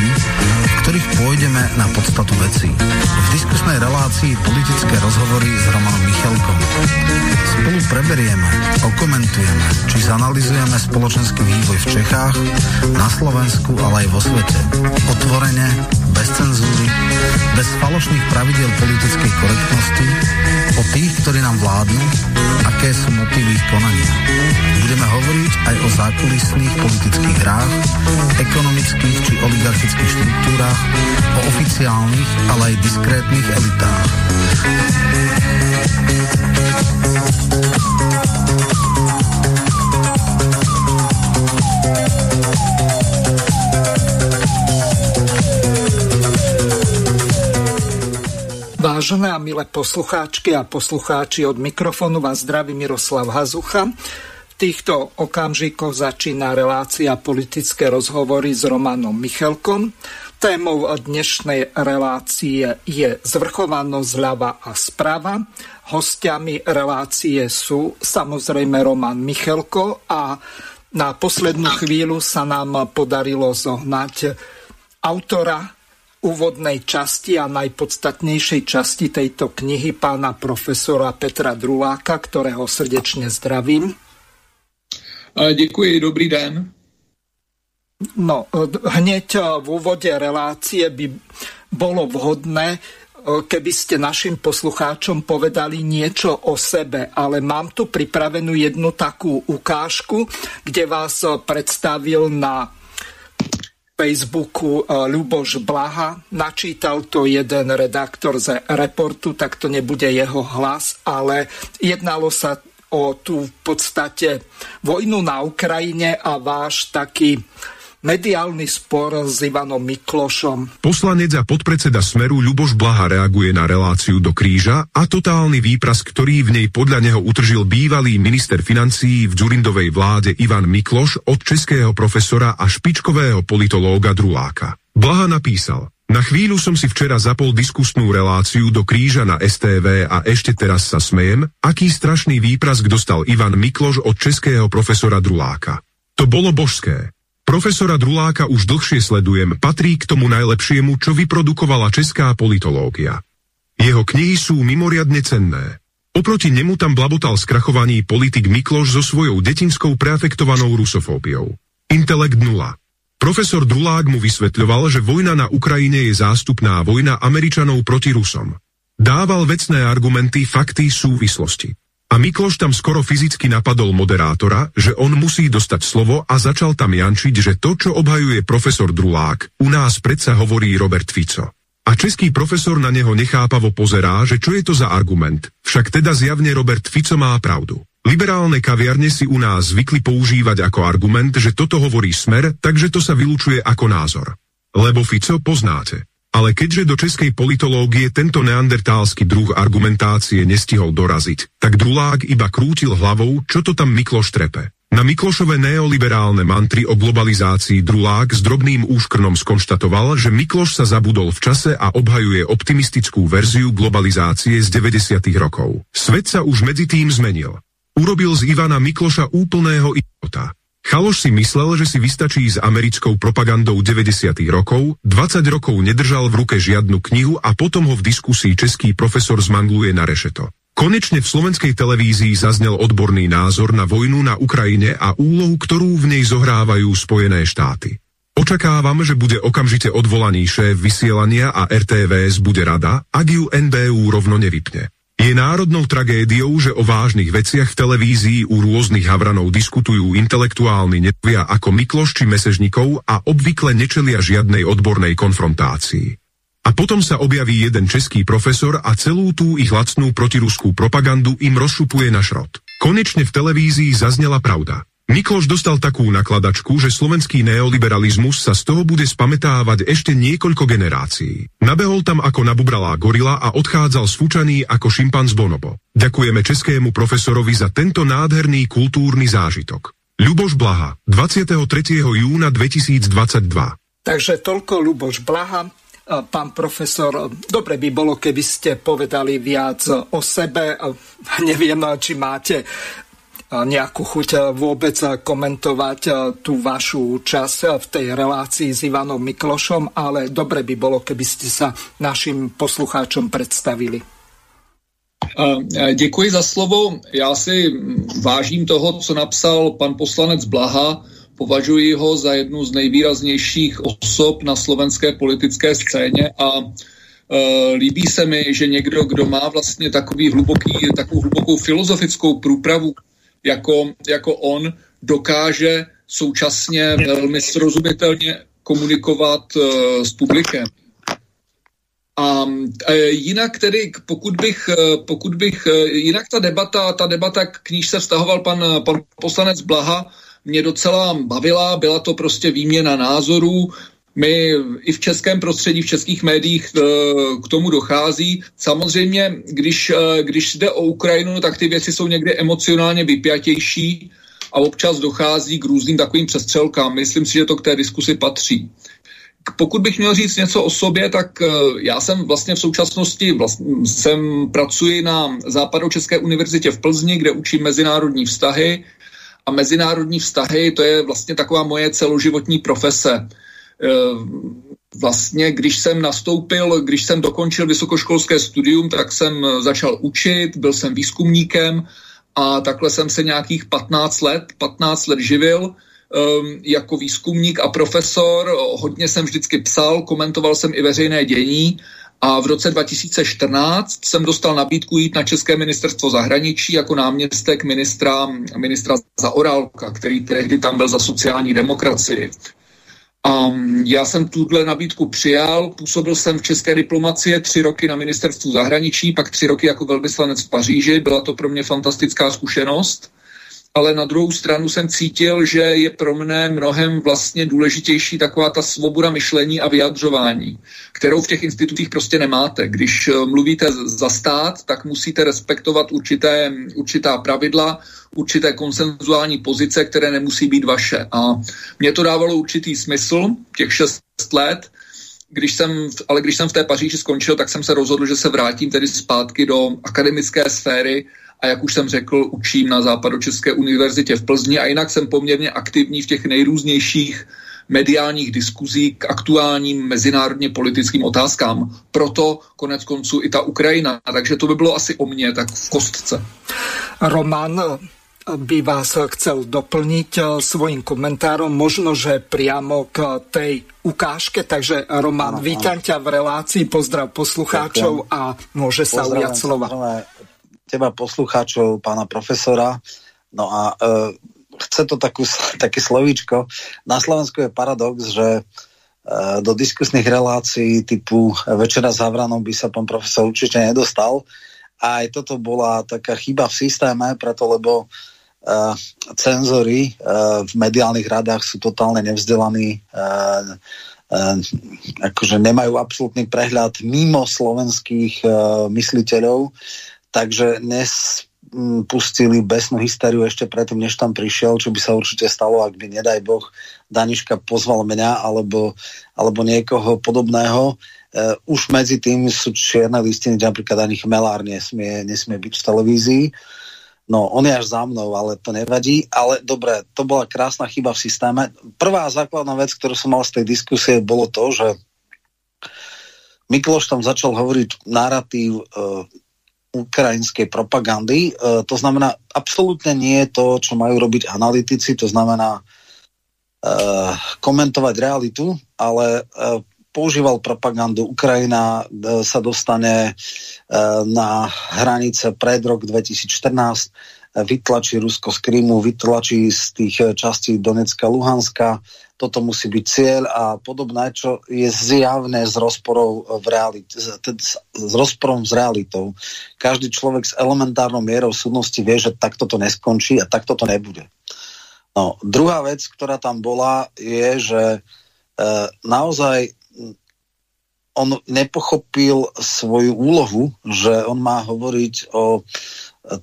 stretnutí, v ktorých pôjdeme na podstatu veci. V diskusnej relácii politické rozhovory s Romanom Michalkom. Spolu preberieme, okomentujeme, či zanalizujeme spoločenský vývoj v Čechách, na Slovensku, ale aj vo svete. Otvorene, bez cenzúry, bez falošných pravidel politickej korektnosti, o tých, ktorí nám vládnu, aké sú motívy ich konania. Budeme hovoriť aj o zákulisných politických hrách, ekonomických či oligarchických štruktúrach, o oficiálnych, ale aj diskrétnych elitách. Vážené a milé poslucháčky a poslucháči od mikrofónu vás zdraví Miroslav Hazucha. V týchto okamžikoch začína relácia politické rozhovory s Romanom Michelkom. Témou dnešnej relácie je zvrchovanosť zľava a sprava. Hostiami relácie sú samozrejme Roman Michelko a na poslednú chvíľu sa nám podarilo zohnať autora úvodnej časti a najpodstatnejšej časti tejto knihy pána profesora Petra Druláka, ktorého srdečne zdravím. Děkuji, dobrý den. No, hneď v úvode relácie by bolo vhodné, keby ste našim poslucháčom povedali niečo o sebe, ale mám tu pripravenú jednu takú ukážku, kde vás predstavil na Facebooku e, Ľuboš Blaha. Načítal to jeden redaktor z reportu, tak to nebude jeho hlas, ale jednalo sa o tú v podstate vojnu na Ukrajine a váš taký mediálny spor s Ivanom Miklošom. Poslanec a podpredseda Smeru Ľuboš Blaha reaguje na reláciu do kríža a totálny výpras, ktorý v nej podľa neho utržil bývalý minister financií v Dzurindovej vláde Ivan Mikloš od českého profesora a špičkového politológa Druláka. Blaha napísal, na chvíľu som si včera zapol diskusnú reláciu do kríža na STV a ešte teraz sa smejem, aký strašný výprask dostal Ivan Mikloš od českého profesora Druláka. To bolo božské. Profesora Druláka už dlhšie sledujem, patrí k tomu najlepšiemu, čo vyprodukovala česká politológia. Jeho knihy sú mimoriadne cenné. Oproti nemu tam blabotal skrachovaní politik Mikloš so svojou detinskou preafektovanou rusofóbiou. Intelekt nula. Profesor Drulák mu vysvetľoval, že vojna na Ukrajine je zástupná vojna Američanov proti Rusom. Dával vecné argumenty, fakty, súvislosti. A Mikloš tam skoro fyzicky napadol moderátora, že on musí dostať slovo a začal tam jančiť, že to, čo obhajuje profesor Drulák, u nás predsa hovorí Robert Fico. A český profesor na neho nechápavo pozerá, že čo je to za argument. Však teda zjavne Robert Fico má pravdu. Liberálne kaviarne si u nás zvykli používať ako argument, že toto hovorí smer, takže to sa vylučuje ako názor. Lebo Fico poznáte. Ale keďže do českej politológie tento neandertálsky druh argumentácie nestihol doraziť, tak Drulák iba krútil hlavou, čo to tam Mikloš trepe. Na Miklošové neoliberálne mantry o globalizácii Drulák s drobným úškrnom skonštatoval, že Mikloš sa zabudol v čase a obhajuje optimistickú verziu globalizácie z 90. rokov. Svet sa už medzi tým zmenil. Urobil z Ivana Mikloša úplného idiota. Chaloš si myslel, že si vystačí s americkou propagandou 90. rokov, 20 rokov nedržal v ruke žiadnu knihu a potom ho v diskusii český profesor zmangluje na rešeto. Konečne v slovenskej televízii zaznel odborný názor na vojnu na Ukrajine a úlohu, ktorú v nej zohrávajú Spojené štáty. Očakávam, že bude okamžite odvolaný šéf vysielania a RTVS bude rada, ak ju NBU rovno nevypne. Je národnou tragédiou, že o vážnych veciach v televízii u rôznych havranov diskutujú intelektuálni netvia ako Mikloš či Mesežnikov a obvykle nečelia žiadnej odbornej konfrontácii. A potom sa objaví jeden český profesor a celú tú ich lacnú protiruskú propagandu im rozšupuje na šrot. Konečne v televízii zaznela pravda. Mikloš dostal takú nakladačku, že slovenský neoliberalizmus sa z toho bude spametávať ešte niekoľko generácií. Nabehol tam ako nabubralá gorila a odchádzal sfúčaný ako šimpanz bonobo. Ďakujeme českému profesorovi za tento nádherný kultúrny zážitok. Ľuboš Blaha, 23. júna 2022. Takže toľko Ľuboš Blaha, pán profesor, dobre by bolo, keby ste povedali viac o sebe. Neviem, či máte nejakú chuť vôbec komentovať tú vašu časť v tej relácii s Ivanom Miklošom, ale dobre by bolo, keby ste sa našim poslucháčom predstavili. Děkuji za slovo. Já si vážím toho, co napsal pan poslanec Blaha. Považuji ho za jednu z nejvýraznějších osob na slovenské politické scéně a Uh, líbí se mi, že někdo, kdo má vlastně takový hluboký, takovou hlubokou filozofickou průpravu jako, jako on, dokáže současně velmi srozumitelně komunikovat uh, s publikem. A jinak tedy, pokud bych, e, pokud bych, e, jinak ta debata, ta debata, k níž se vztahoval pan, pan poslanec Blaha, mě docela bavila, byla to prostě výměna názorů, my i v českém prostředí, v českých médiích k tomu dochází. Samozřejmě, když, když jde o Ukrajinu, tak ty věci jsou někdy emocionálně vypjatější a občas dochází k různým takovým přestřelkám. Myslím si, že to k té diskusi patří. Pokud bych měl říct něco o sobě, tak eh, já jsem vlastně v současnosti vlastně, jsem pracuji na Západočeské univerzitě v Plzni, kde učím mezinárodní vztahy a mezinárodní vztahy to je vlastně taková moje celoživotní profese. Eh, vlastně, když jsem nastoupil, když jsem dokončil vysokoškolské studium, tak jsem začal učit, byl jsem výzkumníkem a takhle jsem se nějakých 15 let, 15 let živil um, jako výzkumník a profesor. Hodně jsem vždycky psal, komentoval jsem i veřejné dění a v roce 2014 jsem dostal nabídku jít na České ministerstvo zahraničí jako náměstek ministra, ministra Zaorálka, který tehdy tam byl za sociální demokracii. A já jsem tuhle nabídku přijal, působil jsem v české diplomacie tři roky na ministerstvu zahraničí, pak tři roky jako velvyslanec v Paříži, byla to pro mě fantastická zkušenost ale na druhou stranu jsem cítil, že je pro mne mnohem vlastně důležitější taková ta svoboda myšlení a vyjadřování, kterou v těch institutích prostě nemáte. Když eh, mluvíte za stát, tak musíte respektovat určité, určitá pravidla, určité konsenzuální pozice, které nemusí být vaše. A mě to dávalo určitý smysl, těch šest let, když jsem, ale když jsem v té Paříži skončil, tak jsem se rozhodl, že se vrátím tedy zpátky do akademické sféry a jak už jsem řekl, učím na Západočeské univerzitě v Plzni a jinak jsem poměrně aktivní v těch nejrůznějších mediálních diskuzí k aktuálním mezinárodně politickým otázkám. Proto konec konců i ta Ukrajina. Takže to by bylo asi o mně, tak v kostce. Roman by vás chcel doplniť svojim komentárom, možno, že priamo k tej ukážke. Takže Roman, vítam ťa v relácii, pozdrav poslucháčov a môže sa ujať slova teba poslucháčov, pána profesora. No a e, chce to takú, také slovíčko. Na Slovensku je paradox, že e, do diskusných relácií typu Večera s Havranom by sa pán profesor určite nedostal. A aj toto bola taká chyba v systéme, preto lebo uh, cenzory uh, v mediálnych radách sú totálne nevzdelaní, uh, akože nemajú absolútny prehľad mimo slovenských uh, mysliteľov takže dnes mm, besnú hysteriu ešte predtým, než tam prišiel, čo by sa určite stalo, ak by, nedaj Boh, Daniška pozval mňa alebo, alebo niekoho podobného. Uh, už medzi tým sú čierne listiny, napríklad ani chmelár nesmie, nesmie byť v televízii. No, on je až za mnou, ale to nevadí. Ale dobre, to bola krásna chyba v systéme. Prvá základná vec, ktorú som mal z tej diskusie, bolo to, že Mikloš tam začal hovoriť narratív uh, ukrajinskej propagandy. E, to znamená, absolútne nie je to, čo majú robiť analytici, to znamená e, komentovať realitu, ale e, používal propagandu. Ukrajina sa dostane na hranice pred rok 2014, vytlačí Rusko z Krymu, vytlačí z tých častí Donecka, Luhanska, toto musí byť cieľ a podobné, čo je zjavné z rozporov v realite, s rozporom s realitou. Každý človek s elementárnou mierou súdnosti vie, že takto to neskončí a takto to nebude. No, druhá vec, ktorá tam bola, je, že e, naozaj on nepochopil svoju úlohu, že on má hovoriť o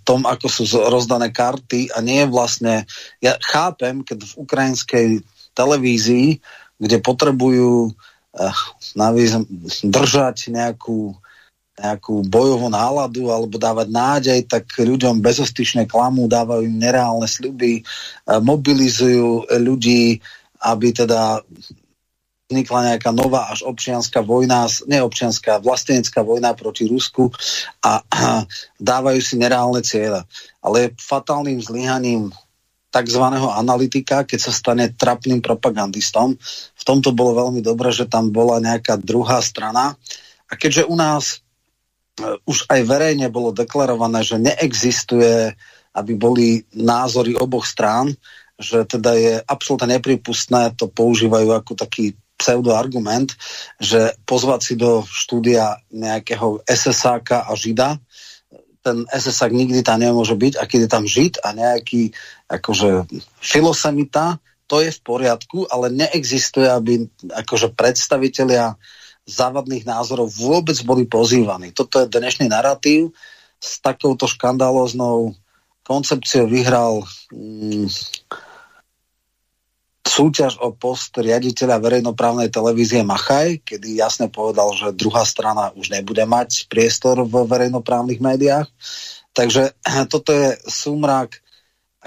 tom, ako sú rozdané karty a nie vlastne... Ja chápem, keď v ukrajinskej televízii, kde potrebujú uh, držať nejakú nejakú bojovú náladu alebo dávať nádej, tak ľuďom bezostyčne klamú, dávajú im nereálne sľuby, mobilizujú ľudí, aby teda vznikla nejaká nová až občianská vojna, neobčianská, vlastenecká vojna proti Rusku a, a dávajú si nereálne cieľe. Ale fatálnym zlyhaním tzv. analytika, keď sa stane trapným propagandistom. V tomto bolo veľmi dobré, že tam bola nejaká druhá strana. A keďže u nás uh, už aj verejne bolo deklarované, že neexistuje, aby boli názory oboch strán, že teda je absolútne nepripustné, to používajú ako taký pseudoargument, že pozvať si do štúdia nejakého SSáka a Žida, ten SSák nikdy tam nemôže byť a keď je tam Žid a nejaký akože filosemita, to je v poriadku, ale neexistuje, aby akože predstavitelia závadných názorov vôbec boli pozývaní. Toto je dnešný narratív. S takouto škandáloznou koncepciou vyhral mm, súťaž o post riaditeľa verejnoprávnej televízie Machaj, kedy jasne povedal, že druhá strana už nebude mať priestor v verejnoprávnych médiách. Takže toto je súmrak,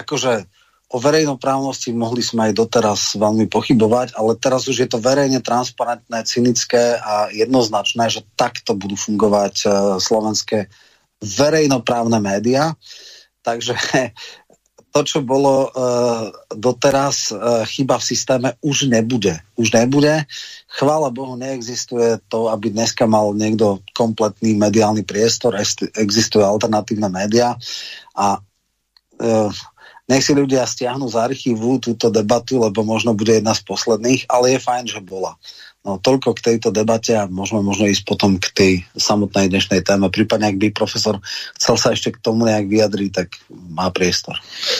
akože o verejnoprávnosti mohli sme aj doteraz veľmi pochybovať, ale teraz už je to verejne transparentné, cynické a jednoznačné, že takto budú fungovať uh, slovenské verejnoprávne médiá. Takže to, čo bolo uh, doteraz uh, chyba v systéme, už nebude. Už nebude. Chvála Bohu, neexistuje to, aby dneska mal niekto kompletný mediálny priestor, existujú alternatívne médiá a nech si ľudia stiahnu z archívu túto debatu, lebo možno bude jedna z posledných, ale je fajn, že bola. No toľko k tejto debate a môžeme možno ísť potom k tej samotnej dnešnej téme. Prípadne, ak by profesor chcel sa ešte k tomu nejak vyjadriť, tak má priestor.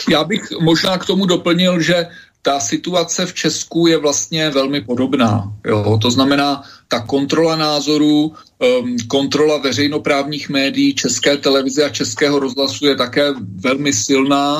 Já bych možná k tomu doplnil, že ta situace v Česku je vlastně velmi podobná. Jo? To znamená, ta kontrola názorů, um, kontrola veřejnoprávních médií, české televize a českého rozhlasu je také velmi silná.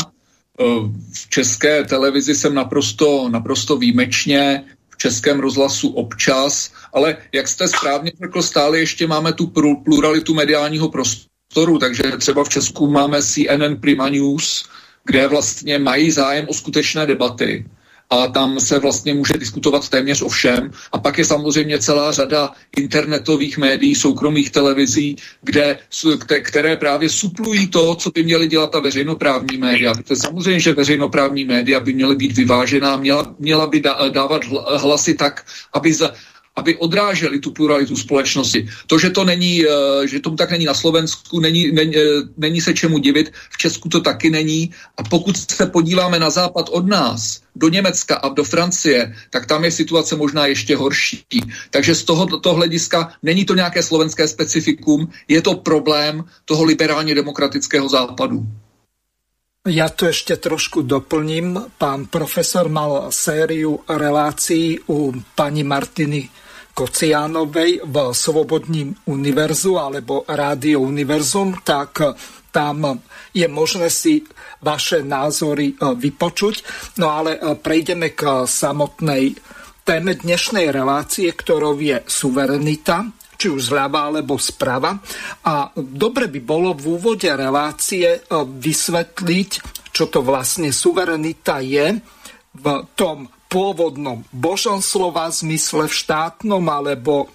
Um, v české televizi jsem naprosto, naprosto výjimečně českém rozhlasu občas, ale jak jste správně řekl, stále ještě máme tu pluralitu mediálního prostoru, takže třeba v Česku máme CNN Prima News, kde vlastně mají zájem o skutečné debaty a tam se vlastně může diskutovat téměř o všem. A pak je samozřejmě celá řada internetových médií, soukromých televizí, kde, které právě suplují to, co by měly dělat ta veřejnoprávní média. Protože samozřejmě, že veřejnoprávní média by měly být vyvážená, měla, měla by dávat hlasy tak, aby za, aby odráželi tu pluralitu společnosti. To, že to není, eh, že tomu tak není na Slovensku, není, není, eh, není se čemu divit, v Česku to taky není. A pokud se podíváme na západ od nás, do Německa a do Francie, tak tam je situace možná ještě horší. Takže z tohoto hlediska není to nějaké slovenské specifikum, je to problém toho liberálně demokratického západu. Ja to ešte trošku doplním. Pán profesor mal sériu relácií u pani Martiny Kociánovej v Svobodním univerzu alebo Rádio Univerzum, tak tam je možné si vaše názory e, vypočuť. No ale e, prejdeme k samotnej téme dnešnej relácie, ktorou je suverenita, či už zľava alebo sprava. A dobre by bolo v úvode relácie e, vysvetliť, čo to vlastne suverenita je v tom pôvodnom božom slova zmysle v štátnom alebo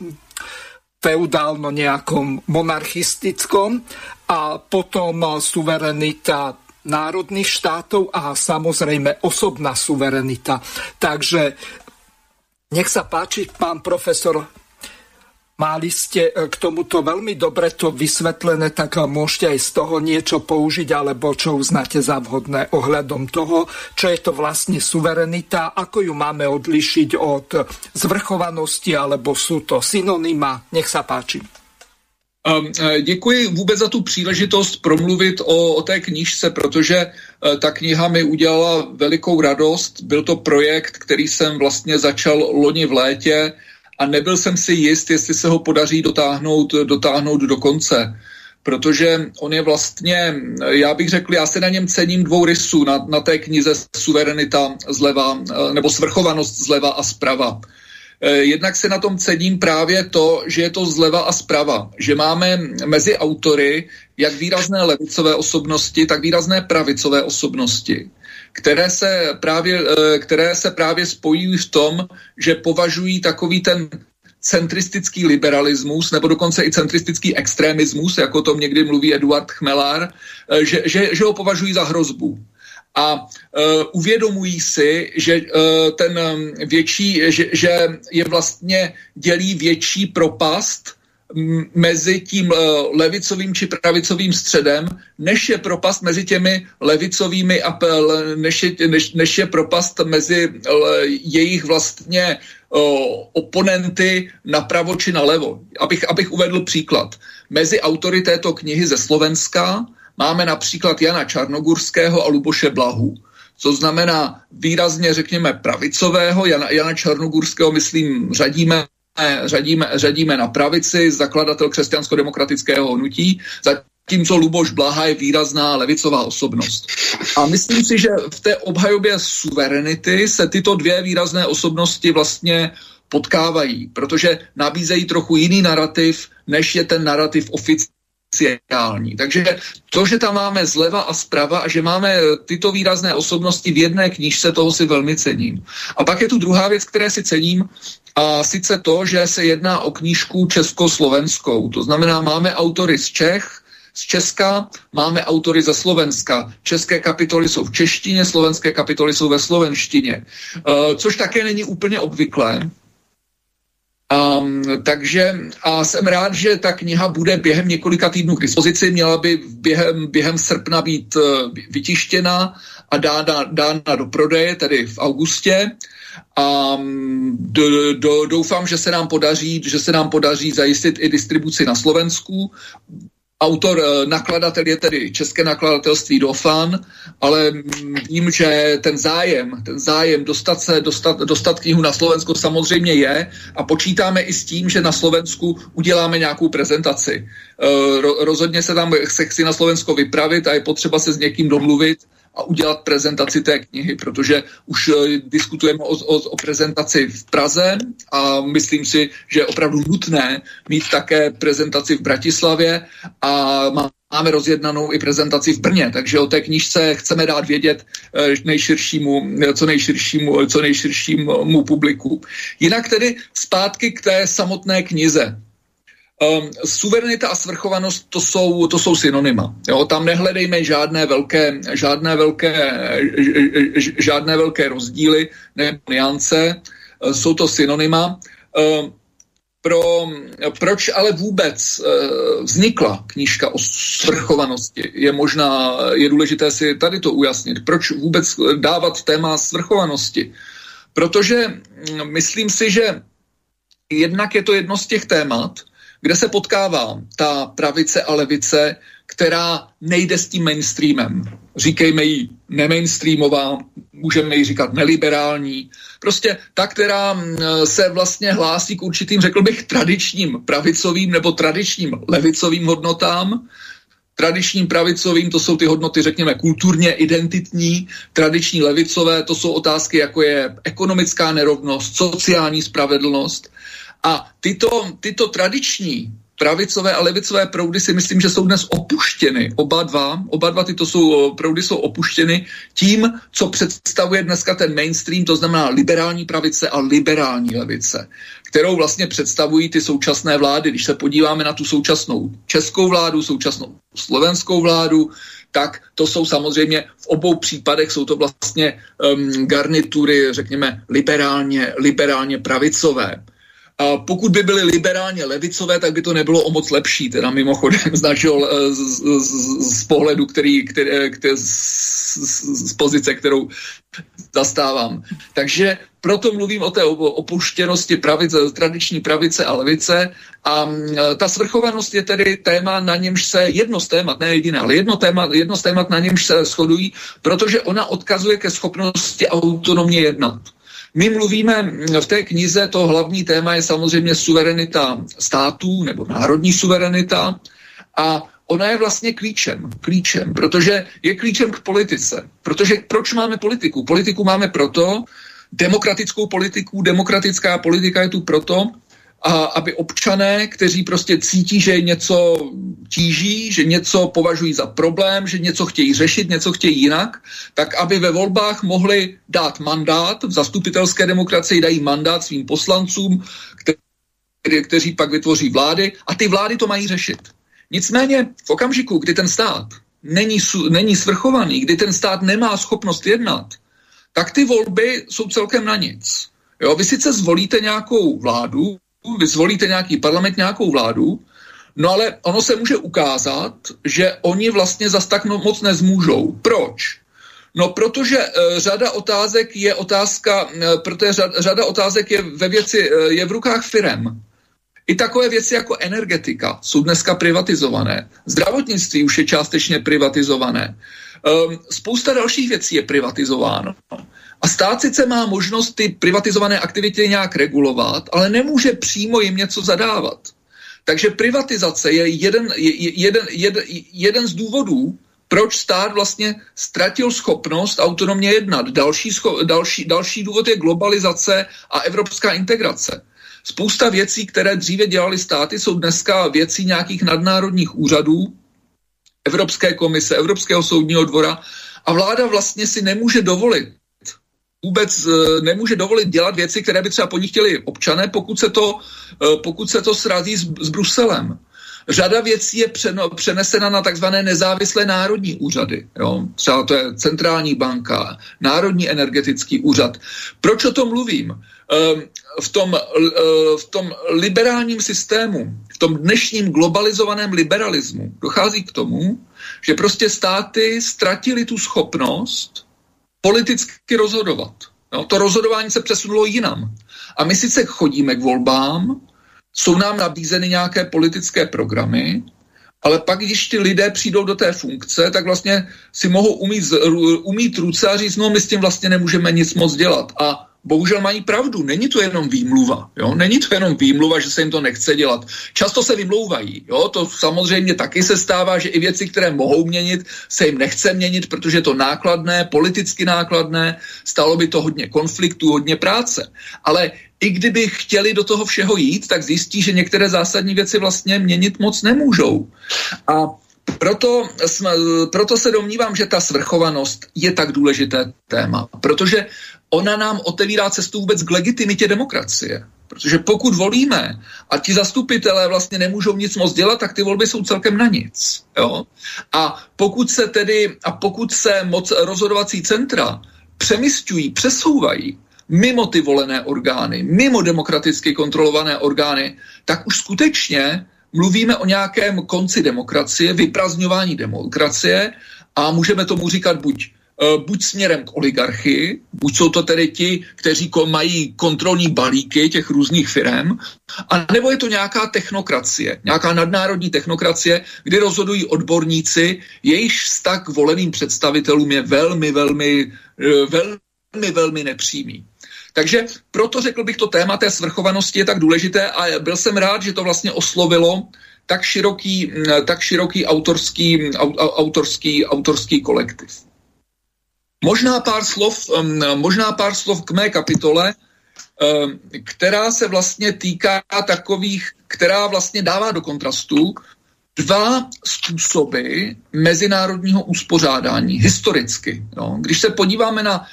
feudálno nejakom monarchistickom a potom suverenita národných štátov a samozrejme osobná suverenita. Takže nech sa páči, pán profesor, Mali ste e, k tomuto veľmi dobre to vysvetlené, tak môžete aj z toho niečo použiť, alebo čo uznáte za vhodné ohľadom toho, čo je to vlastne suverenita, ako ju máme odlišiť od zvrchovanosti, alebo sú to synonyma. Nech sa páči. Um, děkuji vůbec za tu příležitost promluvit o, o té knížce, protože ta kniha mi udělala velikou radost. Byl to projekt, který jsem vlastně začal loni v létě a nebyl jsem si jist, jestli se ho podaří dotáhnout, dotáhnout do konce. Protože on je vlastně, já bych řekl, já se na něm cením dvou rysů, na, na té knize Suverenita zleva, nebo svrchovanost zleva a zprava. jednak se na tom cením právě to, že je to zleva a zprava, že máme mezi autory jak výrazné levicové osobnosti, tak výrazné pravicové osobnosti, které se právě, které se právě spojují v tom, že považují takový ten centristický liberalismus nebo dokonce i centristický extremismus, jako to někdy mluví Eduard Chmelár, eh, že, že, že ho považují za hrozbu. A uh, uvědomují si, že uh, ten větší, že, že je vlastně dělí větší propast mezi tím levicovým či pravicovým středem, než je propast mezi těmi levicovými a než je, než, než je propast mezi jejich vlastně oponenty napravo či nalevo. Abych, abych uvedl příklad. Mezi autory této knihy ze Slovenska máme například Jana Čarnogurského a Luboše Blahu. Co znamená výrazně, řekněme, pravicového. Jana, Jana Čarnogurského, myslím, řadíme řadíme, řadíme na pravici, zakladatel křesťansko-demokratického hnutí, zatímco Luboš Blaha je výrazná levicová osobnost. A myslím si, že v té obhajobě suverenity se tyto dvě výrazné osobnosti vlastně potkávají, protože nabízejí trochu jiný narrativ, než je ten narrativ oficiální. Takže to, že tam máme zleva a zprava a že máme tyto výrazné osobnosti v jedné knížce, toho si velmi cením. A pak je tu druhá věc, které si cením, a sice to, že se jedná o knížku československou. To znamená, máme autory z Čech, z Česka, máme autory ze Slovenska. České kapitoly jsou v češtině, slovenské kapitoly jsou ve slovenštině, uh, což také není úplně obvyklé. Um, takže a jsem rád, že ta kniha bude během několika týdnů k dispozici, měla by během, během srpna být uh, vytištěna a dána, dána do prodeje, tedy v augustě. A do, do, doufám, že se nám podaří, že se nám podaří zajistit i distribuci na Slovensku. Autor, eh, nakladatel je tedy České nakladatelství Dofan, ale vím, že ten zájem, ten zájem dostat se, dostat, dostat knihu na Slovensko samozřejmě je a počítáme i s tím, že na Slovensku uděláme nějakou prezentaci. Eh, rozhodně se tam se chci na Slovensko vypravit a je potřeba se s někým domluvit, a udělat prezentaci té knihy, protože už eh, diskutujeme o, o, o prezentaci v Praze a myslím si, že je opravdu nutné mít také prezentaci v Bratislavě a máme rozjednanou i prezentaci v Brně, takže o té knižce chceme dát vědět eh, nejširšímu, co nejširšímu, co nejširšímu publiku. Jinak tedy zpátky k té samotné knize. Um, suverenita a svrchovanost to jsou, to jsou synonyma. Jo? Tam nehledejme žádné velké, žádné velké, žádné velké rozdíly nebo niance. Uh, jsou to synonyma. Um, pro, proč ale vůbec uh, vznikla knížka o svrchovanosti? Je možná, je důležité si tady to ujasnit. Proč vůbec dávat téma svrchovanosti? Protože mm, myslím si, že jednak je to jedno z těch témat, kde se potkává ta pravice a levice, která nejde s tím mainstreamem. Říkejme jí nemainstreamová, můžeme jí říkat neliberální. Prostě ta, která se vlastně hlásí k určitým, řekl bych, tradičním pravicovým nebo tradičním levicovým hodnotám, tradičním pravicovým, to jsou ty hodnoty, řekněme, kulturně identitní, tradiční levicové, to jsou otázky, jako je ekonomická nerovnost, sociální spravedlnost. A tyto, tyto tradiční pravicové a levicové proudy si myslím, že jsou dnes opuštěny. Oba dva, oba dva tyto jsou, proudy jsou opuštěny tím, co představuje dneska ten mainstream, to znamená liberální pravice a liberální levice, kterou vlastně představují ty současné vlády. Když se podíváme na tu současnou českou vládu, současnou slovenskou vládu, tak to jsou samozřejmě v obou případech jsou to vlastně um, garnitury, řekněme, liberálně, liberálně pravicové. Pokud by byly liberálně levicové, tak by to nebylo o moc lepší, teda mimochodem z našeho z, z, z pohledu, který, který, který z, z pozice, kterou zastávám. Takže proto mluvím o té opuštěnosti pravice, tradiční pravice a levice a ta svrchovanost je tedy téma, na němž se, jedno z témat, ne jediné, ale jedno, téma, jedno z témat, na němž se shodují, protože ona odkazuje ke schopnosti autonomně jednat. My mluvíme v té knize, to hlavní téma je samozřejmě suverenita států nebo národní suverenita a ona je vlastně klíčem, klíčem, protože je klíčem k politice. Protože proč máme politiku? Politiku máme proto, demokratickou politiku. Demokratická politika je tu proto, a aby občané, kteří prostě cítí, že něco tíží, že něco považují za problém, že něco chtějí řešit, něco chtějí jinak, tak aby ve volbách mohli dát mandát, v zastupitelské demokracii dají mandát svým poslancům, kteří, kteří pak vytvoří vlády a ty vlády to mají řešit. Nicméně v okamžiku, kdy ten stát není, není svrchovaný, kdy ten stát nemá schopnost jednat, tak ty volby jsou celkem na nic. Jo, vy sice zvolíte nějakou vládu, vy zvolíte nějaký parlament, nějakou vládu, no ale ono se může ukázat, že oni vlastně zas tak no, moc nezmůžou. Proč? No, protože e, řada otázek je otázka, e, protože řada, řada otázek je ve věci, e, je v rukách firem. I takové věci jako energetika jsou dneska privatizované. Zdravotnictví už je částečně privatizované. Um, spousta dalších věcí je privatizováno. A stát sice má možnost ty privatizované aktivity nějak regulovat, ale nemůže přímo jim něco zadávat. Takže privatizace je jeden, jeden, jeden, jeden z důvodů, proč stát vlastně ztratil schopnost autonomně jednat. Další, scho, další, další důvod je globalizace a evropská integrace. Spousta věcí, které dříve dělali státy, jsou dneska věcí nějakých nadnárodních úřadů, Evropské komise, Evropského soudního dvora a vláda vlastně si nemůže dovolit vůbec eh, nemůže dovolit dělat věci, které by třeba po ní chtěli občané, pokud se to, eh, pokud se to srazí s, s Bruselem. Řada věcí je přenesena na takzvané nezávislé národní úřady. Jo? Třeba to je centrální banka, Národní energetický úřad. Proč o tom mluvím? Ehm, v tom, v tom liberálním systému, v tom dnešním globalizovaném liberalismu dochází k tomu, že prostě státy ztratili tu schopnost politicky rozhodovat. No, to rozhodování se přesunulo jinam. A my sice chodíme k volbám, jsou nám nabízeny nějaké politické programy, ale pak, když ty lidé přijdou do té funkce, tak vlastně si mohou umít, umít ruce a říct, no my s tím vlastně nemůžeme nic moc dělat. A bohužel mají pravdu. Není to jenom výmluva. Jo? Není to jenom výmluva, že se jim to nechce dělat. Často se vymlouvají. Jo? To samozřejmě taky se stává, že i věci, které mohou měnit, se jim nechce měnit, protože je to nákladné, politicky nákladné, stalo by to hodně konfliktů, hodně práce. Ale i kdyby chtěli do toho všeho jít, tak zjistí, že některé zásadní věci vlastně měnit moc nemůžou. A proto, proto se domnívám, že ta svrchovanost je tak důležité téma, protože ona nám otevírá cestu vůbec k legitimitě demokracie. Protože pokud volíme a ti zastupitelé vlastně nemůžou nic moc dělat, tak ty volby jsou celkem na nic. Jo? A pokud se tedy, a pokud se moc rozhodovací centra přemysťují, přesouvají mimo ty volené orgány, mimo demokraticky kontrolované orgány, tak už skutečně mluvíme o nějakém konci demokracie, vyprazňování demokracie a můžeme tomu říkat buď buď směrem k oligarchii, buď jsou to tedy ti, kteří mají kontrolní balíky těch různých firm, a nebo je to nějaká technokracie, nějaká nadnárodní technokracie, kdy rozhodují odborníci, jejichž vztah k voleným představitelům je velmi, velmi, eh, velmi, velmi nepřímý. Takže proto řekl bych, to téma té svrchovanosti je tak důležité a byl jsem rád, že to vlastně oslovilo tak široký, hm, tak široký autorský, autorský, autorský kolektiv. Možná pár slov, možná pár slov k mé kapitole, která se vlastně týká takových, která vlastně dává do kontrastu dva způsoby mezinárodního uspořádání historicky. No. Když se podíváme na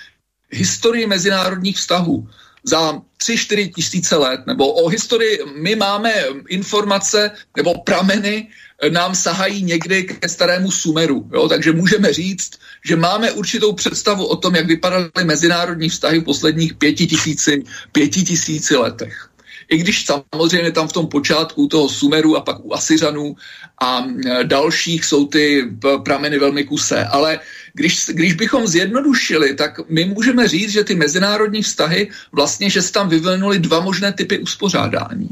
historii mezinárodních vztahů za 3-4 tisíce let, nebo o historii, my máme informace nebo prameny nám sahají někdy ke starému Sumeru. Jo? Takže můžeme říct, že máme určitou představu o tom, jak vypadaly mezinárodní vztahy v posledních pěti tisíci, pěti tisíci letech. I když samozřejmě tam v tom počátku toho Sumeru a pak u Asiřanů a dalších jsou ty prameny velmi kusé. Ale když, když bychom zjednodušili, tak my můžeme říct, že ty mezinárodní vztahy vlastně, že se tam vyvinuly dva možné typy uspořádání.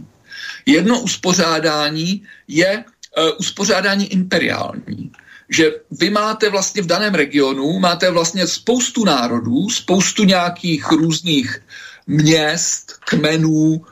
Jedno uspořádání je uh, uspořádání imperiální. Že vy máte vlastně v daném regionu, máte vlastně spoustu národů, spoustu nějakých různých měst, kmenů, uh,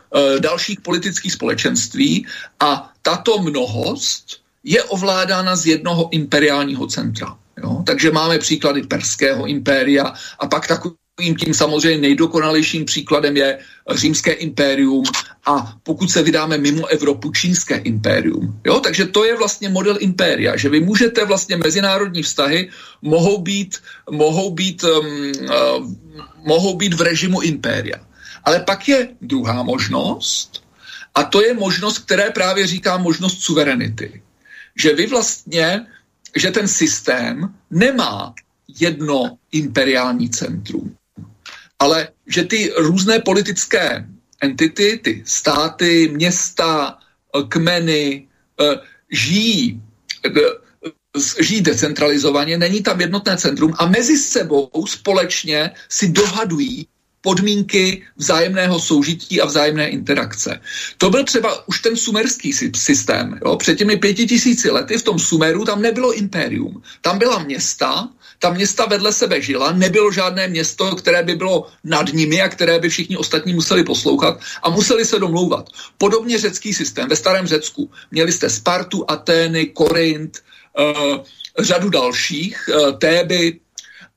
dalších politických společenství a tato mnohost je ovládána z jednoho imperiálního centra. Jo? Takže máme příklady Perského impéria a pak takový Takovým tím samozřejmě nejdokonalejším příkladem je římské impérium a pokud se vydáme mimo Evropu, čínské impérium. Jo? Takže to je vlastně model impéria, že vy můžete vlastně mezinárodní vztahy mohou být, mohou být, um, uh, mohou být v režimu impéria. Ale pak je druhá možnost a to je možnost, které právě říká možnost suverenity. Že vy vlastně, že ten systém nemá jedno imperiální centrum ale že ty různé politické entity, ty státy, města, kmeny eh, žijí, eh, žijí decentralizovaně, není tam jednotné centrum a mezi sebou společně si dohadují podmínky vzájemného soužití a vzájemné interakce. To byl třeba už ten sumerský systém. Jo? Před těmi pěti tisíci lety v tom Sumeru tam nebylo impérium. Tam byla města, ta města vedle sebe žila, nebylo žádné město, které by bylo nad nimi a které by všichni ostatní museli poslouchat a museli se domlouvat. Podobně řecký systém ve starém Řecku. Měli jste Spartu, Atény, Korint, uh, řadu dalších, uh, Téby,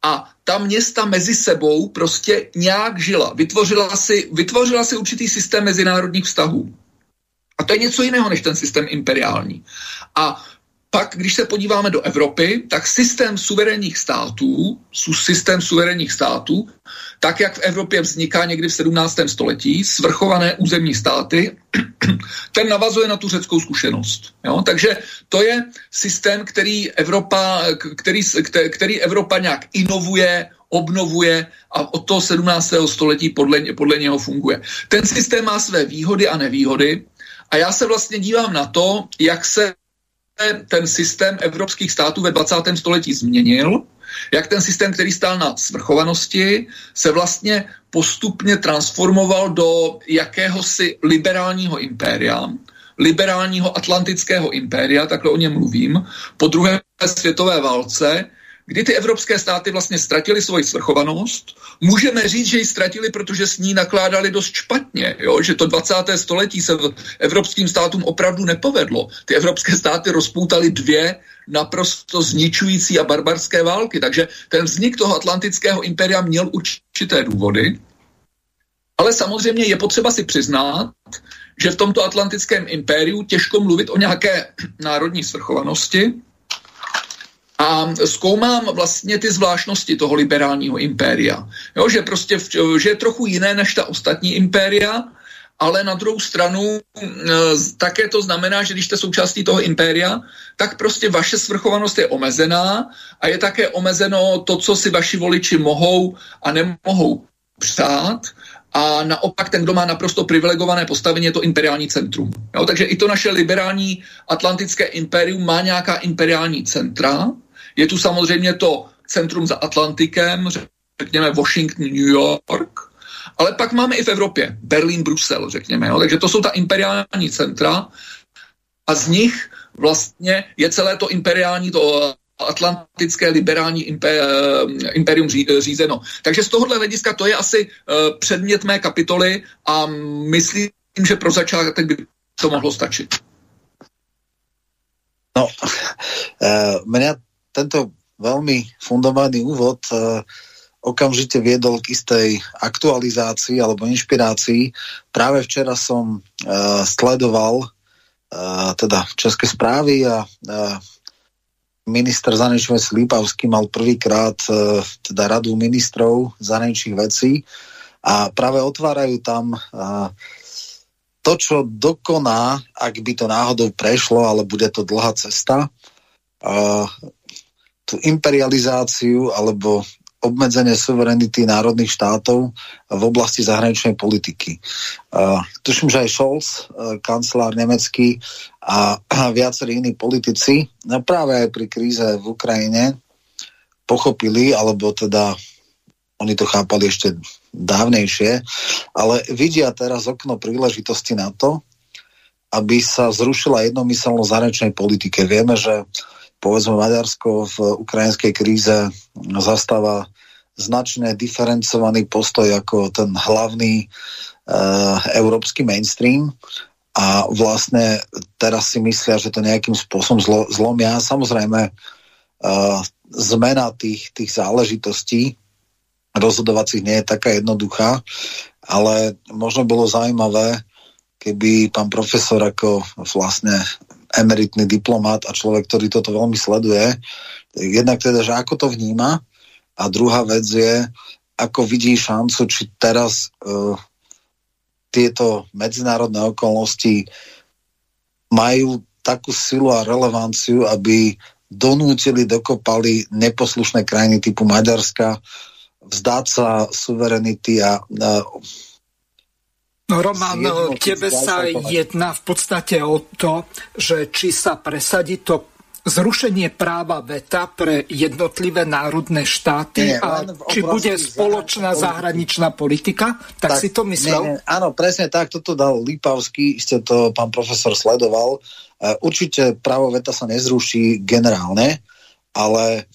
a ta města mezi sebou prostě nějak žila. Vytvořila si, vytvořila si určitý systém mezinárodních vztahů. A to je něco jiného než ten systém imperiální. A pak, když se podíváme do Evropy, tak systém suverénních států, systém suverénních států, tak jak v Evropě vzniká někdy v 17. století, svrchované územní státy, ten navazuje na tu řeckou zkušenost. Jo? Takže to je systém, který Evropa, který, který Evropa nějak inovuje, obnovuje a od toho 17. století podle, podle něho funguje. Ten systém má své výhody a nevýhody a já se vlastně dívám na to, jak se ten systém evropských států ve 20. století změnil, jak ten systém, který stál na svrchovanosti, se vlastně postupně transformoval do jakéhosi liberálního impéria, liberálního atlantického impéria, takhle o něm mluvím, po druhé světové válce, kdy ty evropské státy vlastně ztratily svoji svrchovanost. Můžeme říct, že ji ztratili, protože s ní nakládali dost špatně, jo? že to 20. století se evropským státům opravdu nepovedlo. Ty evropské státy rozpoutaly dvě naprosto zničující a barbarské války, takže ten vznik toho atlantického impéria měl určité důvody, ale samozřejmě je potřeba si přiznat, že v tomto atlantickém impériu těžko mluvit o nějaké národní svrchovanosti, a zkoumám vlastně ty zvláštnosti toho liberálního impéria. Jo, že prostě že je trochu jiné než ta ostatní impéria, ale na druhou stranu e, také to znamená, že když jste součástí toho impéria, tak prostě vaše svrchovanost je omezená a je také omezeno to, co si vaši voliči mohou a nemohou přát a naopak ten, kdo má naprosto privilegované postavení, je to imperiální centrum. Jo, takže i to naše liberální atlantické impérium má nějaká imperiální centra, je tu samozřejmě to centrum za Atlantikem, řekněme Washington, New York, ale pak máme i v Evropě Berlín, Brusel, řekněme. Jo? Takže to jsou ta imperiální centra a z nich vlastně je celé to imperiální, to atlantické liberální imperium řízeno. Takže z tohohle hlediska to je asi uh, předmět mé kapitoly a myslím, že pro začátek by to mohlo stačit. No, uh, mňa tento veľmi fundovaný úvod uh, okamžite viedol k istej aktualizácii alebo inšpirácii. Práve včera som uh, sledoval uh, teda České správy a uh, minister zahraničných vecí Lípavský mal prvýkrát uh, teda radu ministrov zahraničných vecí a práve otvárajú tam uh, to, čo dokoná, ak by to náhodou prešlo, ale bude to dlhá cesta, tú imperializáciu alebo obmedzenie suverenity národných štátov v oblasti zahraničnej politiky. Uh, tuším, že aj Scholz, uh, kancelár nemecký a, a viacerí iní politici no práve aj pri kríze v Ukrajine pochopili, alebo teda oni to chápali ešte dávnejšie, ale vidia teraz okno príležitosti na to, aby sa zrušila jednomyselnosť zahraničnej politike. Vieme, že uh, povedzme Maďarsko v ukrajinskej kríze zastáva značne diferencovaný postoj ako ten hlavný e, európsky mainstream a vlastne teraz si myslia, že to nejakým spôsobom zlo, zlomia. Samozrejme, e, zmena tých, tých záležitostí rozhodovacích nie je taká jednoduchá, ale možno bolo zaujímavé, keby pán profesor ako vlastne emeritný diplomat a človek, ktorý toto veľmi sleduje, jednak teda, že ako to vníma a druhá vec je, ako vidí šancu, či teraz uh, tieto medzinárodné okolnosti majú takú silu a relevanciu, aby donútili, dokopali neposlušné krajiny typu Maďarska vzdať sa suverenity a, a No Roman, tebe sa jedná v podstate o to, že či sa presadí to zrušenie práva veta pre jednotlivé národné štáty nie, a či bude spoločná zahraničná politika, tak, tak si to myslel? Nie, nie, áno, presne tak, toto dal Lipavský, ste to pán profesor sledoval. E, určite právo veta sa nezruší generálne, ale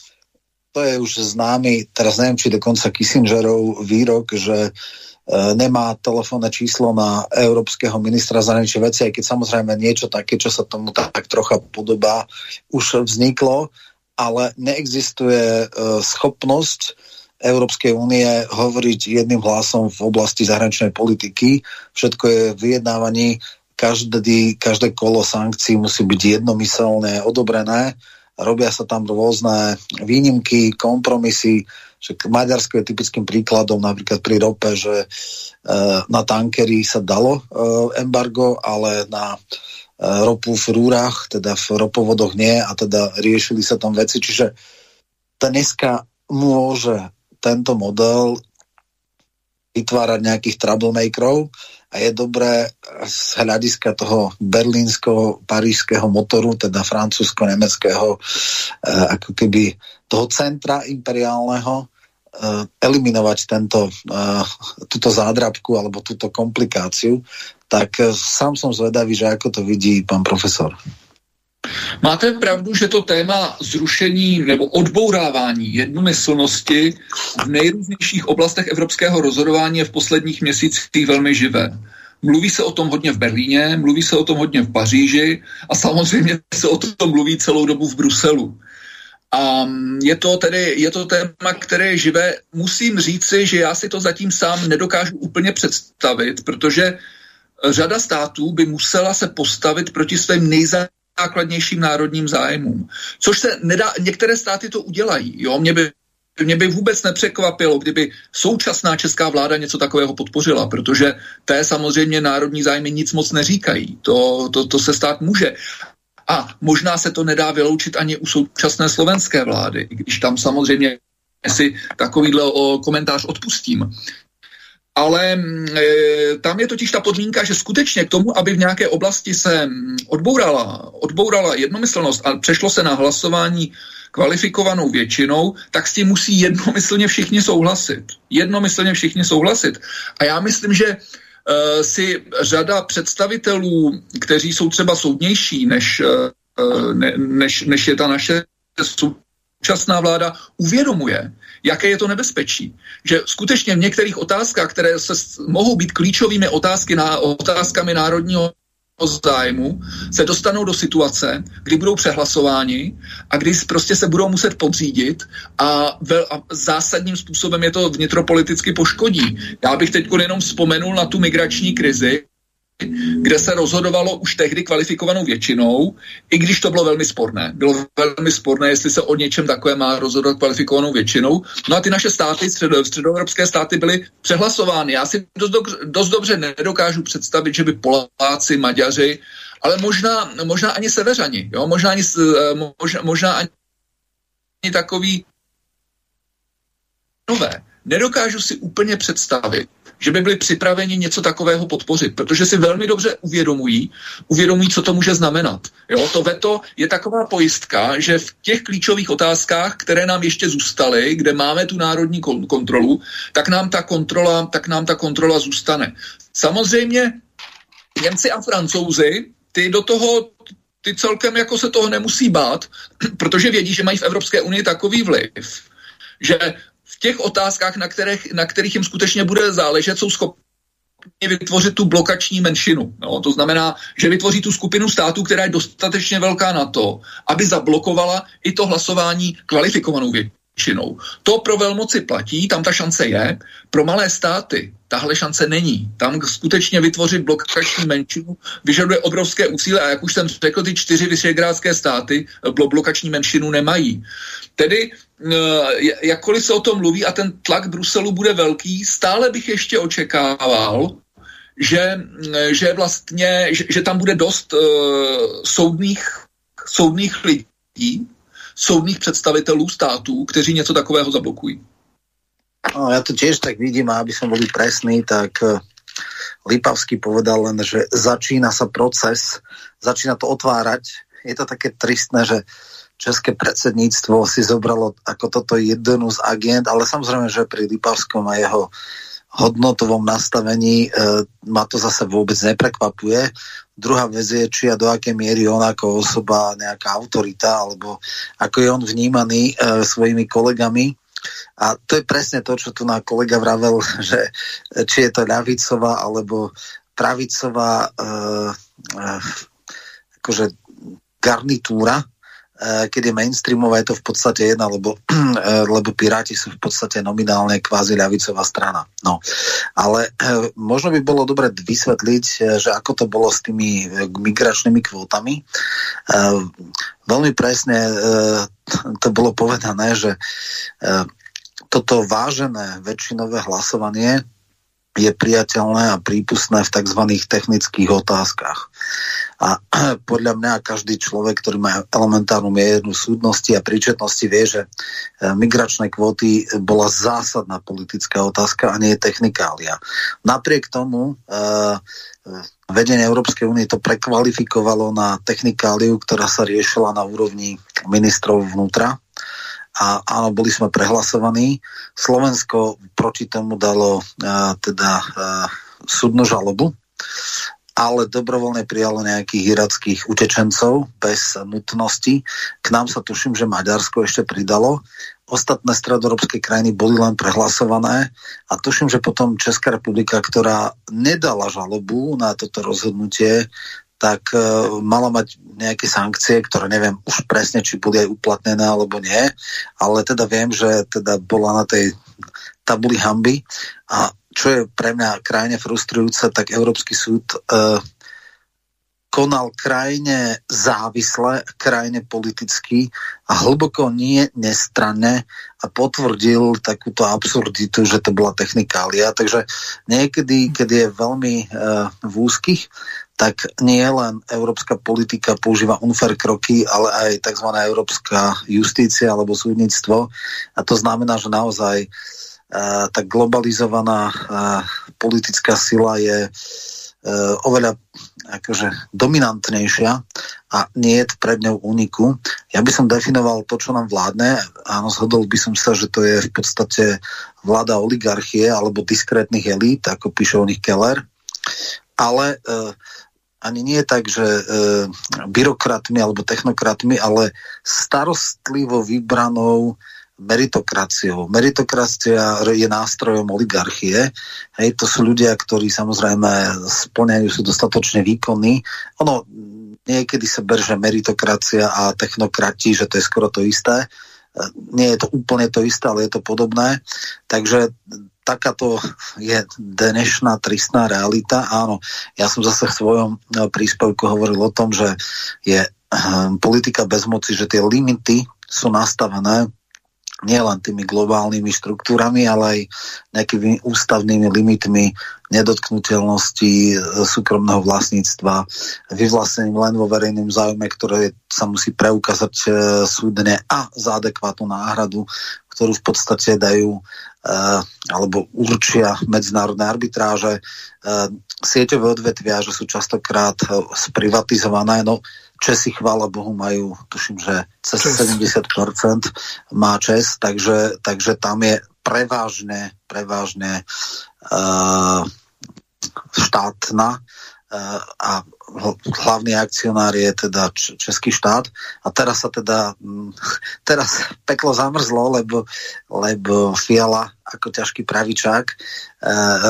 to je už známy, teraz neviem, či dokonca Kissingerov výrok, že uh, nemá telefónne číslo na európskeho ministra zahraničných vecí, aj keď samozrejme niečo také, čo sa tomu tak, trocha podobá, už vzniklo, ale neexistuje uh, schopnosť Európskej únie hovoriť jedným hlasom v oblasti zahraničnej politiky. Všetko je vyjednávaní, každý, každé kolo sankcií musí byť jednomyselne odobrené, robia sa tam rôzne výnimky, kompromisy, že Maďarsko je typickým príkladom napríklad pri rope, že e, na tankery sa dalo e, embargo, ale na e, ropu v rúrach, teda v ropovodoch nie a teda riešili sa tam veci. Čiže dneska môže tento model vytvárať nejakých troublemakerov a je dobré z hľadiska toho berlínsko-parížského motoru, teda francúzsko-nemeckého, ako keby toho centra imperiálneho uh, eliminovať tento, uh, túto zádrabku alebo túto komplikáciu, tak sám som zvedavý, že ako to vidí pán profesor. Máte pravdu, že to téma zrušení nebo odbourávání jednomyslnosti v nejrůznějších oblastech evropského rozhodování je v posledních měsících velmi živé. Mluví se o tom hodně v Berlíně, mluví se o tom hodně v Paříži a samozřejmě se o tom mluví celou dobu v Bruselu. A je to tedy je to téma, které je živé. Musím říci, že já si to zatím sám nedokážu úplně představit, protože řada států by musela se postavit proti svým nejzákladnějším národním zájmům. Což se nedá, některé státy to udělají. Jo? Mě by mě by vůbec nepřekvapilo, kdyby současná česká vláda něco takového podpořila, protože té samozřejmě národní zájmy nic moc neříkají. To, to, to se stát může. A možná se to nedá vyloučit ani u současné slovenské vlády, když tam samozřejmě si takovýhle komentář odpustím. Ale e, tam je totiž ta podmínka, že skutečně k tomu, aby v nějaké oblasti se odbourala, odbourala jednomyslnost a přešlo se na hlasování kvalifikovanou většinou, tak s tím musí jednomyslně všichni souhlasit. Jednomyslně všichni souhlasit. A já myslím, že Eh, si řada představitelů, kteří jsou třeba soudnější než, eh, ne, než, než je ta naše současná vláda, uvědomuje, jaké je to nebezpečí. Že skutečně v některých otázkách, které se mohou být klíčovými otázky na, otázkami národního zájmu se dostanou do situace, kdy budou přehlasováni a kdy prostě se budou muset podřídit a, vel, a zásadním způsobem je to vnitropoliticky poškodí. Já bych teď jenom vzpomenul na tu migrační krizi, kde se rozhodovalo už tehdy kvalifikovanou většinou, i když to bylo velmi sporné. Bylo velmi sporné, jestli se o něčem takovém má rozhodovat kvalifikovanou většinou. No a ty naše státy, středo, středoevropské státy, byly přehlasovány. Já si dost, do, dost dobře nedokážu představit, že by Poláci, Maďaři, ale možná, možná ani Severani, jo? Možná, ani, eh, možná, možná ani takový nové. Nedokážu si úplně představit, že by byli připraveni něco takového podpořit, protože si velmi dobře uvědomují, uvědomují, co to může znamenat. Jo, to veto je taková pojistka, že v těch klíčových otázkách, které nám ještě zůstaly, kde máme tu národní kontrolu, tak nám ta kontrola, tak nám ta kontrola zůstane. Samozřejmě Němci a Francouzi, ty do toho ty celkem jako se toho nemusí bát, protože vědí, že mají v Evropské unii takový vliv, že těch otázkách, na kterých, na kterých jim skutečně bude záležet, jsou schopni vytvořit tu blokační menšinu. No, to znamená, že vytvoří tu skupinu států, která je dostatečně velká na to, aby zablokovala i to hlasování kvalifikovanou menšinou. To pro velmoci platí, tam ta šance je. Pro malé státy tahle šance není. Tam skutečně vytvořit blokační menšinu vyžaduje obrovské úsilí a jak už jsem řekl, ty čtyři vyšegrádské státy blokační menšinu nemají. Tedy jakkoliv se o tom mluví a ten tlak Bruselu bude velký, stále bych ještě očekával, že, že vlastně, že, že tam bude dost uh, soudných, soudných lidí, soudných představitelů států, kteří něco takového zablokují. No, ja to tiež tak vidím a aby som boli presný, tak uh, Lipavský povedal len, že začína sa proces, začína to otvárať. Je to také tristné, že české predsedníctvo si zobralo ako toto jednu z agent, ale samozrejme, že pri Lipavskom a jeho hodnotovom nastavení e, ma to zase vôbec neprekvapuje. Druhá vec je, či a do akej miery on ako osoba, nejaká autorita, alebo ako je on vnímaný e, svojimi kolegami. A to je presne to, čo tu na kolega vravel, že či je to ľavicová alebo pravicová e, e, akože garnitúra, keď je mainstreamová, je to v podstate jedna, lebo, eh, lebo Piráti sú v podstate nominálne kvázi ľavicová strana. No. Ale eh, možno by bolo dobre vysvetliť, že ako to bolo s tými migračnými kvótami. Veľmi presne to bolo povedané, že toto vážené väčšinové hlasovanie je priateľné a prípustné v tzv. technických otázkach. A podľa mňa každý človek, ktorý má elementárnu mieru súdnosti a príčetnosti, vie, že e, migračné kvóty bola zásadná politická otázka a nie je technikália. Napriek tomu uh, vedenie Európskej únie to prekvalifikovalo na technikáliu, ktorá sa riešila na úrovni ministrov vnútra a áno, boli sme prehlasovaní. Slovensko proti tomu dalo uh, teda uh, súdnu žalobu, ale dobrovoľne prijalo nejakých irackých utečencov bez nutnosti. K nám sa tuším, že Maďarsko ešte pridalo. Ostatné stredoeurópske krajiny boli len prehlasované a tuším, že potom Česká republika, ktorá nedala žalobu na toto rozhodnutie, tak uh, mala mať nejaké sankcie, ktoré neviem už presne, či boli aj uplatnené alebo nie, ale teda viem, že teda bola na tej tabuli hamby a čo je pre mňa krajine frustrujúce, tak Európsky súd uh, konal krajine závisle, krajine politicky a hlboko nie nestranne a potvrdil takúto absurditu, že to bola technikália. Takže niekedy, keď je veľmi uh, v úzkých, tak nie len európska politika používa unfair kroky, ale aj tzv. európska justícia alebo súdnictvo. A to znamená, že naozaj uh, tá globalizovaná uh, politická sila je uh, oveľa akože dominantnejšia a nie je pred ňou úniku. Ja by som definoval to, čo nám vládne. Áno, zhodol by som sa, že to je v podstate vláda oligarchie alebo diskrétnych elít, ako píše o nich Keller. Ale uh, ani nie tak, že e, byrokratmi alebo technokratmi, ale starostlivo vybranou meritokraciou. Meritokracia je nástrojom oligarchie. Hej, to sú ľudia, ktorí samozrejme splňajú, sú dostatočne výkonní. Ono niekedy sa berže meritokracia a technokrati, že to je skoro to isté. E, nie je to úplne to isté, ale je to podobné. Takže takáto je dnešná tristná realita. Áno, ja som zase v svojom e, príspevku hovoril o tom, že je hm, politika bezmoci, že tie limity sú nastavené nielen tými globálnymi štruktúrami, ale aj nejakými ústavnými limitmi nedotknutelnosti e, súkromného vlastníctva, vyvlastnením len vo verejnom záujme, ktoré sa musí preukázať súdne a za adekvátnu náhradu, ktorú v podstate dajú Eh, alebo určia medzinárodné arbitráže. Eh, sieťové odvetvia, že sú častokrát eh, sprivatizované, no Česi, chvála Bohu, majú, tuším, že cez Čes. 70% má Čes, takže, takže tam je prevážne, prevážne uh, štátna uh, a hlavný akcionár je teda Český štát a teraz sa teda teraz peklo zamrzlo, lebo, lebo Fiala ako ťažký pravičák e,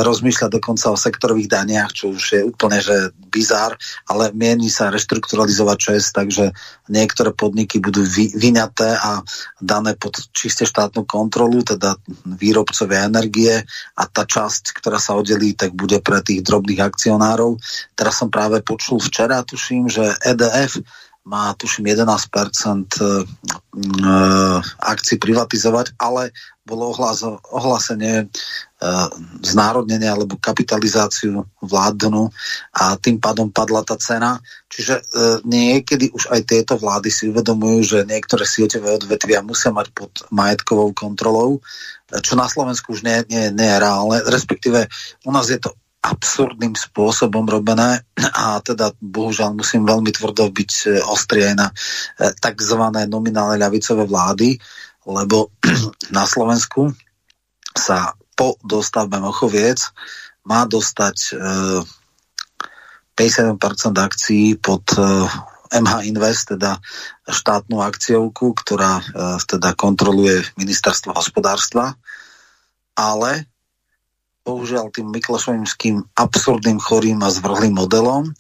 rozmýšľa dokonca o sektorových daniach, čo už je úplne že bizár, ale mieni sa reštrukturalizovať čes, takže niektoré podniky budú vy, vyňaté a dané pod čiste štátnu kontrolu, teda výrobcovia energie a tá časť, ktorá sa oddelí, tak bude pre tých drobných akcionárov. Teraz som práve počul včera, tuším, že EDF má tuším 11% e, akcií privatizovať, ale bolo ohlásenie e, znárodnenie alebo kapitalizáciu vládnu a tým pádom padla tá cena. Čiže e, niekedy už aj tieto vlády si uvedomujú, že niektoré sieťové odvetvia musia mať pod majetkovou kontrolou, čo na Slovensku už nie, nie, nie je reálne. Respektíve u nás je to absurdným spôsobom robené a teda bohužiaľ musím veľmi tvrdo byť e, ostrý aj na e, tzv. nominálne ľavicové vlády, lebo na Slovensku sa po dostavbe Mochoviec má dostať 57% e, akcií pod MH Invest, teda štátnu akciovku, ktorá teda kontroluje ministerstvo hospodárstva, ale bohužiaľ tým Miklošovským absurdným, chorým a zvrhlým modelom,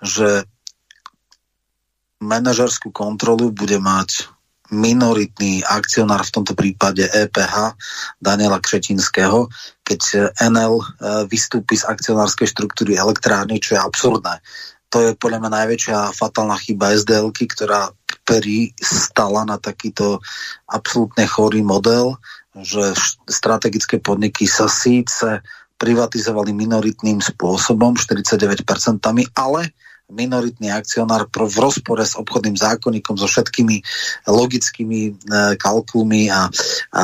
že manažerskú kontrolu bude mať minoritný akcionár, v tomto prípade EPH Daniela Křetinského, keď NL e, vystúpi z akcionárskej štruktúry elektrárny, čo je absurdné. To je podľa mňa najväčšia fatálna chyba SDL, ktorá stala na takýto absolútne chorý model, že strategické podniky sa síce privatizovali minoritným spôsobom, 49%, ale minoritný akcionár v rozpore s obchodným zákonníkom, so všetkými logickými e, kalkulmi a, a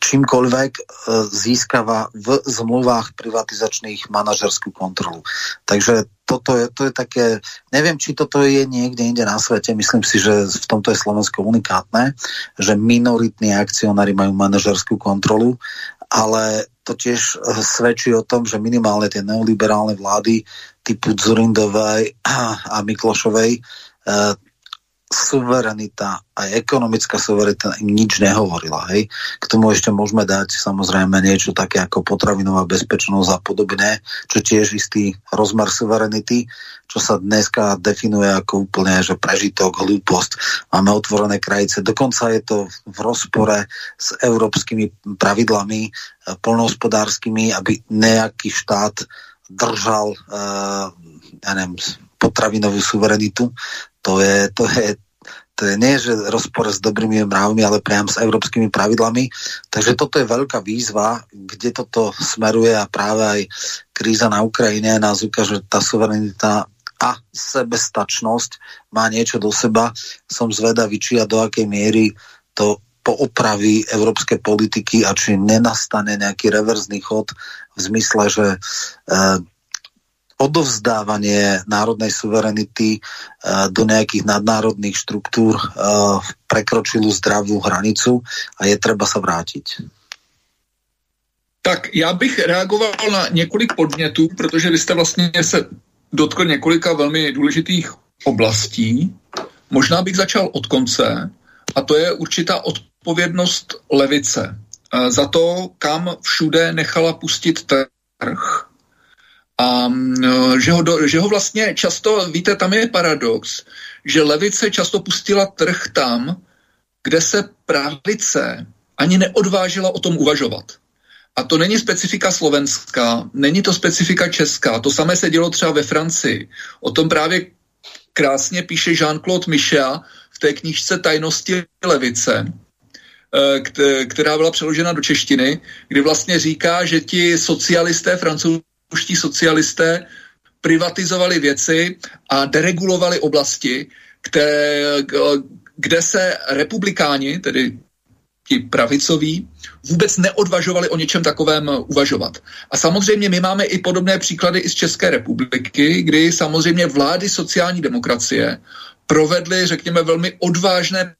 čímkoľvek e, získava v zmluvách privatizačných manažerskú kontrolu. Takže toto je, to je také, neviem, či toto je niekde inde na svete, myslím si, že v tomto je Slovensko unikátne, že minoritní akcionári majú manažerskú kontrolu, ale to tiež e, svedčí o tom, že minimálne tie neoliberálne vlády typu Zurindovej a Miklošovej e, suverenita a ekonomická suverenita im nič nehovorila. Hej. K tomu ešte môžeme dať samozrejme niečo také ako potravinová bezpečnosť a podobne, čo tiež istý rozmer suverenity, čo sa dneska definuje ako úplne, že prežitok, hlúposť. Máme otvorené krajice. Dokonca je to v rozpore s európskymi pravidlami e, polnohospodárskymi, aby nejaký štát držal uh, ja neviem, potravinovú suverenitu. To je, to je, to je nie, že rozpor s dobrými mravmi, ale priam s európskymi pravidlami. Takže toto je veľká výzva, kde toto smeruje a práve aj kríza na Ukrajine nás ukáže, že tá suverenita a sebestačnosť má niečo do seba. Som zvedavý, či a do akej miery to poopraví európske politiky a či nenastane nejaký reverzný chod v zmysle, že e, odovzdávanie národnej suverenity uh, do nejakých nadnárodných štruktúr uh, prekročilú zdravú hranicu a je treba sa vrátiť. Tak já bych reagoval na několik podnětů, protože vy jste vlastně se dotkl několika velmi důležitých oblastí. Možná bych začal od konce, a to je určitá odpovědnost levice za to, kam všude nechala pustit trh a mm, že ho, do, že ho vlastně často, víte, tam je paradox, že levice často pustila trh tam, kde se pravice ani neodvážila o tom uvažovat. A to není specifika Slovenska, není to specifika Česká, to samé se dělo třeba ve Francii. O tom právě krásně píše Jean-Claude Michel v té knížce Tajnosti levice, eh, která byla přeložena do češtiny, kdy vlastně říká, že ti socialisté francouzské ruští socialisté privatizovali věci a deregulovali oblasti, které, kde se republikáni, tedy ti pravicoví, vůbec neodvažovali o něčem takovém uvažovat. A samozřejmě my máme i podobné příklady i z České republiky, kdy samozřejmě vlády sociální demokracie provedly, řekněme, velmi odvážné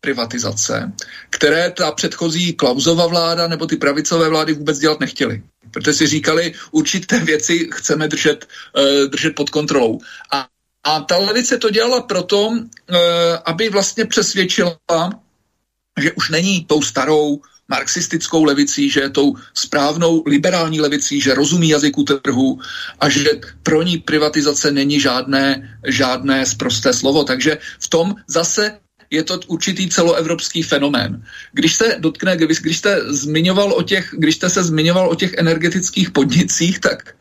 privatizace, které ta předchozí Klausova vláda nebo ty pravicové vlády vůbec dělat nechtěly. Protože si říkali, určité věci chceme držet, uh, držet pod kontrolou. A, a ta levice to dělala proto, uh, aby vlastně přesvědčila, že už není tou starou marxistickou levicí, že je tou správnou liberální levicí, že rozumí jazyku trhu a že pro ní privatizace není žádné, žádné sprosté slovo. Takže v tom zase je to určitý celoevropský fenomén. Když se dotkne, když, jste zmiňoval o těch, když jste se zmiňoval o těch energetických podnicích, tak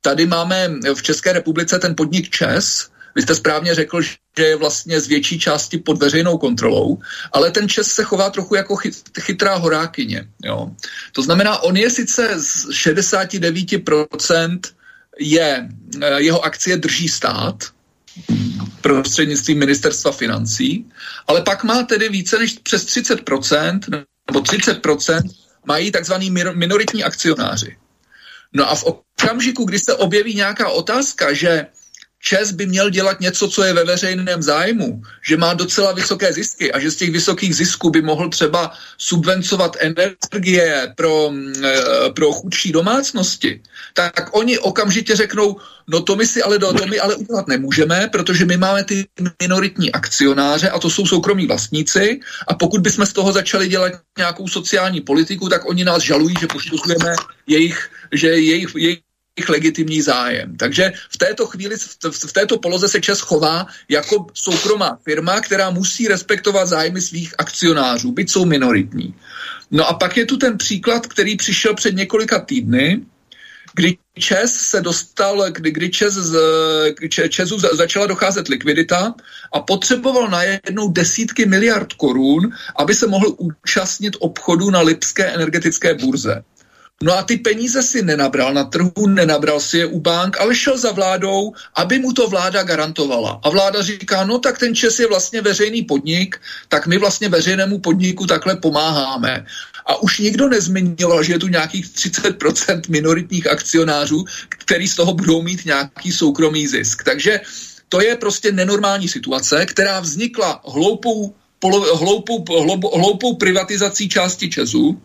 tady máme v České republice ten podnik ČES, vy jste správně řekl, že je vlastně z větší části pod veřejnou kontrolou, ale ten Čes se chová trochu jako chytrá horákyně. Jo. To znamená, on je sice z 69% je, eh, jeho akcie drží stát, prostřednictvím ministerstva financí, ale pak má tedy více než přes 30%, nebo 30% mají takzvaný minoritní akcionáři. No a v okamžiku, kdy se objeví nějaká otázka, že ČES by měl dělat něco, co je ve veřejném zájmu, že má docela vysoké zisky a že z těch vysokých zisků by mohl třeba subvencovat energie pro, e, pro chudší domácnosti, tak oni okamžitě řeknou, no to my si ale, to my ale udělat nemůžeme, protože my máme ty minoritní akcionáře a to jsou soukromí vlastníci a pokud bychom z toho začali dělat nějakou sociální politiku, tak oni nás žalují, že poškozujeme jejich, že jejich, jejich jejich legitimní zájem. Takže v této chvíli, v této poloze se Čes chová jako soukromá firma, která musí respektovat zájmy svých akcionářů, byť jsou minoritní. No a pak je tu ten příklad, který přišel před několika týdny, kdy Čes se dostal, kdy, kdy Čes z, Česu začala docházet likvidita a potřeboval najednou desítky miliard korun, aby se mohl účastnit obchodu na Lipské energetické burze. No a ty peníze si nenabral na trhu, nenabral si je u bank, ale šel za vládou, aby mu to vláda garantovala. A vláda říká, no tak ten Čes je vlastně veřejný podnik, tak my vlastně veřejnému podniku takhle pomáháme. A už nikdo nezmiňoval, že je tu nějakých 30% minoritních akcionářů, který z toho budou mít nějaký soukromý zisk. Takže to je prostě nenormální situace, která vznikla hloupou, polo, hloupou, hloupou, hloupou privatizací části Česu,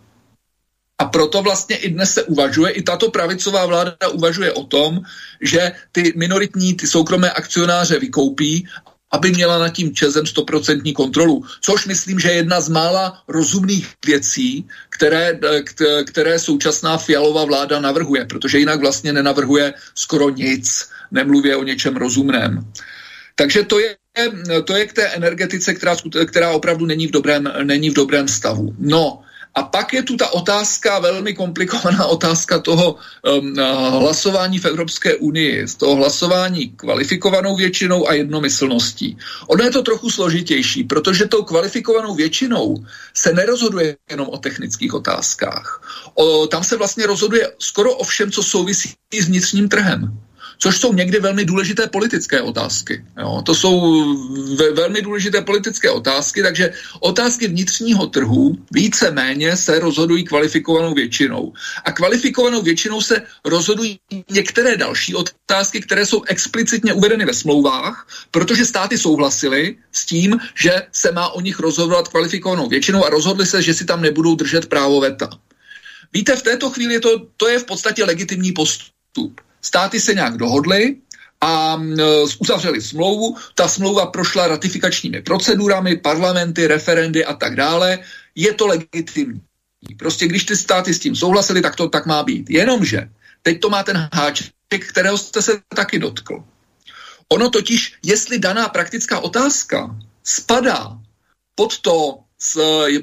proto vlastně i dnes se uvažuje, i tato pravicová vláda uvažuje o tom, že ty minoritní, ty soukromé akcionáře vykoupí, aby měla nad tím Čezem stoprocentní kontrolu. Což myslím, že je jedna z mála rozumných věcí, které, které současná fialová vláda navrhuje, protože jinak vlastně nenavrhuje skoro nic, nemluvě o něčem rozumném. Takže to je, to je k té energetice, která, která opravdu není v dobrém, není v dobrém stavu. No, a pak je tu ta otázka, velmi komplikovaná otázka toho um, hlasování v Evropské unii, z toho hlasování kvalifikovanou většinou a jednomyslností. Ono je to trochu složitější, protože tou kvalifikovanou většinou se nerozhoduje jenom o technických otázkách. O, tam se vlastně rozhoduje skoro o všem, co souvisí s vnitřním trhem což jsou někdy velmi důležité politické otázky. Jo. To jsou ve, velmi důležité politické otázky, takže otázky vnitřního trhu více-méně se rozhodují kvalifikovanou většinou. A kvalifikovanou většinou se rozhodují některé další otázky, které jsou explicitně uvedeny ve smlouvách, protože státy souhlasily s tím, že se má o nich rozhodovat kvalifikovanou většinou a rozhodli se, že si tam nebudou držet právo veta. Víte, v této chvíli to, to je v podstatě legitimní postup. Státy se nějak dohodly a e, uzavřeli smlouvu. Ta smlouva prošla ratifikačními procedurami, parlamenty, referendy a tak dále. Je to legitimní. Prostě když ty státy s tím souhlasili, tak to tak má být. Jenomže teď to má ten háček, kterého jste se taky dotkl. Ono totiž, jestli daná praktická otázka spadá pod, to,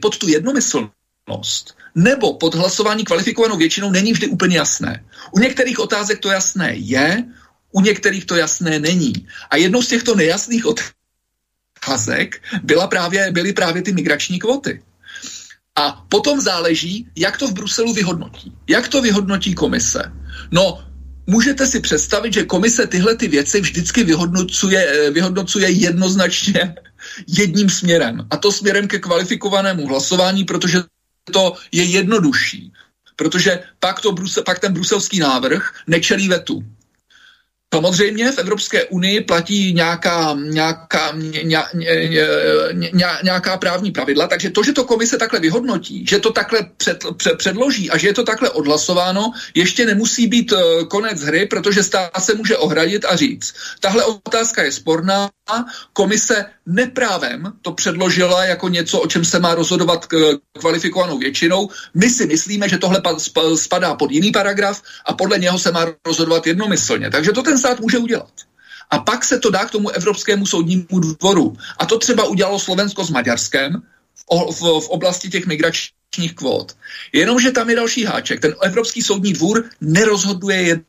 pod tu jednomyslnost, nebo pod hlasování kvalifikovanou většinou není vždy úplně jasné. U některých otázek to jasné je, u některých to jasné není. A jednou z těchto nejasných otázek byla právě, byly právě ty migrační kvoty. A potom záleží, jak to v Bruselu vyhodnotí. Jak to vyhodnotí komise? No, můžete si představit, že komise tyhle ty věci vždycky vyhodnocuje, vyhodnocuje jednoznačně jedním směrem. A to směrem ke kvalifikovanému hlasování, protože to je jednodušší, protože pak, to, pak ten bruselský návrh nečelí vetu. Samozřejmě v Evropské unii platí nějaká, nějaká, ně, ně, ně, nějaká právní pravidla, takže to, že to komise takhle vyhodnotí, že to takhle před, před, předloží a že je to takhle odhlasováno, ještě nemusí být uh, konec hry, protože stát se může ohradit a říct. Tahle otázka je sporná, komise neprávem to předložila jako něco, o čem se má rozhodovat kvalifikovanou většinou. My si myslíme, že tohle spadá pod jiný paragraf a podle něho se má rozhodovat jednomyslně. Takže to ten stát může udělat. A pak se to dá k tomu Evropskému soudnímu dvoru. A to třeba udělalo Slovensko s Maďarskem v, v, v oblasti těch migračních kvót. Jenomže tam je další háček. Ten Evropský soudní dvůr nerozhoduje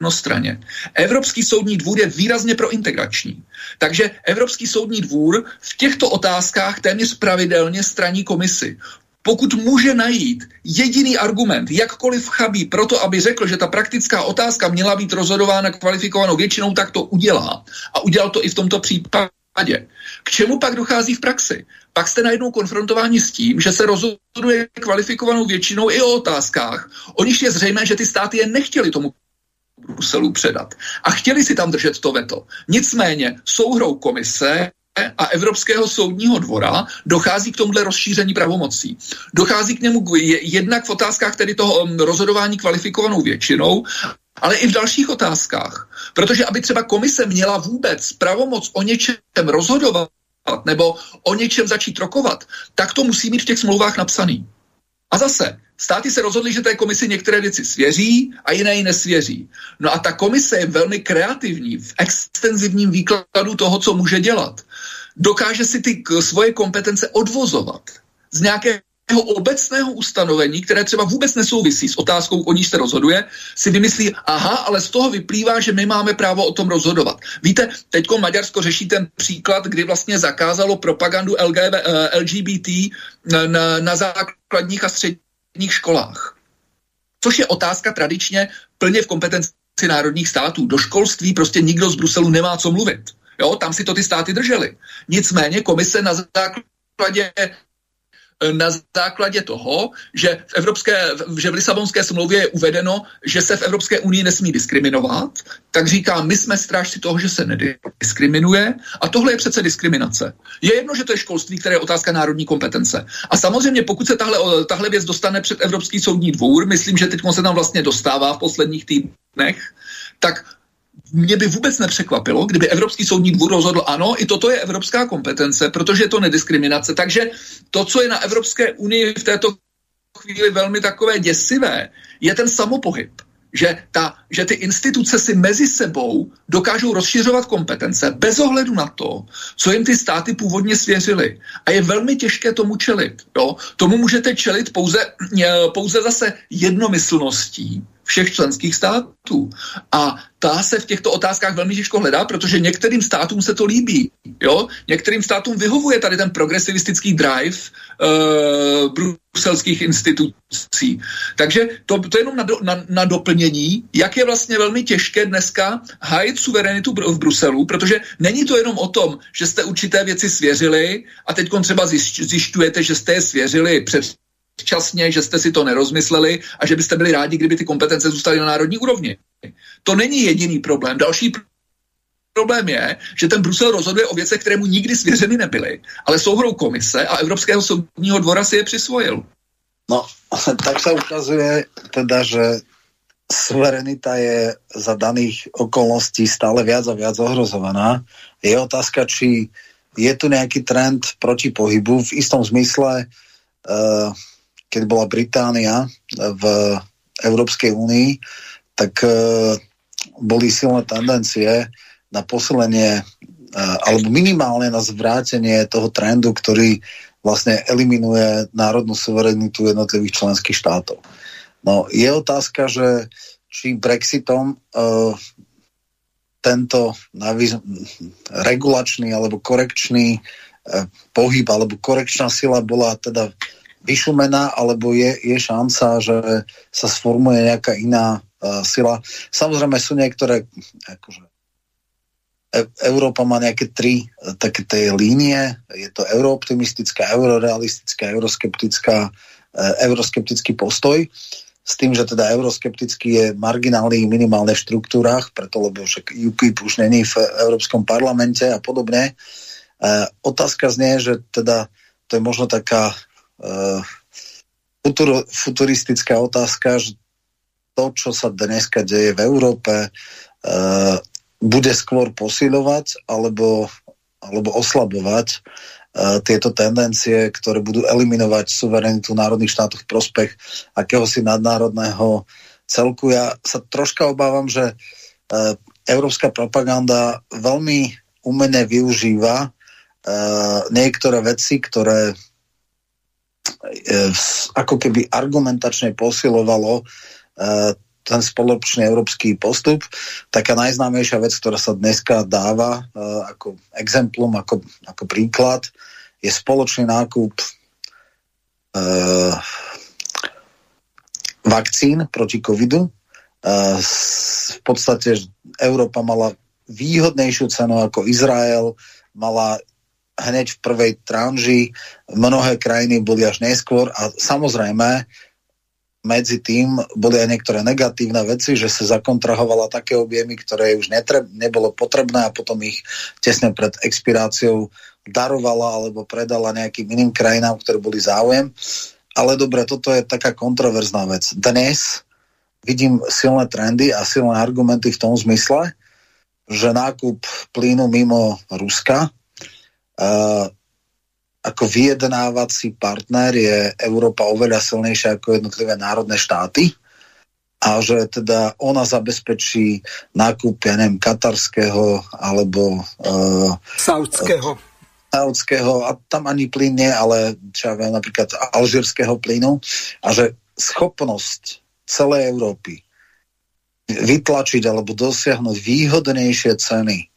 jednostranně. Evropský soudní dvůr je výrazně prointegrační. Takže Evropský soudní dvůr v těchto otázkách téměř pravidelně straní komisi pokud může najít jediný argument, jakkoliv chabí, proto aby řekl, že ta praktická otázka měla být rozhodována kvalifikovanou většinou, tak to udělá. A udělal to i v tomto případě. K čemu pak dochází v praxi? Pak jste najednou konfrontováni s tím, že se rozhoduje kvalifikovanou většinou i o otázkách, o nich je zřejmé, že ty státy je nechtěli tomu Bruselu předat. A chtěli si tam držet to veto. Nicméně souhrou komise a Evropského soudního dvora dochází k tomuhle rozšíření pravomocí. Dochází k němu jednak v otázkách tedy toho um, rozhodování kvalifikovanou většinou, ale i v dalších otázkách. Protože aby třeba komise měla vůbec pravomoc o něčem rozhodovat nebo o něčem začít rokovat, tak to musí mít v těch smlouvách napsaný. A zase, státy se rozhodly, že té komisi některé věci svěří a jiné ji nesvěří. No a ta komise je velmi kreativní v extenzivním výkladu toho, co může dělat. Dokáže si ty svoje kompetence odvozovat z nějaké obecného ustanovení, které třeba vůbec nesouvisí s otázkou, o níž se rozhoduje, si vymyslí, aha, ale z toho vyplývá, že my máme právo o tom rozhodovat. Víte, teď Maďarsko řeší ten příklad, kdy vlastně zakázalo propagandu LGB, LGBT eh, na, na základních a středních školách. Což je otázka tradičně plně v kompetenci národních států. Do školství prostě nikdo z Bruselu nemá co mluvit. Jo, tam si to ty státy držely. Nicméně komise na základě na základě toho, že v, Evropské, že v Lisabonské smlouvě je uvedeno, že se v Evropské unii nesmí diskriminovat, tak říká, my jsme strážci toho, že se nediskriminuje a tohle je přece diskriminace. Je jedno, že to je školství, které je otázka národní kompetence. A samozřejmě, pokud se tahle, tahle věc dostane před Evropský soudní dvůr, myslím, že teď se tam vlastně dostává v posledních týdnech, tak mě by vůbec nepřekvapilo, kdyby Evropský soudní dvůr rozhodl, ano, i toto je evropská kompetence, protože je to nediskriminace. Takže to, co je na Evropské unii v této chvíli velmi takové děsivé, je ten samopohyb. Že, ta, že ty instituce si mezi sebou dokážou rozšiřovat kompetence bez ohledu na to, co jim ty státy původně svěřily. A je velmi těžké tomu čelit. Jo? Tomu můžete čelit pouze, eh, pouze zase jednomyslností, všech členských států. A ta se v těchto otázkách velmi těžko hledá, protože některým státům se to líbí. Jo? Některým státům vyhovuje tady ten progresivistický drive uh, bruselských institucí. Takže to, to je jenom na, do, na, na doplnění, jak je vlastně velmi těžké dneska hájit suverenitu v Bruselu, protože není to jenom o tom, že jste určité věci svěřili a teď třeba zjišťujete, že jste je svěřili před včasně, že jste si to nerozmysleli a že byste byli rádi, kdyby ty kompetence zůstaly na národní úrovni. To není jediný problém. Další problém je, že ten Brusel rozhoduje o věcech, které mu nikdy svěřeny nebyly, ale souhrou komise a Evropského soudního dvora si je přisvojil. No, tak se ukazuje teda, že suverenita je za daných okolností stále viac a viac ohrozovaná. Je otázka, či je tu nejaký trend proti pohybu v istom zmysle uh, keď bola Británia v Európskej únii, tak e, boli silné tendencie na posilenie e, alebo minimálne na zvrátenie toho trendu, ktorý vlastne eliminuje národnú suverenitu jednotlivých členských štátov. No, je otázka, že či Brexitom uh, tento naviz- regulačný alebo korekčný uh, pohyb alebo korekčná sila bola teda vyšumená, alebo je, je šanca, že sa sformuje nejaká iná uh, sila. Samozrejme sú niektoré, akože, e Európa má nejaké tri uh, také tie línie. Je to eurooptimistická, eurorealistická, euroskeptická, uh, euroskeptický postoj. s tým, že teda euroskeptický je marginálny minimálne v štruktúrach, preto lebo však UKIP už není v Európskom parlamente a podobne. E, otázka znie, že teda to je možno taká e, futur, futuristická otázka, že to, čo sa dneska deje v Európe, e, bude skôr posilovať alebo, alebo oslabovať e, tieto tendencie, ktoré budú eliminovať suverenitu národných štátov v prospech akéhosi nadnárodného celku. Ja sa troška obávam, že e, európska propaganda veľmi umene využíva e, niektoré veci, ktoré ako keby argumentačne posilovalo ten spoločný európsky postup. Taká najznámejšia vec, ktorá sa dneska dáva uh, ako exemplum, ako, ako príklad, je spoločný nákup vakcín proti covidu. V podstate Európa mala výhodnejšiu cenu ako Izrael, mala hneď v prvej tranži, mnohé krajiny boli až neskôr a samozrejme medzi tým boli aj niektoré negatívne veci, že sa zakontrahovala také objemy, ktoré už netreb, nebolo potrebné a potom ich tesne pred expiráciou darovala alebo predala nejakým iným krajinám, ktoré boli záujem. Ale dobre, toto je taká kontroverzná vec. Dnes vidím silné trendy a silné argumenty v tom zmysle, že nákup plynu mimo Ruska ako vyjednávací partner je Európa oveľa silnejšia ako jednotlivé národné štáty. A že teda ona zabezpečí nákup, ja neviem, katarského alebo uh, saudského. saudského. A tam ani plyn nie, ale čo ja viem, napríklad alžírskeho plynu. A že schopnosť celej Európy vytlačiť alebo dosiahnuť výhodnejšie ceny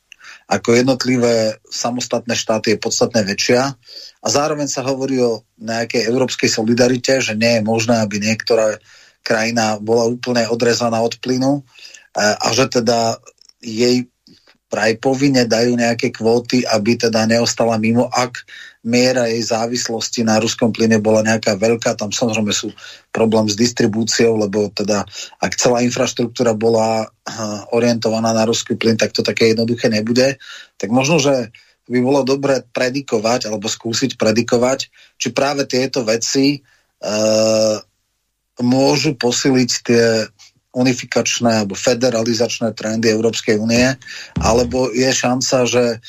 ako jednotlivé samostatné štáty je podstatne väčšia. A zároveň sa hovorí o nejakej európskej solidarite, že nie je možné, aby niektorá krajina bola úplne odrezaná od plynu a že teda jej praj povinne dajú nejaké kvóty, aby teda neostala mimo, ak miera jej závislosti na ruskom plyne bola nejaká veľká, tam samozrejme sú problém s distribúciou, lebo teda ak celá infraštruktúra bola orientovaná na ruský plyn, tak to také jednoduché nebude. Tak možno, že by bolo dobre predikovať alebo skúsiť predikovať, či práve tieto veci e, môžu posiliť tie unifikačné alebo federalizačné trendy Európskej únie, alebo je šanca, že,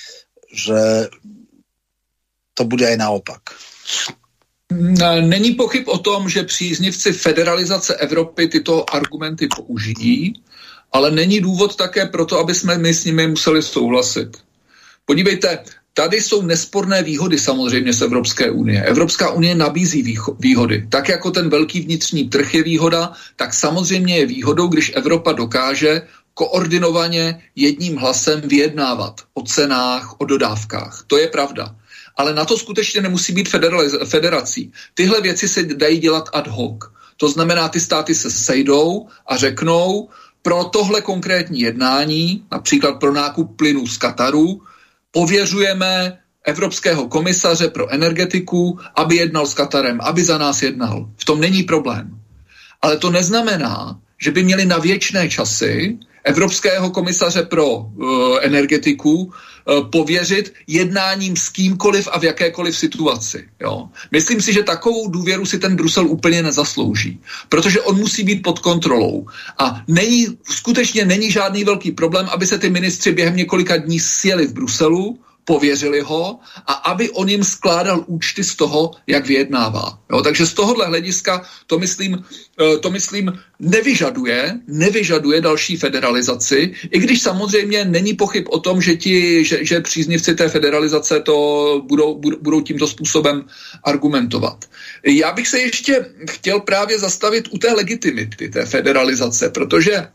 že to bude aj naopak. Není pochyb o tom, že příznivci federalizace Evropy tyto argumenty použijí, ale není důvod také proto, aby jsme my s nimi museli souhlasit. Podívejte, tady jsou nesporné výhody samozřejmě z Evropské unie. Evropská unie nabízí výhody. Tak jako ten velký vnitřní trh je výhoda, tak samozřejmě je výhodou, když Evropa dokáže koordinovaně jedním hlasem vyjednávat o cenách, o dodávkách. To je pravda. Ale na to skutečně nemusí být federací. Tyhle věci se dají dělat ad hoc. To znamená, ty státy se sejdou a řeknou, pro tohle konkrétní jednání, například pro nákup plynu z Kataru, pověřujeme Evropského komisaře pro energetiku, aby jednal s Katarem, aby za nás jednal. V tom není problém. Ale to neznamená, že by měli na věčné časy Evropského komisaře pro uh, energetiku uh, pověřit jednáním s kýmkoliv a v jakékoliv situaci. Jo. Myslím si, že takovou důvěru si ten Brusel úplně nezaslouží, protože on musí být pod kontrolou. A není, skutečně není žádný velký problém, aby se ty ministři během několika dní sjeli v Bruselu, pověřili ho a aby on jim skládal účty z toho, jak vyjednává. Jo, takže z tohohle hlediska to myslím, eh, to myslím nevyžaduje, nevyžaduje další federalizaci, i když samozřejmě není pochyb o tom, že, ti, že, že příznivci té federalizace to budou, budou tímto způsobem argumentovat. Já bych se ještě chtěl právě zastavit u té legitimity té federalizace, protože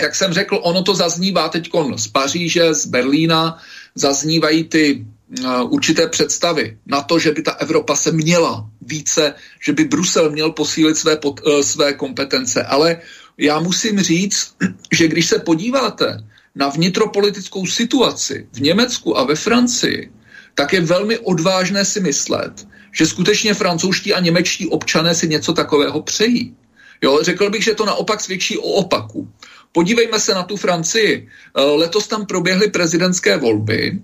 jak jsem řekl, ono to zaznívá teď z Paříže, z Berlína, zaznívají ty uh, určité představy na to, že by ta Evropa se měla více, že by Brusel měl posílit své, pod, uh, své kompetence. Ale já musím říct, že když se podíváte na vnitropolitickou situaci v Německu a ve Francii, tak je velmi odvážné si myslet, že skutečně francouzští a němečtí občané si něco takového přejí. Jo, řekl bych, že to naopak svědčí o opaku. Podívejme se na tu Francii. Eh, letos tam proběhly prezidentské volby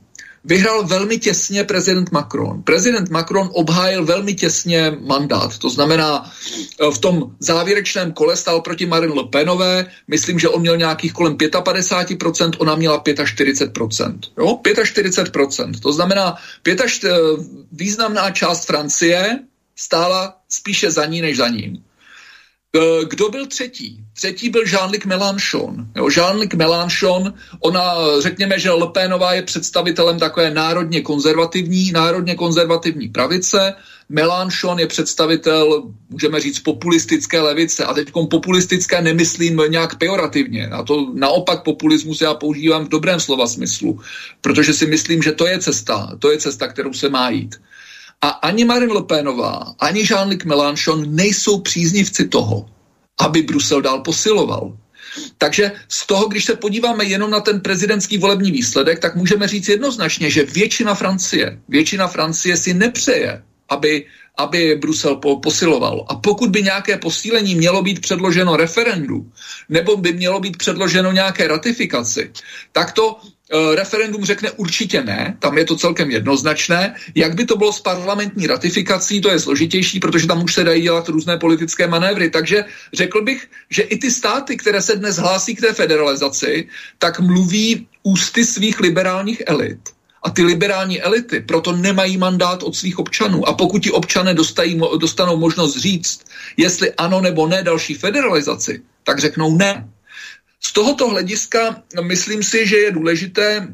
vyhrál velmi těsně prezident Macron. Prezident Macron obhájil velmi těsně mandát. To znamená, eh, v tom závěrečném kole stál proti Marine Le Penové. Myslím, že on měl nějakých kolem 55%, ona měla 45%. Jo? 45%. To znamená, 45, eh, významná část Francie stála spíše za ní než za ním. Eh, kdo byl třetí? Třetí byl Jean-Luc Mélenchon. Jean-Luc Mélenchon, ona, řekněme, že Le Penová je představitelem takové národně konzervativní, národně konzervativní pravice, Mélenchon je představitel, můžeme říct, populistické levice. A teď populistické nemyslím nějak pejorativně. A to naopak populismus já používám v dobrém slova smyslu, protože si myslím, že to je cesta, to je cesta, kterou se má jít. A ani Marine Le Penová, ani Jean-Luc Mélenchon nejsou příznivci toho, aby Brusel dál posiloval. Takže z toho, když se podíváme jenom na ten prezidentský volební výsledek, tak můžeme říct jednoznačně, že většina Francie, většina Francie si nepřeje, aby, aby Brusel po, posiloval. A pokud by nějaké posílení mělo být předloženo referendu, nebo by mělo být předloženo nějaké ratifikaci, tak to referendum řekne určitě ne, tam je to celkem jednoznačné. Jak by to bylo s parlamentní ratifikací, to je složitější, protože tam už se dají dělat různé politické manévry. Takže řekl bych, že i ty státy, které se dnes hlásí k té federalizaci, tak mluví ústy svých liberálních elit. A ty liberální elity proto nemají mandát od svých občanů. A pokud ti občané dostají, dostanou možnost říct, jestli ano nebo ne další federalizaci, tak řeknou ne. Z tohoto hlediska myslím si, že je důležité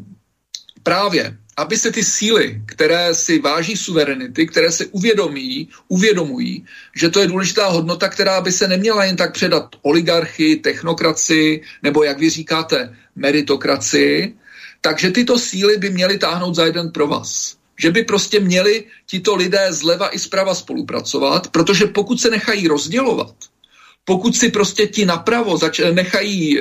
právě, aby se ty síly, které si váží suverenity, které se uvědomí, uvědomují, že to je důležitá hodnota, která by se neměla jen tak předat oligarchy, technokracii, nebo jak vy říkáte, meritokracii, takže tyto síly by měly táhnout za jeden pro vás. Že by prostě měli tito lidé zleva i zprava spolupracovat, protože pokud se nechají rozdělovat, pokud si prostě ti napravo zač- nechají,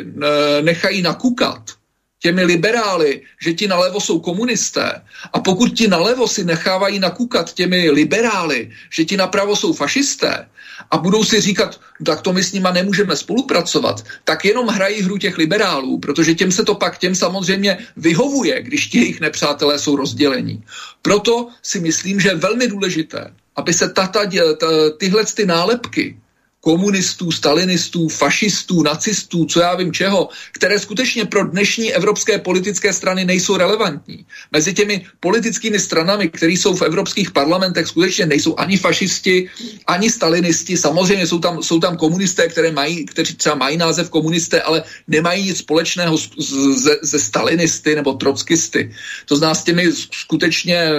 nechají nakukat těmi liberály, že ti nalevo jsou komunisté a pokud ti nalevo si nechávají nakukat těmi liberály, že ti napravo jsou fašisté a budou si říkat, tak to my s nima nemůžeme spolupracovat, tak jenom hrají hru těch liberálů, protože těm se to pak těm samozřejmě vyhovuje, když ti jejich nepřátelé jsou rozdělení. Proto si myslím, že je velmi důležité, aby se tata, tyhle ty nálepky komunistů, stalinistů, fašistů, nacistů, co já vím čeho, které skutečně pro dnešní evropské politické strany nejsou relevantní. Mezi těmi politickými stranami, které jsou v evropských parlamentech, skutečně nejsou ani fašisti, ani stalinisti. Samozřejmě jsou tam, jsou tam komunisté, které mají, kteří třeba mají název komunisté, ale nemají nic společného se, stalinisty nebo trockisty. To znamená s těmi skutečně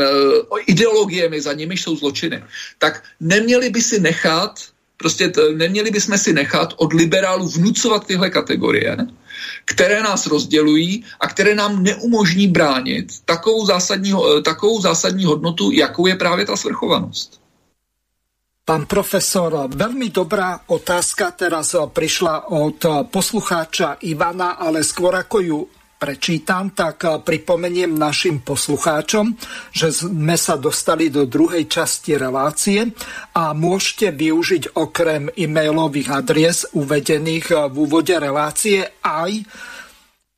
uh, ideologiemi, za nimi jsou zločiny. Tak neměli by si nechat Prostě t- neměli bychom si nechat od liberálů vnucovat tyhle kategorie, které nás rozdělují a které nám neumožní bránit takovou zásadní, takovou zásadní hodnotu, jakou je právě ta svrchovanost. Pán profesor, veľmi dobrá otázka teraz prišla od poslucháča Ivana, ale skôr ako ju prečítam, tak eh, pripomeniem našim poslucháčom, že sme sa dostali do druhej časti relácie a môžete využiť okrem e-mailových adries uvedených eh, v úvode relácie aj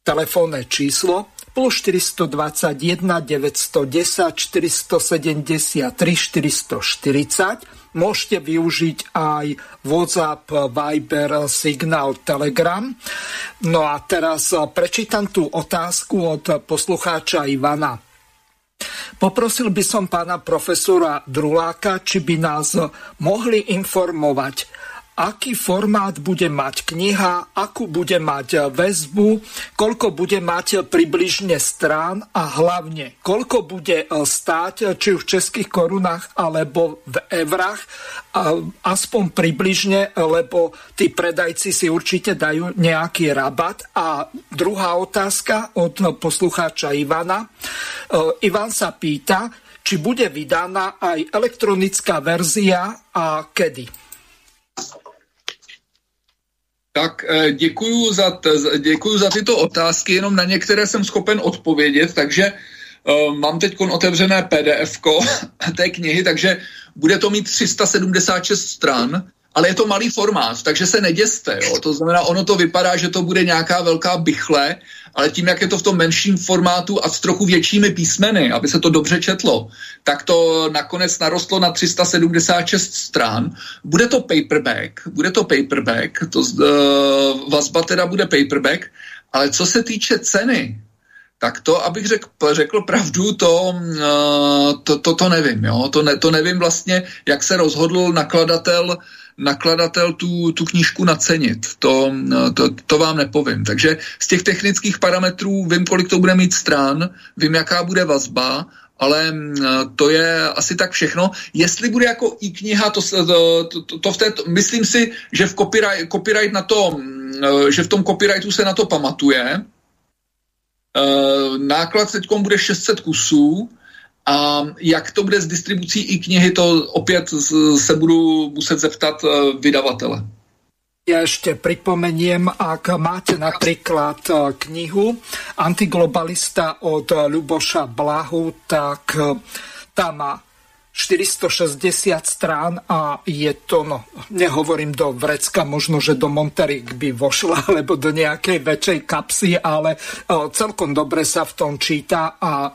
telefónne číslo plus 421 910 473 440 Môžete využiť aj WhatsApp, Viber, Signal, Telegram. No a teraz prečítam tú otázku od poslucháča Ivana. Poprosil by som pána profesora Druláka, či by nás mohli informovať, aký formát bude mať kniha, akú bude mať väzbu, koľko bude mať približne strán a hlavne koľko bude stáť, či už v českých korunách alebo v eurách, aspoň približne, lebo tí predajci si určite dajú nejaký rabat. A druhá otázka od poslucháča Ivana. E, Ivan sa pýta, či bude vydaná aj elektronická verzia a kedy. Tak eh, děkuju za, děkuju za tyto otázky, jenom na některé jsem schopen odpovědět, takže uh, mám teď otevřené pdf té knihy, takže bude to mít 376 stran ale je to malý formát, takže se neděste. Jo? To znamená, ono to vypadá, že to bude nějaká velká bychle, ale tím, jak je to v tom menším formátu a s trochu většími písmeny, aby se to dobře četlo, tak to nakonec narostlo na 376 strán. Bude to paperback, bude to paperback, to, uh, vazba teda bude paperback, ale co se týče ceny, tak to, abych řekl, řekl pravdu, to, uh, to, to, to nevím. Jo? To, ne, to nevím vlastně, jak se rozhodl nakladatel nakladatel tu, tu knížku nacenit. To, to, to vám nepovím. Takže z těch technických parametrů vím, kolik to bude mít stran, vím, jaká bude vazba, ale to je asi tak všechno. Jestli bude jako i kniha, to, to, to, to v té, myslím si, že v copyright, copyright na to, že v tom copyrightu se na to pamatuje. Náklad teď bude 600 kusů, a jak to bude s distribucí i knihy, to opět se budu muset zeptat eh, vydavatele. Ja ešte pripomeniem, ak máte napríklad eh, knihu Antiglobalista od Ľuboša Blahu, tak eh, tá má 460 strán a je to, no, nehovorím do vrecka, možno, že do Monterik by vošla, alebo do nejakej väčšej kapsy, ale celkom dobre sa v tom číta a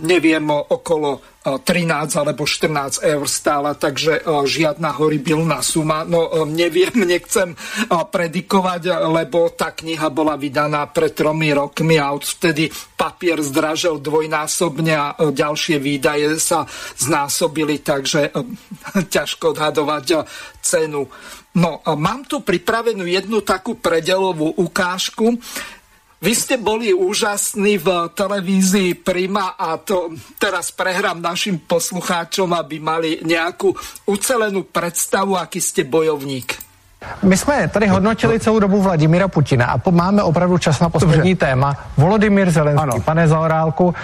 neviem, okolo 13 alebo 14 eur stála, takže žiadna horibilná suma. No neviem, nechcem predikovať, lebo tá kniha bola vydaná pred tromi rokmi a odvtedy papier zdražel dvojnásobne a ďalšie výdaje sa znásobili, takže ťažko odhadovať cenu. No, mám tu pripravenú jednu takú predelovú ukážku. Vy ste boli úžasní v televízii Prima a to teraz prehrám našim poslucháčom, aby mali nějakou ucelenú představu, aký ste bojovník. My jsme tady hodnotili celou dobu Vladimíra Putina a máme opravdu čas na poslední Dobře. téma. Volodymyr Zelenský, ano. pane Zaorálku, uh,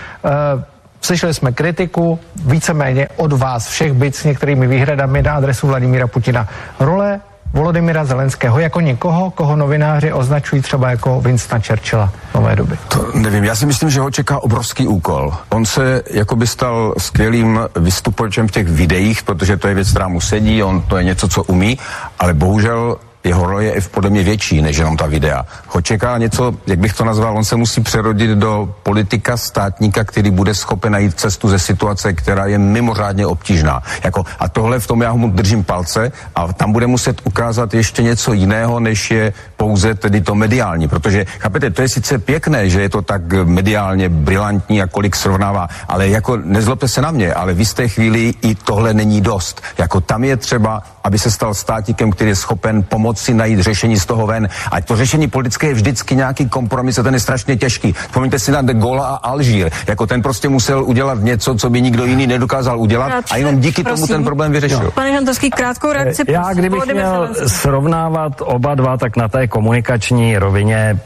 Slyšeli jsme kritiku, víceméně od vás všech, byť s některými výhradami na adresu Vladimíra Putina. Role Volodymyra Zelenského jako někoho, koho novináři označují třeba jako Winstona Churchilla nové doby? To nevím, já si myslím, že ho čeká obrovský úkol. On se jako by stal skvělým vystupočem v těch videích, protože to je věc, která mu sedí, on to je něco, co umí, ale bohužel jeho role je podle mě větší než jenom ta videa. Ho čeká něco, jak bych to nazval, on se musí přerodit do politika státníka, který bude schopen najít cestu ze situace, která je mimořádně obtížná. Jako, a tohle v tom já mu držím palce a tam bude muset ukázat ještě něco jiného, než je pouze tedy to mediální, protože, chápete, to je sice pěkné, že je to tak mediálně brilantní a kolik srovnává, ale jako nezlobte se na mě, ale v jisté chvíli i tohle není dost. Jako tam je třeba, aby se stal státníkem, který je schopen pomoci najít řešení z toho ven. A to řešení politické je vždycky nějaký kompromis a ten je strašně těžký. Vzpomeňte si na de Gaulle a Alžír. Jako ten prostě musel udělat něco, co by nikdo jiný nedokázal udělat Krátce, a jenom díky prosím. tomu ten problém vyřešil. No. Pane Žantovský, krátkou reakci. Já kdybych měl srovnávat oba dva, tak na té komunikační rovině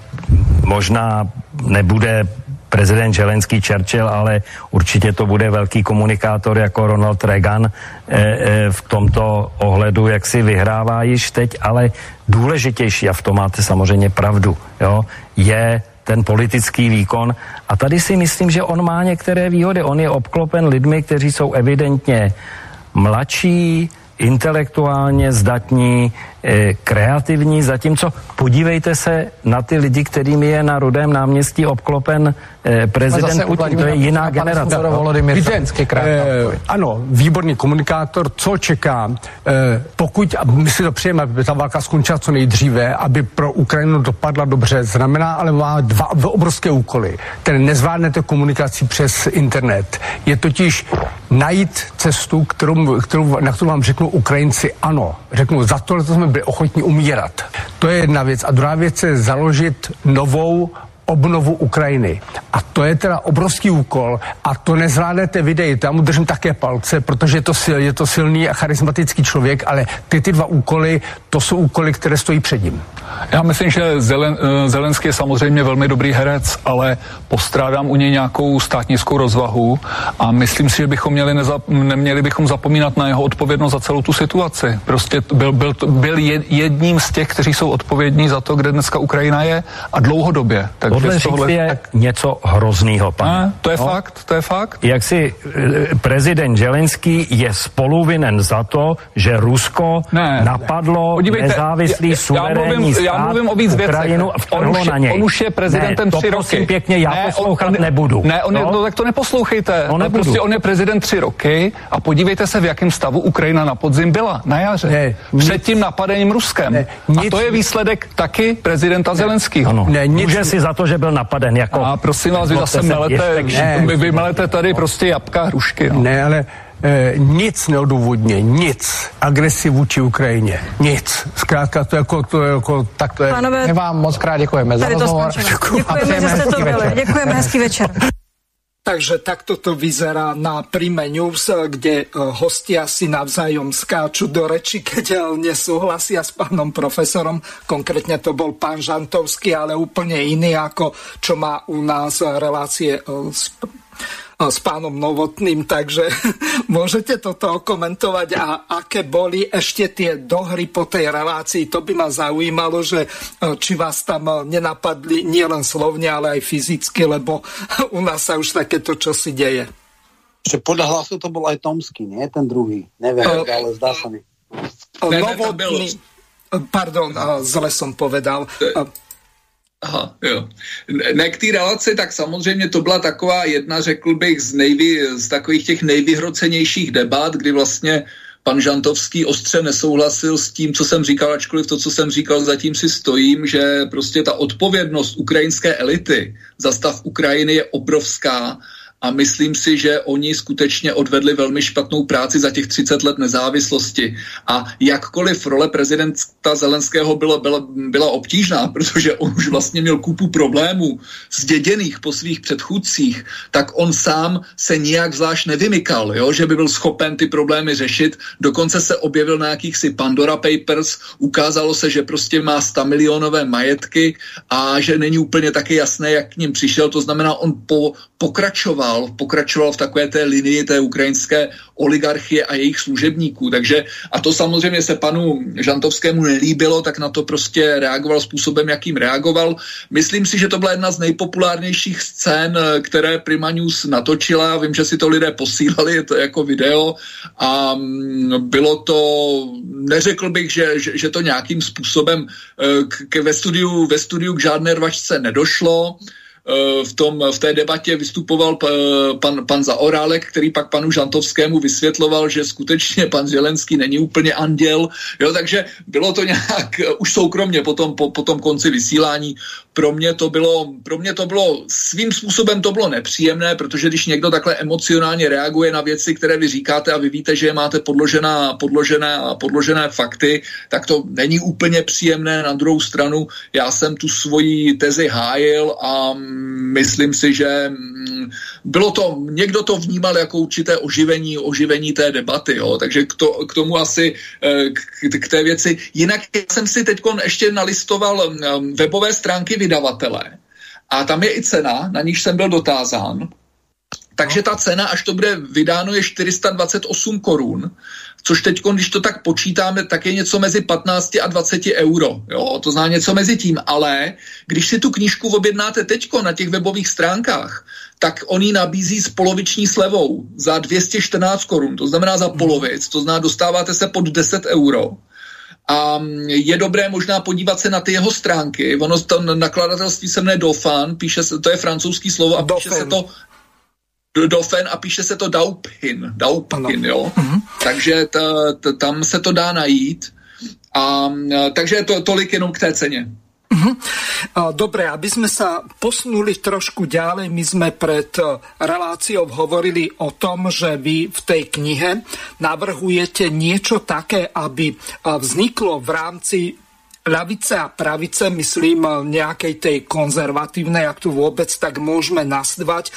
možná nebude prezident Želenský Churchill, ale určitě to bude velký komunikátor jako Ronald Reagan e, e, v tomto ohledu, jak si vyhrává již teď, ale důležitější, a v tom máte samozřejmě pravdu, jo, je ten politický výkon. A tady si myslím, že on má některé výhody. On je obklopen lidmi, kteří jsou evidentně mladší, intelektuálně zdatní, e, kreativní, zatímco podívejte se na ty lidi, kterými je na Rudém náměstí obklopen e, prezident Putin, to je jiná generace. Víte, e, ano, výborný komunikátor, co čeká, e, pokud, a my si to přejeme, aby ta válka skončila co nejdříve, aby pro Ukrajinu dopadla dobře, znamená, ale má dva obrovské úkoly. Ten nezvládnete komunikací přes internet. Je totiž najít cestu, kterou, kterou, na kterou vám řeknou Ukrajinci ano. Řeknu, za tohle jsme byli ochotní umírat. To je jedna věc. A druhá věc je založit novou obnovu Ukrajiny. A to je teda obrovský úkol a to nezvládnete videí, tam mu držím také palce, protože je to, sil, je to silný a charismatický člověk, ale ty ty dva úkoly, to jsou úkoly, které stojí před ním. Já myslím, že Zelen, eh, Zelenský je samozřejmě velmi dobrý herec, ale postrádám u něj nějakou státnickou rozvahu a myslím si, že bychom měli neza, neměli bychom zapomínat na jeho odpovědnost za celou tu situaci. Prostě byl, byl, byl jedním z těch, kteří jsou odpovědní za to, kde dneska Ukrajina je a dlouhodobě. Takže tohle je něco hroznýho, pane. to je no? fakt, to je fakt. Jak si eh, prezident Zelenský je spoluvinen za to, že Rusko ne, napadlo Podívejte, nezávislý suverénní stát já mluvím o víc Ukrajinu věcech. On už, na něj. on už je prezidentem ne, tři roky. pěkně, já ne, poslouchat on, nebudu. Ne, on no? Je, no tak to neposlouchejte. No, nebudu. Prostě on je prezident tři roky a podívejte se, v jakém stavu Ukrajina na podzim byla, na jaře. Ne, Před nic, tím napadením Ruskem. Ne, nic, a to je výsledek taky prezidenta ne, Zelenského. Ano, ne, nic, může si za to, že byl napaden. Jako, a prosím vás, vy zase melete, vy melete tady prostě jabka hrušky. No. Ne, ale e, nic neodůvodně, nic agresi vůči Ukrajině, nic. Zkrátka to jako, to jako tak to je. Pánové, My vám moc krát děkujeme za rozhovor. Děkujeme, že jste to byli. Děkujeme, hezký večer. Takže takto to vyzerá na Prime News, kde e, hostia si navzájom skáču do reči, keď e, nesúhlasia s pánom profesorom. Konkrétne to bol pán Žantovský, ale úplne iný, ako čo má u nás relácie s s pánom Novotným, takže môžete toto komentovať a aké boli ešte tie dohry po tej relácii. To by ma zaujímalo, že e, či vás tam e, nenapadli nielen slovne, ale aj fyzicky, lebo u nás sa už takéto čosi deje. Že podľa hlasu to bol aj Tomský, nie? Ten druhý. Neviem, uh, ale zdá sa mi. Novotný, pardon, zle som povedal. Aha, jo. Ne k té relaci, tak samozřejmě to byla taková jedna, řekl bych, z, nejvy, z takových těch nejvyhrocenějších debat, kdy vlastně pan Žantovský ostře nesouhlasil s tím, co jsem říkal, ačkoliv to, co jsem říkal, zatím si stojím, že prostě ta odpovědnost ukrajinské elity za stav Ukrajiny je obrovská a myslím si, že oni skutečně odvedli velmi špatnou práci za těch 30 let nezávislosti. A jakkoliv role prezidenta Zelenského byla, byla, byla obtížná, protože on už vlastně měl kupu problémů zděděných po svých předchůdcích, tak on sám se nijak zvlášť nevymykal, jo? že by byl schopen ty problémy řešit. Dokonce se objevil na jakýchsi Pandora Papers, ukázalo se, že prostě má 100 milionové majetky a že není úplně taky jasné, jak k ním přišel. To znamená, on po, pokračoval, pokračoval v takové té linii té ukrajinské oligarchie a jejich služebníků. Takže a to samozřejmě se panu Žantovskému nelíbilo, tak na to prostě reagoval způsobem, jakým reagoval. Myslím si, že to byla jedna z nejpopulárnějších scén, které Prima News natočila. Vím, že si to lidé posílali, je to jako video a mm, bylo to, neřekl bych, že, že, že to nějakým způsobem eh, k, k, ve, studiu, ve studiu k žádné rvačce nedošlo. V, tom, v té debatě vystupoval pan, pan Zaorálek, který pak panu Žantovskému vysvětloval, že skutečně pan Zelenský není úplně anděl, jo, takže bylo to nějak už soukromně po tom, po, po tom konci vysílání. Pro mě, to bylo, pro mě to bylo svým způsobem to bylo nepříjemné, protože když někdo takhle emocionálně reaguje na věci, které vy říkáte a vy víte, že je máte podložená, podložené, podložené fakty, tak to není úplně příjemné. Na druhou stranu já jsem tu svoji tezi hájil a myslím si, že mm, bylo to, někdo to vnímal jako určité oživení, oživení té debaty, jo, takže k, to, k tomu asi, eh, k, k té věci. Jinak jsem si teď ještě nalistoval mm, webové stránky vydavatele a tam je i cena, na níž jsem byl dotázán, takže ta cena, až to bude vydáno, je 428 korun což teď, když to tak počítáme, tak je něco mezi 15 a 20 euro. Jo? To zná něco mezi tím, ale když si tu knížku objednáte teď na těch webových stránkách, tak oni nabízí s poloviční slevou za 214 korun, to znamená za polovic, to znamená dostáváte se pod 10 euro. A je dobré možná podívat se na ty jeho stránky. Ono to nakladatelství se jmenuje Dofan, píše se, to je francouzský slovo a píše se to Dofen a píše se to Dauphin, Dauphin, jo. Mm-hmm. Takže t, t, tam se to dá najít. A, takže to, tolik jenom k té ceně. Uh-huh. Dobre, aby sme sa posunuli trošku ďalej, my sme pred e, reláciou hovorili o tom, že vy v tej knihe navrhujete niečo také, aby e, vzniklo v rámci ľavice a pravice, myslím nejakej tej konzervatívnej, ak tu vôbec tak môžeme nastvať, e,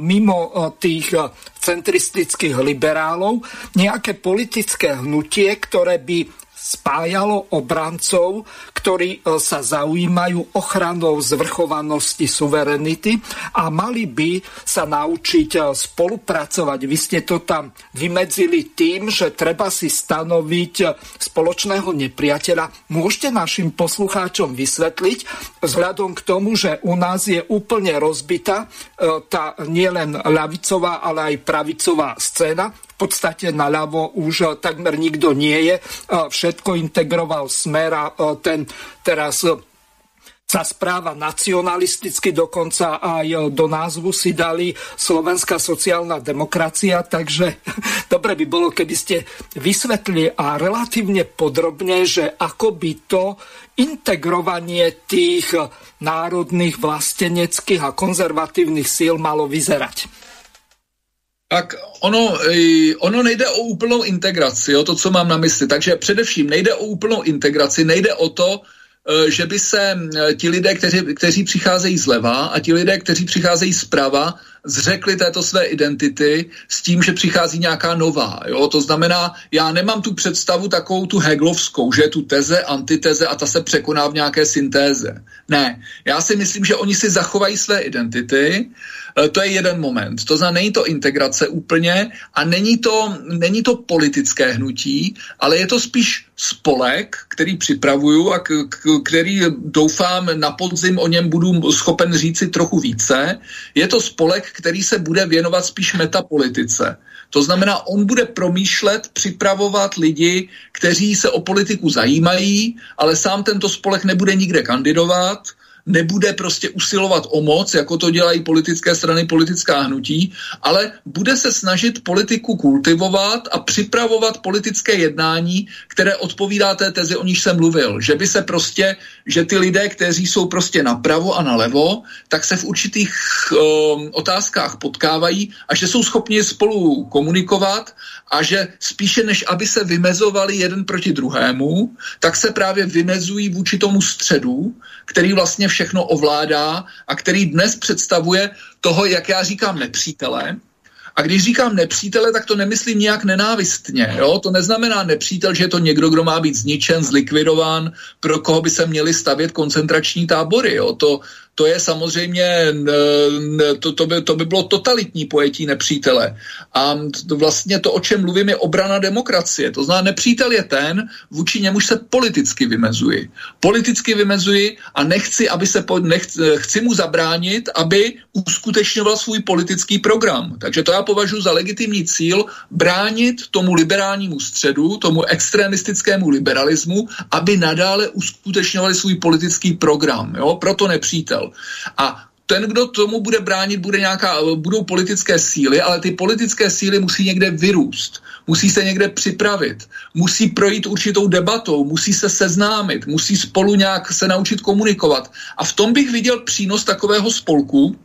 mimo e, tých e, centristických liberálov, nejaké politické hnutie, ktoré by spájalo obrancov, ktorí e, sa zaujímajú ochranou zvrchovanosti suverenity a mali by sa naučiť e, spolupracovať. Vy ste to tam vymedzili tým, že treba si stanoviť e, spoločného nepriateľa. Môžete našim poslucháčom vysvetliť, vzhľadom k tomu, že u nás je úplne rozbitá tá nielen ľavicová, ale aj pravicová scéna podstate naľavo už takmer nikto nie je. Všetko integroval smer a ten teraz sa správa nacionalisticky, dokonca aj do názvu si dali Slovenská sociálna demokracia, takže dobre by bolo, keby ste vysvetli a relatívne podrobne, že ako by to integrovanie tých národných vlasteneckých a konzervatívnych síl malo vyzerať. Tak ono, ono nejde o úplnou integraci, jo, to, co mám na mysli. Takže především nejde o úplnou integraci, nejde o to, e, že by se ti lidé, kteří, kteří přicházejí zleva a ti lidé, kteří přicházejí zprava, zřekli této své identity s tím, že přichází nějaká nová. Jo? To znamená, já nemám tu představu takovou tu heglovskou, že je tu teze, antiteze a ta se překoná v nějaké syntéze. Ne, já si myslím, že oni si zachovají své identity, e, to je jeden moment. To znamená, není to integrace úplně a není to, není to politické hnutí, ale je to spíš spolek, který připravuju a k, k, který doufám na podzim o něm budu schopen říci trochu více. Je to spolek, který se bude věnovat spíš metapolitice. To znamená, on bude promýšlet, připravovat lidi, kteří se o politiku zajímají, ale sám tento spolek nebude nikde kandidovat, nebude prostě usilovat o moc, jako to dělají politické strany, politická hnutí, ale bude se snažit politiku kultivovat a připravovat politické jednání, které odpovídá té tezi, o níž jsem mluvil. Že by se prostě, že ty lidé, kteří jsou prostě napravo a nalevo, tak se v určitých um, otázkách potkávají a že jsou schopni spolu komunikovat a že spíše než aby se vymezovali jeden proti druhému, tak se právě vymezují vůči tomu středu, který vlastně všechno ovládá a který dnes představuje toho, jak já říkám, nepřítele, a když říkám nepřítele, tak to nemyslím nějak nenávistně. Jo? To neznamená nepřítel, že je to někdo, kdo má být zničen, zlikvidován, pro koho by se měli stavět koncentrační tábory. Jo? To, to je samozřejmě, to, to, by, to by bylo totalitní pojetí nepřítele. A vlastně to, o čem mluvím, je obrana demokracie. To znamená, nepřítel je ten, vůči němuž se politicky vymezuji. Politicky vymezuji a nechci, aby se, nechci, chci mu zabránit, aby uskutečňoval svůj politický program. Takže to já považuji za legitimní cíl bránit tomu liberálnímu středu, tomu extremistickému liberalismu, aby nadále uskutečňovali svůj politický program. Jo? Proto nepřítel bohužel. A ten, kdo tomu bude bránit, bude nějaká, budou politické síly, ale ty politické síly musí někde vyrůst, musí se někde připravit, musí projít určitou debatou, musí se seznámit, musí spolu nějak se naučit komunikovat. A v tom bych viděl přínos takového spolku,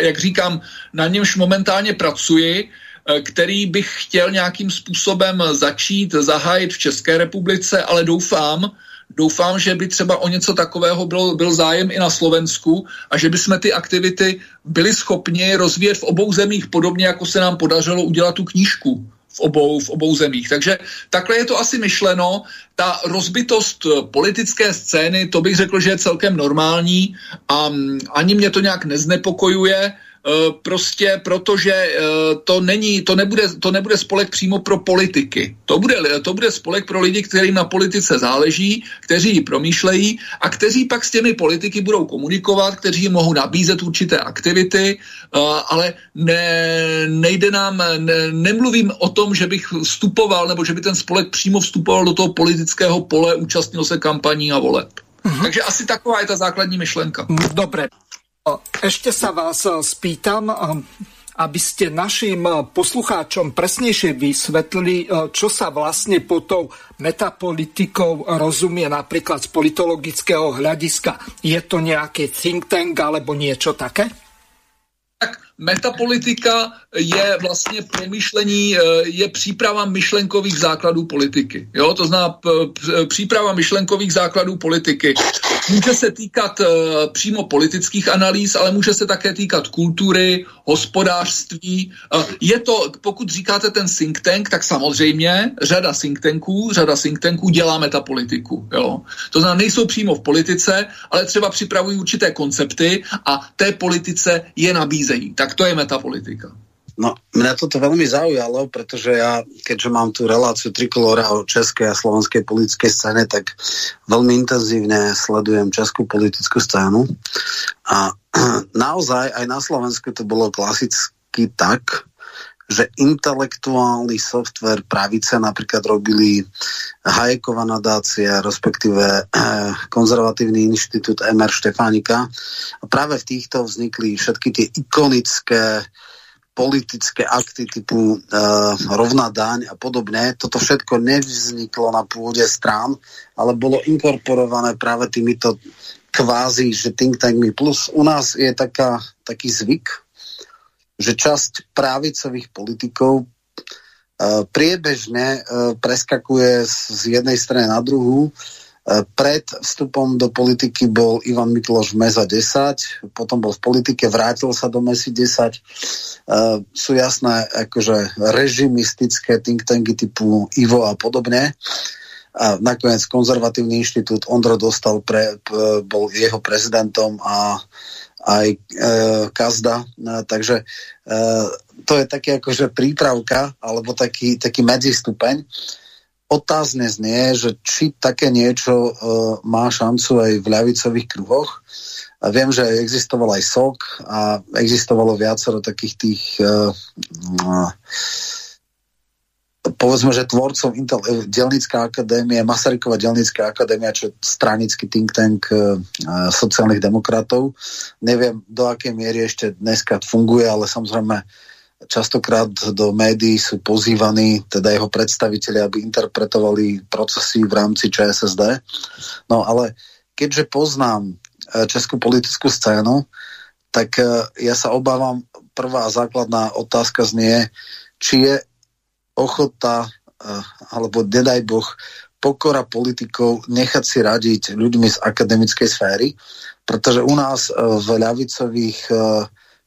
jak říkám, na němž momentálně pracuji, eh, který bych chtěl nějakým způsobem začít, zahájit v České republice, ale doufám, Doufám, že by třeba o něco takového byl, byl zájem i na Slovensku a že by jsme ty aktivity byli schopni rozvíjet v obou zemích, podobně jako se nám podařilo udělat tu knížku v obou, v obou zemích. Takže takhle je to asi myšleno. Ta rozbitost politické scény, to bych řekl, že je celkem normální a ani mě to nějak neznepokojuje. Eh, prostě protože eh, to není, to nebude, to nebude spolek přímo pro politiky. To bude, to bude spolek pro lidi, kterým na politice záleží, kteří ji promýšlejí a kteří pak s těmi politiky budou komunikovat, kteří mohou nabízet určité aktivity, eh, ale ne, nejde nám, ne, nemluvím o tom, že bych vstupoval, nebo že by ten spolek přímo vstupoval do toho politického pole, účastnil se kampaní a voleb. Uh-huh. Takže asi taková je ta základní myšlenka. Dobre, ešte sa vás e, spýtam, e, aby ste našim e, poslucháčom presnejšie vysvetlili, čo sa vlastne po tou metapolitikou rozumie napríklad z politologického hľadiska. Je to nejaký think tank alebo niečo také? Tak metapolitika je vlastně promyšlení, je příprava myšlenkových základů politiky. Jo? To znamená příprava myšlenkových základů politiky. Může se týkat uh, přímo politických analýz, ale může se také týkat kultury, hospodářství. Uh, je to, pokud říkáte ten think tank, tak samozřejmě řada think tanků, řada think tanků dělá metapolitiku. Jo? To znamená, nejsou přímo v politice, ale třeba připravují určité koncepty a té politice je nabízejí. Tak to je metapolitika. No, mňa toto veľmi zaujalo, pretože ja, keďže mám tú reláciu Trikolora o českej a slovenskej politickej scéne, tak veľmi intenzívne sledujem českú politickú scénu. A naozaj aj na Slovensku to bolo klasicky tak, že intelektuálny software pravice napríklad robili Hajeková nadácia, respektíve eh, konzervatívny inštitút MR Štefánika. A práve v týchto vznikli všetky tie ikonické politické akty typu uh, rovná daň a podobne. Toto všetko nevzniklo na pôde strán, ale bolo inkorporované práve týmito kvázi, že think tankmi. Plus u nás je taká, taký zvyk, že časť právicových politikov uh, priebežne uh, preskakuje z jednej strany na druhú, pred vstupom do politiky bol Ivan Mikloš v MEZA 10, potom bol v politike, vrátil sa do MESI 10. Uh, sú jasné akože režimistické think tanky typu Ivo a podobne. A nakoniec konzervatívny inštitút Ondro dostal pre, bol jeho prezidentom a aj e, Kazda. No, takže e, to je také akože prípravka alebo taký, taký medzistupeň. E, otázne znie, že či také niečo uh, má šancu aj v ľavicových kruhoch. A viem, že existoval aj SOK a existovalo viacero takých tých uh, uh, povedzme, že tvorcov Intel, Delnická akadémie, Masaryková Delnická akadémia, čo je stranický think tank uh, sociálnych demokratov. Neviem, do akej miery ešte dneska funguje, ale samozrejme častokrát do médií sú pozývaní teda jeho predstaviteľi, aby interpretovali procesy v rámci ČSSD. No ale keďže poznám e, českú politickú scénu, tak e, ja sa obávam, prvá základná otázka znie, či je ochota, e, alebo nedaj Boh, pokora politikov nechať si radiť ľuďmi z akademickej sféry, pretože u nás v ľavicových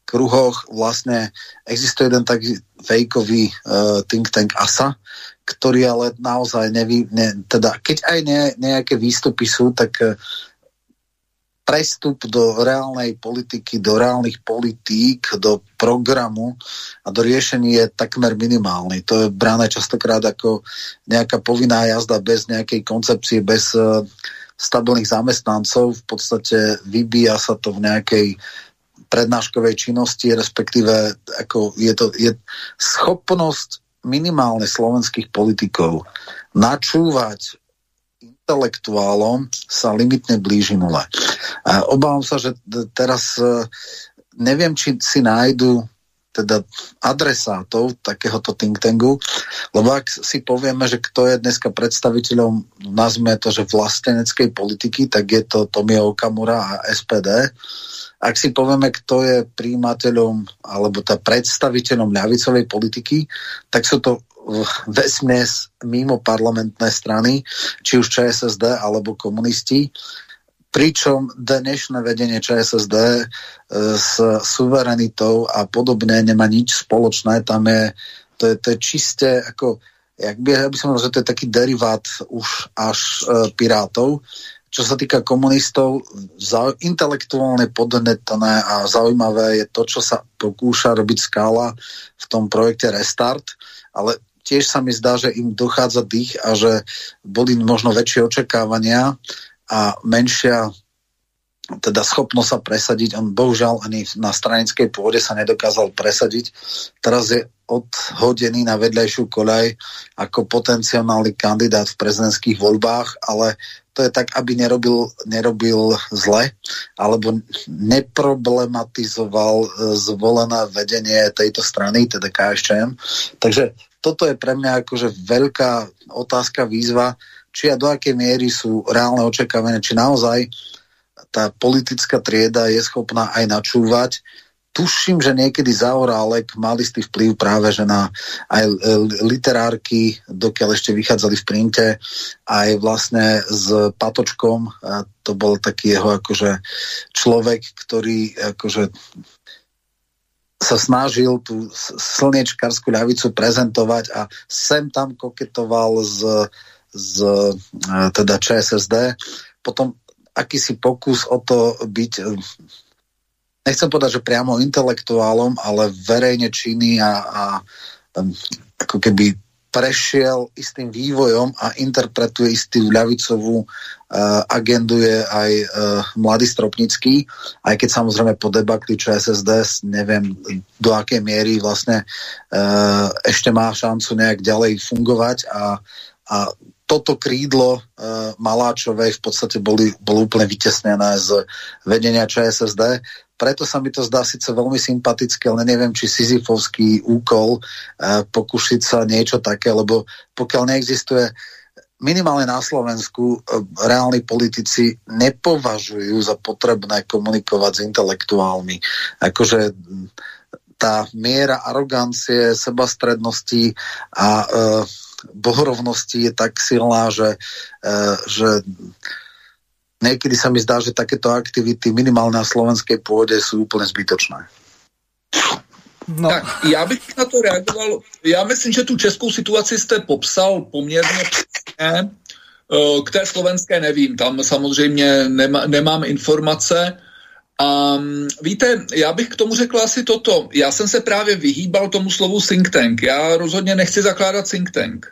kruhoch vlastne existuje jeden taký fejkový uh, think tank ASA, ktorý ale naozaj neví, ne, teda keď aj ne, nejaké výstupy sú, tak uh, prestup do reálnej politiky, do reálnych politík, do programu a do riešení je takmer minimálny. To je bráne častokrát ako nejaká povinná jazda bez nejakej koncepcie, bez uh, stabilných zamestnancov. V podstate vybíja sa to v nejakej prednáškovej činnosti, respektíve ako je to je schopnosť minimálne slovenských politikov načúvať intelektuálom sa limitne blíži nule. A obávam sa, že teraz e, neviem, či si nájdu teda adresátov takéhoto think tanku, lebo ak si povieme, že kto je dneska predstaviteľom, nazme to, že vlasteneckej politiky, tak je to Tomio Okamura a SPD. Ak si povieme, kto je príjimateľom alebo tá predstaviteľom ľavicovej politiky, tak sú to vesmies mimo parlamentné strany, či už ČSSD alebo komunisti, pričom dnešné vedenie ČSSD e, s suverenitou a podobne nemá nič spoločné, tam je, to je, to je čisté ako, jak by, ja by som že to je taký derivát už až e, pirátov, čo sa týka komunistov, intelektuálne podnetné a zaujímavé je to, čo sa pokúša robiť skála v tom projekte Restart, ale tiež sa mi zdá, že im dochádza dých a že boli možno väčšie očakávania a menšia teda schopnosť sa presadiť. On bohužiaľ ani na stranickej pôde sa nedokázal presadiť. Teraz je odhodený na vedľajšiu koľaj ako potenciálny kandidát v prezidentských voľbách, ale to je tak, aby nerobil, nerobil zle, alebo neproblematizoval e, zvolené vedenie tejto strany, teda KSČM. Takže toto je pre mňa akože veľká otázka, výzva, či a do akej miery sú reálne očakávania, či naozaj tá politická trieda je schopná aj načúvať. Tu tuším, že niekedy Zaorálek mal istý vplyv práve že na aj literárky, dokiaľ ešte vychádzali v printe, aj vlastne s Patočkom, to bol taký jeho akože človek, ktorý akože sa snažil tú slniečkarskú ľavicu prezentovať a sem tam koketoval z, z teda ČSSD. Potom akýsi pokus o to byť nechcem povedať, že priamo intelektuálom, ale verejne činy a, a ako keby prešiel istým vývojom a interpretuje istú ľavicovú uh, agendu je aj uh, mladý Stropnický, aj keď samozrejme po debakli SSD neviem do akej miery vlastne uh, ešte má šancu nejak ďalej fungovať a, a toto krídlo uh, Maláčovej v podstate boli, bolo úplne vytesnené z vedenia ČSSD preto sa mi to zdá síce veľmi sympatické, ale neviem, či Sisyfovský úkol uh, pokúšiť sa niečo také, lebo pokiaľ neexistuje minimálne na Slovensku uh, reálni politici nepovažujú za potrebné komunikovať s intelektuálmi. Akože tá miera arogancie, sebastrednosti a uh, bohorovnosti je tak silná, že, uh, že niekedy sa mi zdá, že takéto aktivity minimálne na slovenskej pôde sú úplne zbytočné. No. Tak já bych na to reagoval. Já myslím, že tu českou situaci jste popsal poměrně přesně. Eh, k té slovenské nevím, tam samozřejmě nema, nemám informace. A mm, víte, já bych k tomu řekl asi toto. Já jsem se právě vyhýbal tomu slovu think tank. Já rozhodně nechci zakládat think tank.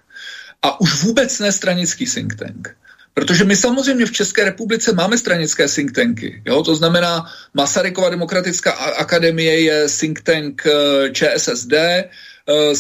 A už vůbec ne stranický think tank. Protože my samozřejmě v České republice máme stranické think tanky. Jo? To znamená, Masarykova demokratická akademie je think tank eh, ČSSD, eh,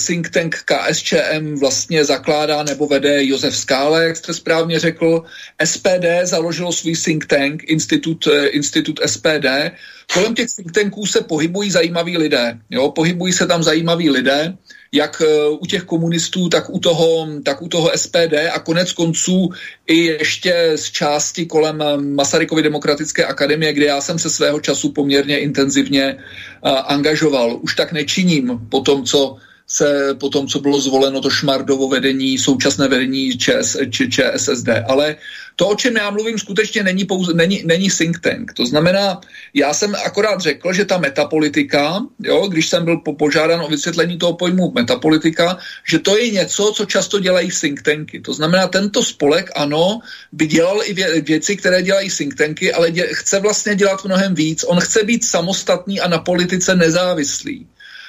think tank KSČM vlastně zakládá nebo vede Josef Skále, jak jste správně řekl. SPD založilo svůj think tank, institut, eh, institut SPD. Kolem těch think tanků se pohybují zajímaví lidé. Jo? Pohybují se tam zajímaví lidé jak eh, u těch komunistů, tak u toho, tak u toho SPD a konec konců i ještě z části kolem Masarykovy demokratické akademie, kde já jsem se svého času poměrně intenzivně uh, angažoval. Už tak nečiním po tom, co se po tom, co bylo zvoleno to šmardovo vedení, současné vedení ČS, či ČSSD. Ale to, o čem já mluvím, skutečně není, pouze, není, není think tank. To znamená, já jsem akorát řekl, že ta metapolitika, jo, když jsem byl požádán o vysvětlení toho pojmu metapolitika, že to je něco, co často dělají think tanky. To znamená, tento spolek, ano, by dělal i vě, věci, které dělají think tanky, ale dě, chce vlastně dělat mnohem víc. On chce být samostatný a na politice nezávislý.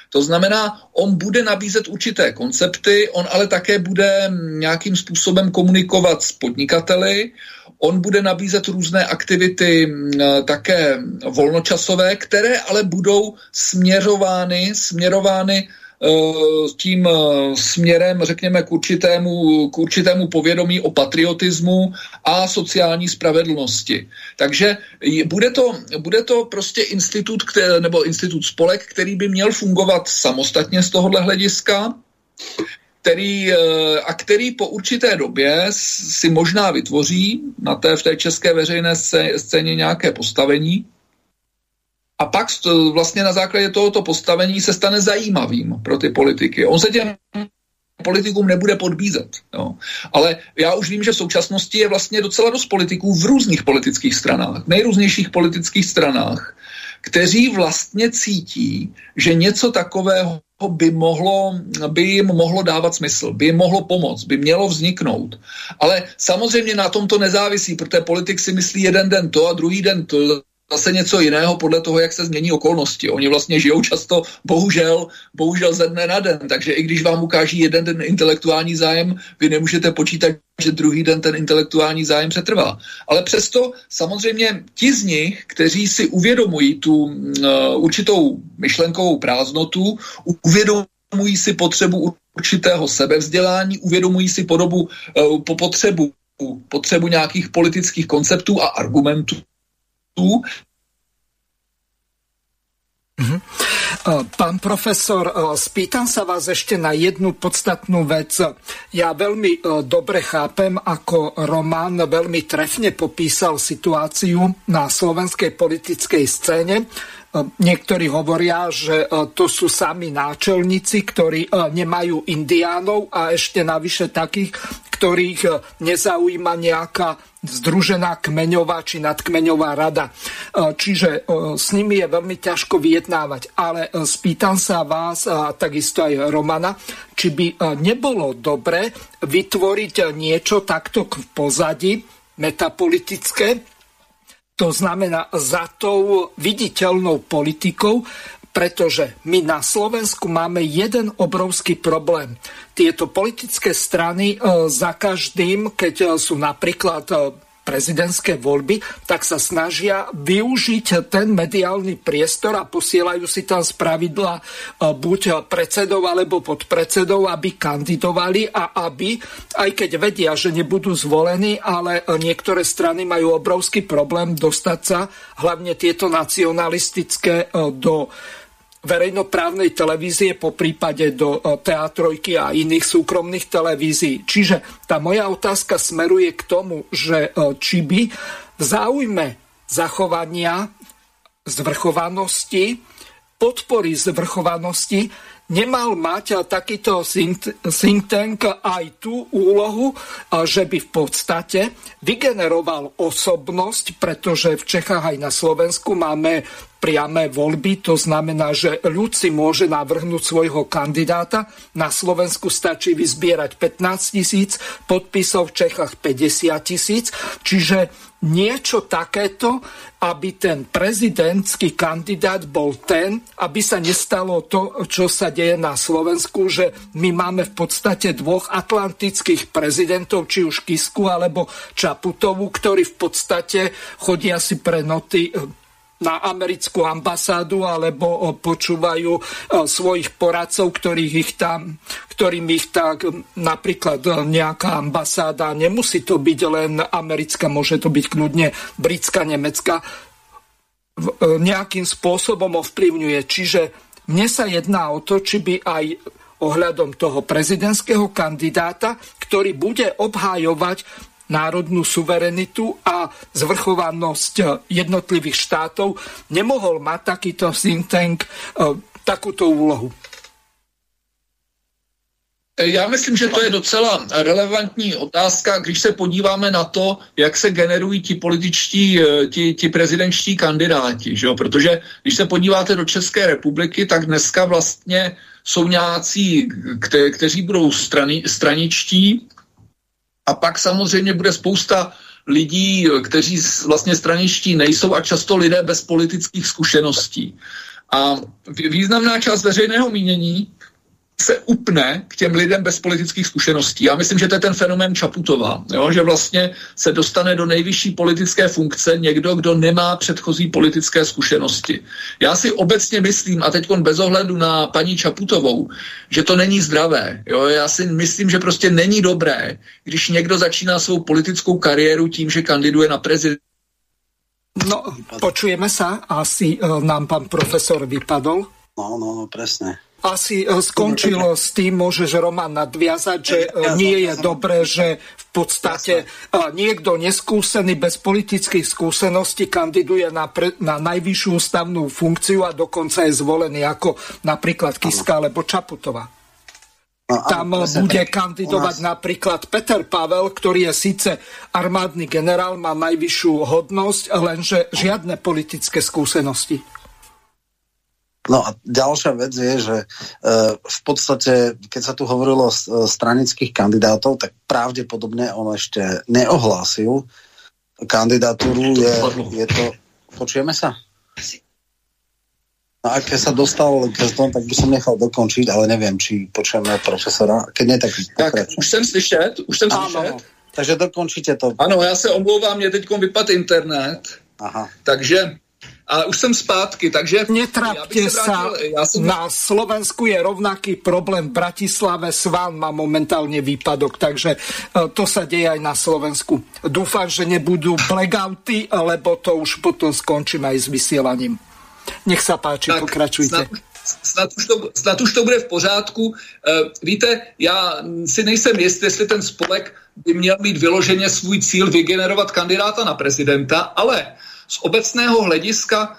To znamená, on bude nabízet určité koncepty, on ale také bude nějakým způsobem komunikovat s podnikateli, on bude nabízet různé aktivity také volnočasové, které ale budou směřovány, směrovány tím eh, směrem, řekněme, k určitému, k určitému povědomí o patriotismu a sociální spravedlnosti. Takže bude to, bude to prostě institut, který, nebo institut spolek, který by měl fungovat samostatně z tohohle hlediska, který, eh, a který po určité době si možná vytvoří na té, v té české veřejné scéně nějaké postavení, a pak vlastně na základě tohoto postavení se stane zajímavým pro ty politiky. On se těm politikům nebude podbízet. Jo. Ale já už vím, že v současnosti je vlastně docela dost politiků v různých politických stranách, v nejrůznějších politických stranách, kteří vlastně cítí, že něco takového by, mohlo, by jim mohlo dávat smysl, by jim mohlo pomoct, by mělo vzniknout. Ale samozřejmě na tom to nezávisí, protože politik si myslí jeden den to a druhý den to, zase něco jiného podle toho, jak se změní okolnosti. Oni vlastně žijou často, bohužel, bohužel ze dne na den, takže i když vám ukáží jeden den intelektuální zájem, vy nemůžete počítat, že druhý den ten intelektuální zájem přetrvá. Ale přesto samozřejmě ti z nich, kteří si uvědomují tu uh, určitou myšlenkovou prázdnotu, uvědomují si potřebu určitého sebevzdělání, uvědomují si podobu, uh, po potřebu potřebu nějakých politických konceptů a argumentů, Uh-huh. Pán profesor, e, spýtam sa vás ešte na jednu podstatnú vec. Ja veľmi e, dobre chápem, ako Roman veľmi trefne popísal situáciu na slovenskej politickej scéne. Niektorí hovoria, že to sú sami náčelníci, ktorí nemajú indiánov a ešte navyše takých, ktorých nezaujíma nejaká združená kmeňová či nadkmeňová rada. E, čiže e, s nimi je veľmi ťažko vyjednávať. Ale e, spýtam sa vás, a takisto aj Romana, či by nebolo dobre vytvoriť niečo takto v pozadí, metapolitické, to znamená za tou viditeľnou politikou, pretože my na Slovensku máme jeden obrovský problém. Tieto politické strany e, za každým, keď e, sú napríklad e, prezidentské voľby, tak sa snažia využiť ten mediálny priestor a posielajú si tam z pravidla buď predsedov alebo podpredsedov, aby kandidovali a aby, aj keď vedia, že nebudú zvolení, ale niektoré strany majú obrovský problém dostať sa, hlavne tieto nacionalistické, do verejnoprávnej televízie, po prípade do e, teatrojky a iných súkromných televízií. Čiže tá moja otázka smeruje k tomu, že e, či by v záujme zachovania zvrchovanosti, podpory zvrchovanosti nemal mať takýto think tank aj tú úlohu, že by v podstate vygeneroval osobnosť, pretože v Čechách aj na Slovensku máme priame voľby, to znamená, že ľud si môže navrhnúť svojho kandidáta. Na Slovensku stačí vyzbierať 15 tisíc, podpisov v Čechách 50 tisíc, čiže niečo takéto, aby ten prezidentský kandidát bol ten, aby sa nestalo to, čo sa deje na Slovensku, že my máme v podstate dvoch atlantických prezidentov, či už Kisku alebo Čaputovu, ktorí v podstate chodia si pre noty na americkú ambasádu alebo počúvajú svojich poradcov, ktorých ich tam, ktorým ich tak napríklad nejaká ambasáda, nemusí to byť len americká, môže to byť kľudne britská, nemecká, nejakým spôsobom ovplyvňuje. Čiže mne sa jedná o to, či by aj ohľadom toho prezidentského kandidáta, ktorý bude obhájovať národnú suverenitu a zvrchovanosť jednotlivých štátov, nemohol mať takýto think tank e, takúto úlohu. Já myslím, že to je docela relevantní otázka, když se podíváme na to, jak se generují ti političtí, e, ti, ti prezidentští kandidáti. Že jo? Protože když se podíváte do České republiky, tak dneska vlastně jsou nějací, kte, kteří budou strani, straničtí, a pak samozřejmě bude spousta lidí, kteří vlastně straničtí nejsou a často lidé bez politických zkušeností. A významná část veřejného mínění se upne k těm lidem bez politických zkušeností. Já myslím, že to je ten fenomén Čaputova, jo? že vlastně se dostane do nejvyšší politické funkce někdo, kdo nemá předchozí politické zkušenosti. Já si obecně myslím, a teď bez ohledu na paní Čaputovou, že to není zdravé. Jo? Já si myslím, že prostě není dobré, když někdo začíná svou politickou kariéru tím, že kandiduje na prezident. No, počujeme sa. Asi uh, nám pán profesor vypadol. No, no, no, presne asi e, skončil s tým, môžeš Roman nadviazať, že e, nie je dobré, že v podstate e, niekto neskúsený bez politických skúseností kandiduje na, pre, na najvyššiu ústavnú funkciu a dokonca je zvolený ako napríklad Kiska alebo Čaputová. Tam bude kandidovať napríklad Peter Pavel, ktorý je síce armádny generál, má najvyššiu hodnosť, lenže žiadne politické skúsenosti. No a ďalšia vec je, že e, v podstate, keď sa tu hovorilo o stranických kandidátov, tak pravdepodobne on ešte neohlásil kandidatúru. Je, je to... Počujeme sa? No a keď sa dostal k tomu, tak by som nechal dokončiť, ale neviem, či počujeme profesora. Keď nie, tak Tak, už jsem slyšet, už jsem slyšet. Takže dokončíte to. Ano, já se omlouvám, mě teď vypad internet. Aha. Takže ale už som zpátky, takže... Netrapte ja sa, ja som... na Slovensku je rovnaký problém v Bratislave, Svan má momentálne výpadok, takže e, to sa deje aj na Slovensku. Dúfam, že nebudú blackouty, lebo to už potom skončíme aj s vysielaním. Nech sa páči, tak, pokračujte. Snad, snad, už to, snad už to bude v pořádku. E, víte, já si nejsem jist, jestli ten spolek by měl mít vyloženě svůj cíl vygenerovat kandidáta na prezidenta, ale z obecného hlediska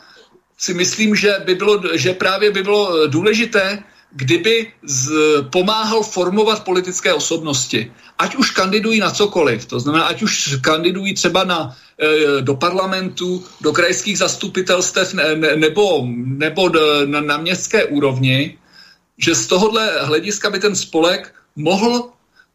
si myslím, že, by bylo, že právě by bylo důležité, kdyby z, pomáhal formovat politické osobnosti. Ať už kandidují na cokoliv, to znamená, ať už kandidují třeba na, e, do parlamentu, do krajských zastupitelstev ne, ne, nebo, nebo na, na městské úrovni, že z tohohle hlediska by ten spolek mohl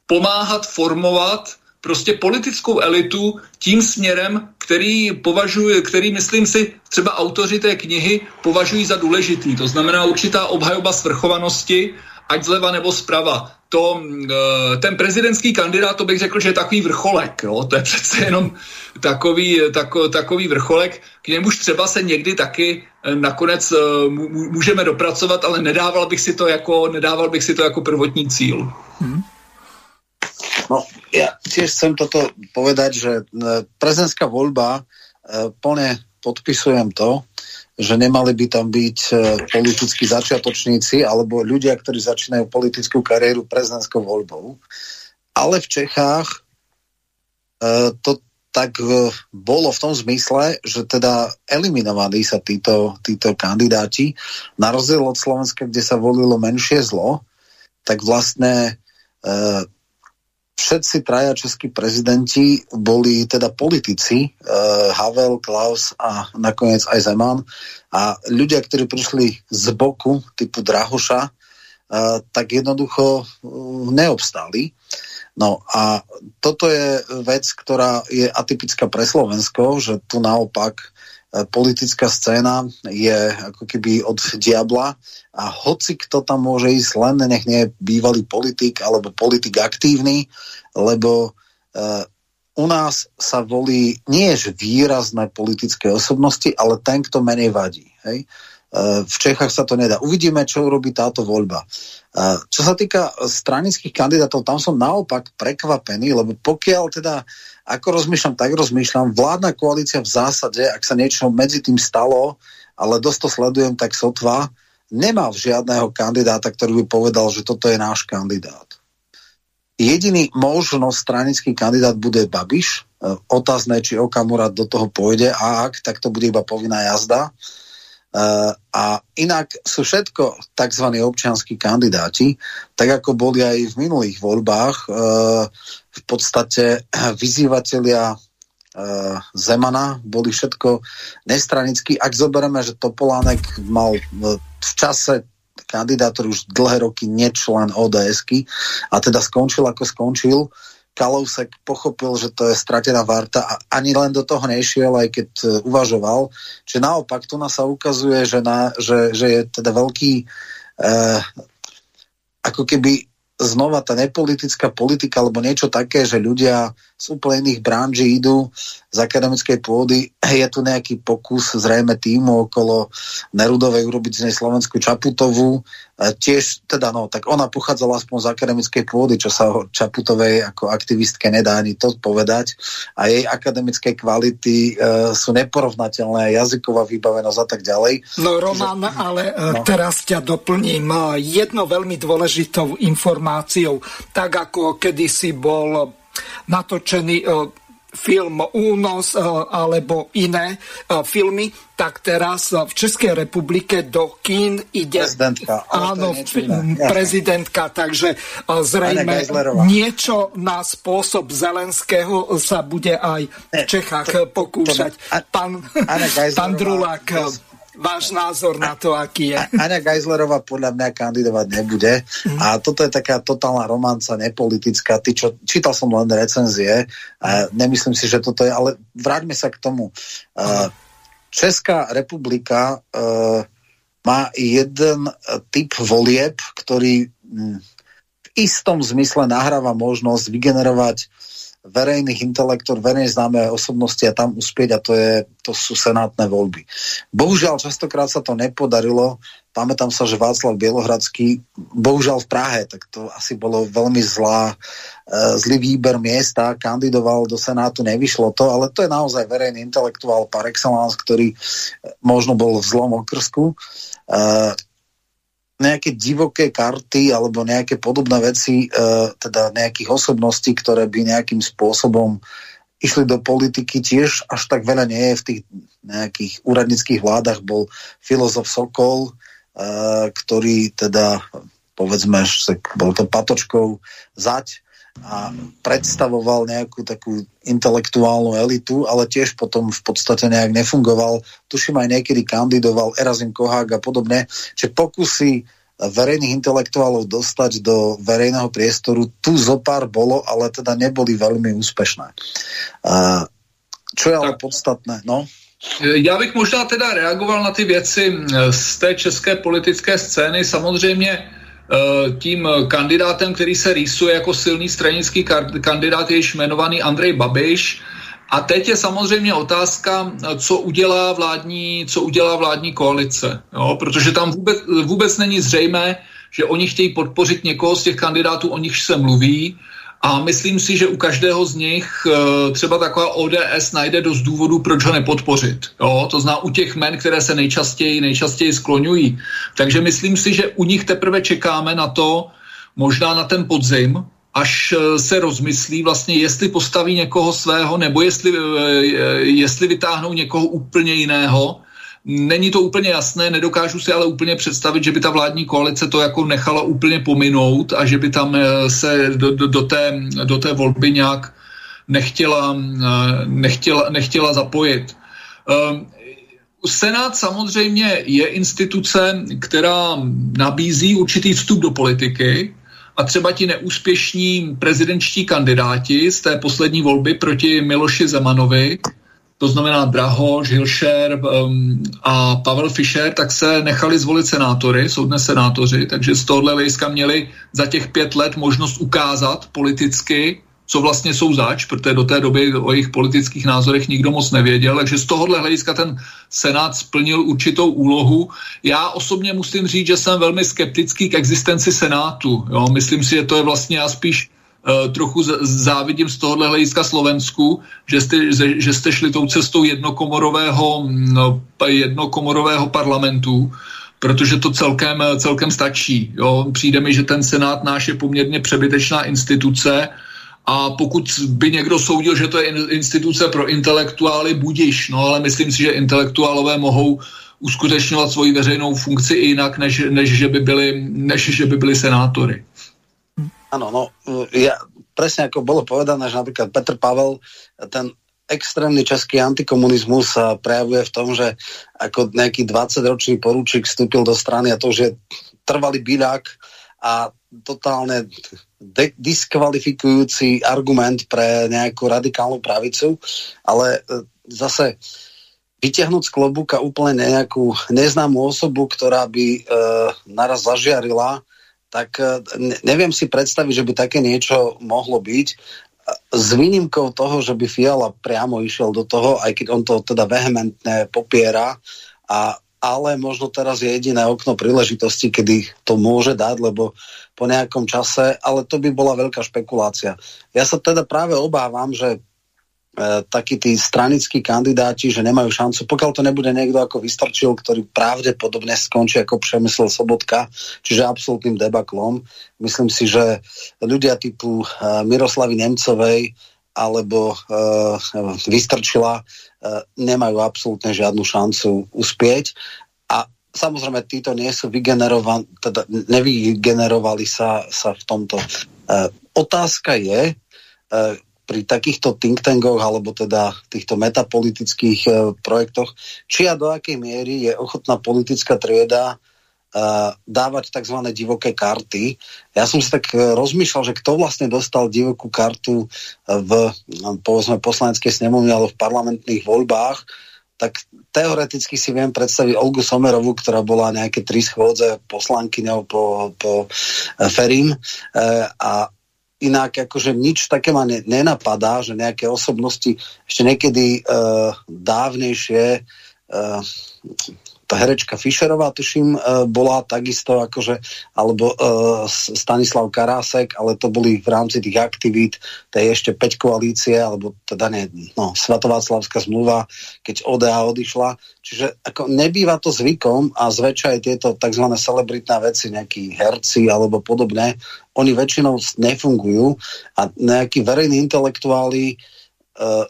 pomáhat formovat prostě politickou elitu tím směrem, který považuji, který myslím si třeba autoři té knihy považují za důležitý. To znamená určitá obhajoba svrchovanosti, ať zleva nebo zprava. To, eh, ten prezidentský kandidát, to bych řekl, že je takový vrcholek. Jo? To je přece jenom takový, tako, takový vrcholek. K němuž třeba se někdy taky eh, nakonec eh, můžeme dopracovat, ale nedával bych si to jako, nedával bych si to jako prvotní cíl. Hmm. No, ja tiež chcem toto povedať, že e, prezidentská voľba, e, plne podpisujem to, že nemali by tam byť e, politickí začiatočníci alebo ľudia, ktorí začínajú politickú kariéru prezidentskou voľbou. Ale v Čechách to tak bolo v tom zmysle, že teda eliminovaní sa títo, títo kandidáti, na rozdiel od Slovenska, kde sa volilo menšie zlo, tak vlastne všetci traja českí prezidenti boli teda politici, uh, Havel, Klaus a nakoniec aj Zeman. A ľudia, ktorí prišli z boku, typu Drahoša, uh, tak jednoducho uh, neobstáli. No a toto je vec, ktorá je atypická pre Slovensko, že tu naopak politická scéna je ako keby od diabla a hoci kto tam môže ísť len, nech nie je bývalý politik alebo politik aktívny, lebo uh, u nás sa volí nie že výrazné politické osobnosti, ale ten, kto menej vadí. Hej? Uh, v Čechách sa to nedá. Uvidíme, čo urobí táto voľba. Uh, čo sa týka stranických kandidátov, tam som naopak prekvapený, lebo pokiaľ teda ako rozmýšľam, tak rozmýšľam. Vládna koalícia v zásade, ak sa niečo medzi tým stalo, ale dosť to sledujem, tak sotva, nemal žiadného kandidáta, ktorý by povedal, že toto je náš kandidát. Jediný možno stranický kandidát bude Babiš. E, otázne, či Okamura do toho pôjde a ak, tak to bude iba povinná jazda. A inak sú všetko tzv. občianskí kandidáti, tak ako boli aj v minulých voľbách. Uh, v podstate vyzývatelia uh, Zemana boli všetko nestranickí. Ak zoberieme, že Topolánek mal v čase kandidátor už dlhé roky nečlen ods a teda skončil ako skončil, Kalousek pochopil, že to je stratená varta a ani len do toho nešiel, aj keď uh, uvažoval. Čiže naopak, tu nás sa ukazuje, že, na, že, že je teda veľký uh, ako keby znova tá nepolitická politika alebo niečo také, že ľudia z úplne iných branží idú z akademickej pôdy. Je tu nejaký pokus zrejme týmu okolo Nerudovej urobiť z nej Slovenskú Čaputovú. E, tiež, teda no, tak ona pochádzala aspoň z akademickej pôdy, čo sa o Čaputovej ako aktivistke nedá ani to povedať. A jej akademické kvality e, sú neporovnateľné, jazyková vybavenosť a tak ďalej. No Roman, Čiže, ale e, no. teraz ťa doplním e, jedno veľmi dôležitou informáciou. Tak ako kedysi bol natočený e, film Únos e, alebo iné e, filmy, tak teraz v Českej republike do kín ide prezidentka, áno, prezidentka, takže zrejme niečo na spôsob Zelenského sa bude aj v Čechách pokúšať. Pán, pán Drulák, váš názor na to, aký je. Aňa Geislerová podľa mňa kandidovať nebude. Mm. A toto je taká totálna romanca, nepolitická. Ty, čo, čítal som len recenzie. A nemyslím si, že toto je... Ale vráťme sa k tomu. Mm. Česká republika uh, má jeden typ volieb, ktorý v istom zmysle nahráva možnosť vygenerovať verejných intelektor, verejne známe osobnosti a tam uspieť a to, je, to sú senátne voľby. Bohužiaľ, častokrát sa to nepodarilo. Pamätám sa, že Václav Bielohradský, bohužiaľ v Prahe, tak to asi bolo veľmi zlá, e, zlý výber miesta, kandidoval do Senátu, nevyšlo to, ale to je naozaj verejný intelektuál par excellence, ktorý možno bol v zlom okrsku. Nejaké divoké karty alebo nejaké podobné veci, e, teda nejakých osobností, ktoré by nejakým spôsobom išli do politiky, tiež až tak veľa nie je v tých nejakých úradnických vládach. Bol filozof Sokol, e, ktorý teda povedzme, bol to patočkou zať a predstavoval nejakú takú intelektuálnu elitu, ale tiež potom v podstate nejak nefungoval. Tuším aj niekedy kandidoval Erazim Kohák a podobne. Čiže pokusy verejných intelektuálov dostať do verejného priestoru, tu zopár bolo, ale teda neboli veľmi úspešné. Čo je ale podstatné? No? Já bych možná teda reagoval na ty věci z té české politické scény. Samozřejmě tím kandidátem, který se rýsuje jako silný stranický kandidát, je již jmenovaný Andrej Babiš. A teď je samozřejmě otázka, co udělá vládní, co udělá vládní koalice. Jo? Protože tam vůbec, vůbec není zřejmé, že oni chtějí podpořit někoho z těch kandidátů, o nichž se mluví. A myslím si, že u každého z nich eh, třeba taková ODS najde dost důvodů, proč ho nepodpořit. Jo? To zná u těch men, které se nejčastěji, nejčastěji skloňují. Takže myslím si, že u nich teprve čekáme na to, možná na ten podzim, až eh, se rozmyslí vlastně, jestli postaví někoho svého, nebo jestli, eh, jestli vytáhnou někoho úplně jiného, Není to úplně jasné, nedokážu si ale úplně představit, že by ta vládní koalice to jako nechala úplně pominout a že by tam eh, se do, do, do, té, do té volby nějak nechtěla, eh, nechtěla, nechtěla zapojit. Ehm, Senát samozřejmě je instituce, která nabízí určitý vstup do politiky a třeba ti neúspěšní prezidentští kandidáti z té poslední volby proti Miloši Zemanovi to znamená Drahoš, Hilšer um, a Pavel Fischer, tak se nechali zvolit senátory, jsou dnes senátoři, takže z tohohle hlediska měli za těch pět let možnost ukázat politicky, co vlastně jsou zač, protože do té doby o jejich politických názorech nikdo moc nevěděl, takže z tohohle hlediska ten Senát splnil určitou úlohu. Já osobně musím říct, že jsem velmi skeptický k existenci Senátu. Jo? Myslím si, že to je vlastně já spíš trochu závidím z tohohle hlediska Slovensku, že jste, že jste šli tou cestou jednokomorového, no, jednokomorového parlamentu, protože to celkem, celkem stačí. Jo. Přijde mi, že ten Senát náš je poměrně přebytečná instituce a pokud by někdo soudil, že to je instituce pro intelektuály, budiš, no ale myslím si, že intelektuálové mohou uskutečňovat svoji veřejnou funkci i jinak, než, než, že, by byli, než že by byli senátory. Áno, no, ja, presne ako bolo povedané, že napríklad Petr Pavel, ten extrémny český antikomunizmus sa prejavuje v tom, že ako nejaký 20-ročný porúčik vstúpil do strany a to, že trvalý bíľák a totálne diskvalifikujúci argument pre nejakú radikálnu pravicu, ale e, zase vytiahnuť z klobúka úplne nejakú neznámú osobu, ktorá by e, naraz zažiarila tak e, neviem si predstaviť, že by také niečo mohlo byť. S výnimkou toho, že by Fiala priamo išiel do toho, aj keď on to teda vehementne popiera, a, ale možno teraz je jediné okno príležitosti, kedy to môže dať, lebo po nejakom čase, ale to by bola veľká špekulácia. Ja sa teda práve obávam, že takí tí stranickí kandidáti, že nemajú šancu, pokiaľ to nebude niekto ako Vystrčil, ktorý pravdepodobne skončí ako Přemysl Sobotka, čiže absolútnym debaklom. Myslím si, že ľudia typu e, Miroslavy Nemcovej alebo uh, Vystrčila uh, nemajú absolútne žiadnu šancu uspieť. A samozrejme, títo nie sú vygenerovaní, teda nevygenerovali sa, sa v tomto. Uh, otázka je, pri takýchto think tankoch alebo teda týchto metapolitických e, projektoch, či a do akej miery je ochotná politická trieda e, dávať tzv. divoké karty. Ja som si tak e, rozmýšľal, že kto vlastne dostal divokú kartu v povedzme poslaneckej snemovni alebo v parlamentných voľbách, tak teoreticky si viem predstaviť Olgu Somerovú, ktorá bola nejaké tri schôdze poslankyňou po, po Ferim a inak akože nič také ma ne, nenapadá, že nejaké osobnosti ešte niekedy uh, dávnejšie tá herečka Fischerová, tuším, e, bola takisto akože, alebo uh, Stanislav Karásek, ale to boli v rámci tých aktivít tej ešte 5 koalície, alebo teda nie, no, Svatováclavská zmluva, keď ODA odišla. Čiže ako nebýva to zvykom a zväčša aj tieto tzv. celebritné veci, nejakí herci alebo podobné, oni väčšinou nefungujú a nejakí verejní intelektuáli uh,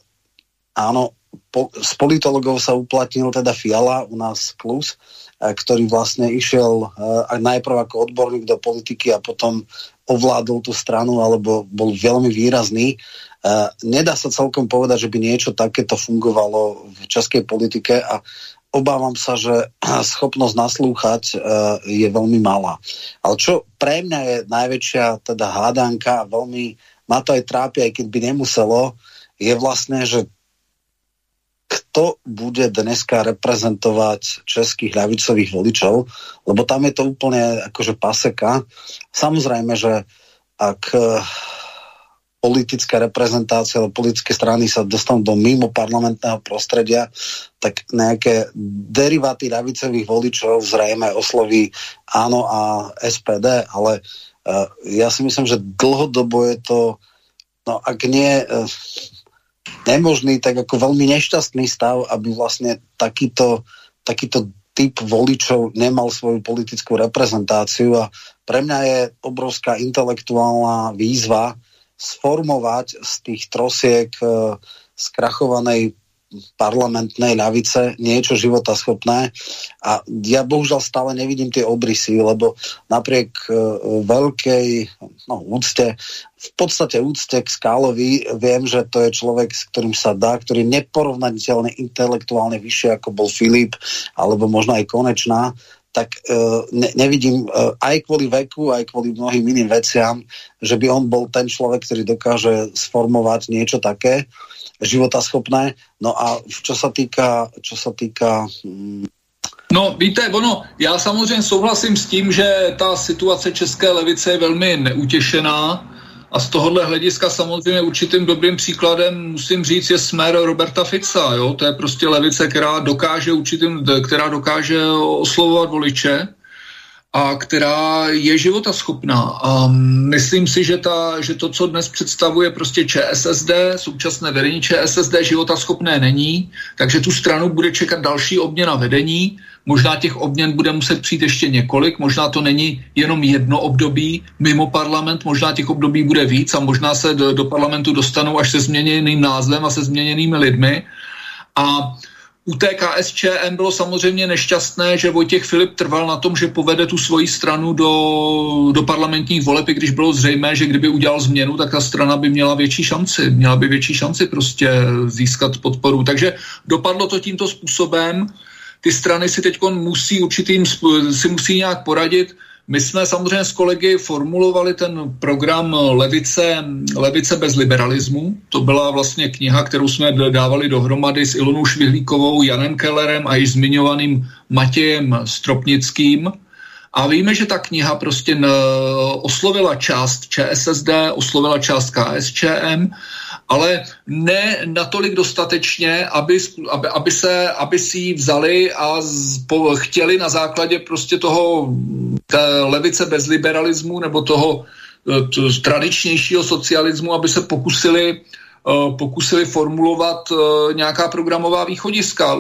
áno, po, z politologov sa uplatnil teda Fiala, u nás Klus, a, ktorý vlastne išiel a, najprv ako odborník do politiky a potom ovládol tú stranu, alebo bol veľmi výrazný. A, nedá sa celkom povedať, že by niečo takéto fungovalo v českej politike a obávam sa, že schopnosť naslúchať uh, je veľmi malá. Ale čo pre mňa je najväčšia teda hádanka, veľmi ma to aj trápi, aj keď by nemuselo, je vlastne, že kto bude dneska reprezentovať českých ľavicových voličov, lebo tam je to úplne akože paseka. Samozrejme, že ak eh, politická reprezentácia alebo politické strany sa dostanú do mimo parlamentného prostredia, tak nejaké deriváty ľavicových voličov zrejme osloví áno a SPD, ale uh, ja si myslím, že dlhodobo je to, no ak nie uh, nemožný, tak ako veľmi nešťastný stav, aby vlastne takýto, takýto typ voličov nemal svoju politickú reprezentáciu. A pre mňa je obrovská intelektuálna výzva sformovať z tých trosiek e, skrachovanej parlamentnej ľavice niečo života schopné a ja bohužiaľ stále nevidím tie obrysy, lebo napriek uh, veľkej no, úcte, v podstate úcte k Skálovi, viem, že to je človek, s ktorým sa dá, ktorý je neporovnateľne intelektuálne vyššie ako bol Filip, alebo možno aj Konečná, tak uh, ne, nevidím uh, aj kvôli veku, aj kvôli mnohým iným veciam, že by on bol ten človek, ktorý dokáže sformovať niečo také životaschopné. No a čo sa týka, čo sa týka mm, No víte, ono, já samozřejmě souhlasím s tím, že ta situace České levice je velmi neutěšená a z tohohle hlediska samozřejmě určitým dobrým příkladem musím říct je smer Roberta Fica, jo? to je prostě levice, která dokáže určitým, která dokáže oslovovat voliče a která je životaschopná. A myslím si, že, ta, že to, co dnes představuje prostě ČSSD, současné vedení ČSSD životaschopné není, takže tu stranu bude čekat další obměna vedení. Možná těch obměn bude muset přijít ještě několik, možná to není jenom jedno období mimo parlament, možná těch období bude víc a možná se do, do parlamentu dostanou až se změněným názvem a se změněnými lidmi. A u té KSČM bylo samozřejmě nešťastné, že Vojtěch Filip trval na tom, že povede tu svoji stranu do, do parlamentních voleb, i když bylo zřejmé, že kdyby udělal změnu, tak ta strana by měla větší šanci. Měla by větší šanci prostě získat podporu. Takže dopadlo to tímto způsobem. Ty strany si teď musí určitým, si musí nějak poradit. My jsme samozřejmě s kolegy formulovali ten program Levice, Levice bez liberalismu. To byla vlastně kniha, kterou jsme dávali dohromady s Ilonou Švihlíkovou, Janem Kellerem a již zmiňovaným Matějem Stropnickým. A víme, že ta kniha prostě oslovila část ČSSD, oslovila část KSČM ale ne natolik dostatečně, aby, aby, aby, se, aby si ji vzali a z, po, chtěli na základě prostě toho té levice bez liberalismu nebo toho to, tradičnějšího socialismu, aby se pokusili uh, pokusili formulovat uh, nějaká programová východiska.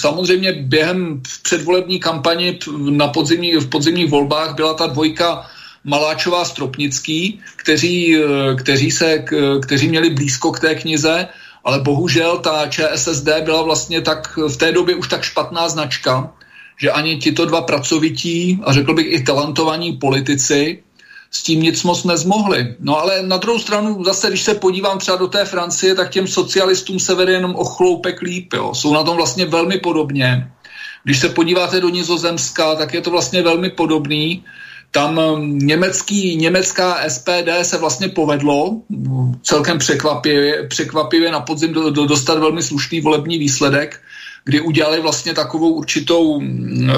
Samozřejmě během předvolební kampani na podzimní, v podzimních volbách byla ta dvojka Maláčová Stropnický, kteří, eh, kteří, se, kteří měli blízko k té knize, ale bohužel ta ČSSD byla vlastně tak v té době už tak špatná značka, že ani tito dva pracovití a řekl bych i talentovaní politici s tím nic moc nezmohli. No ale na druhou stranu zase, když se podívám třeba do té Francie, tak těm socialistům se vede jenom o chloupek líp. Jo. Jsou na tom vlastně velmi podobně. Když se podíváte do Nizozemska, tak je to vlastně velmi podobný. Tam um, německý, německá SPD se vlastně povedlo celkem překvapivě, překvapivě na podzim do, do, dostat velmi slušný volební výsledek, kdy udělali vlastně takovou určitou,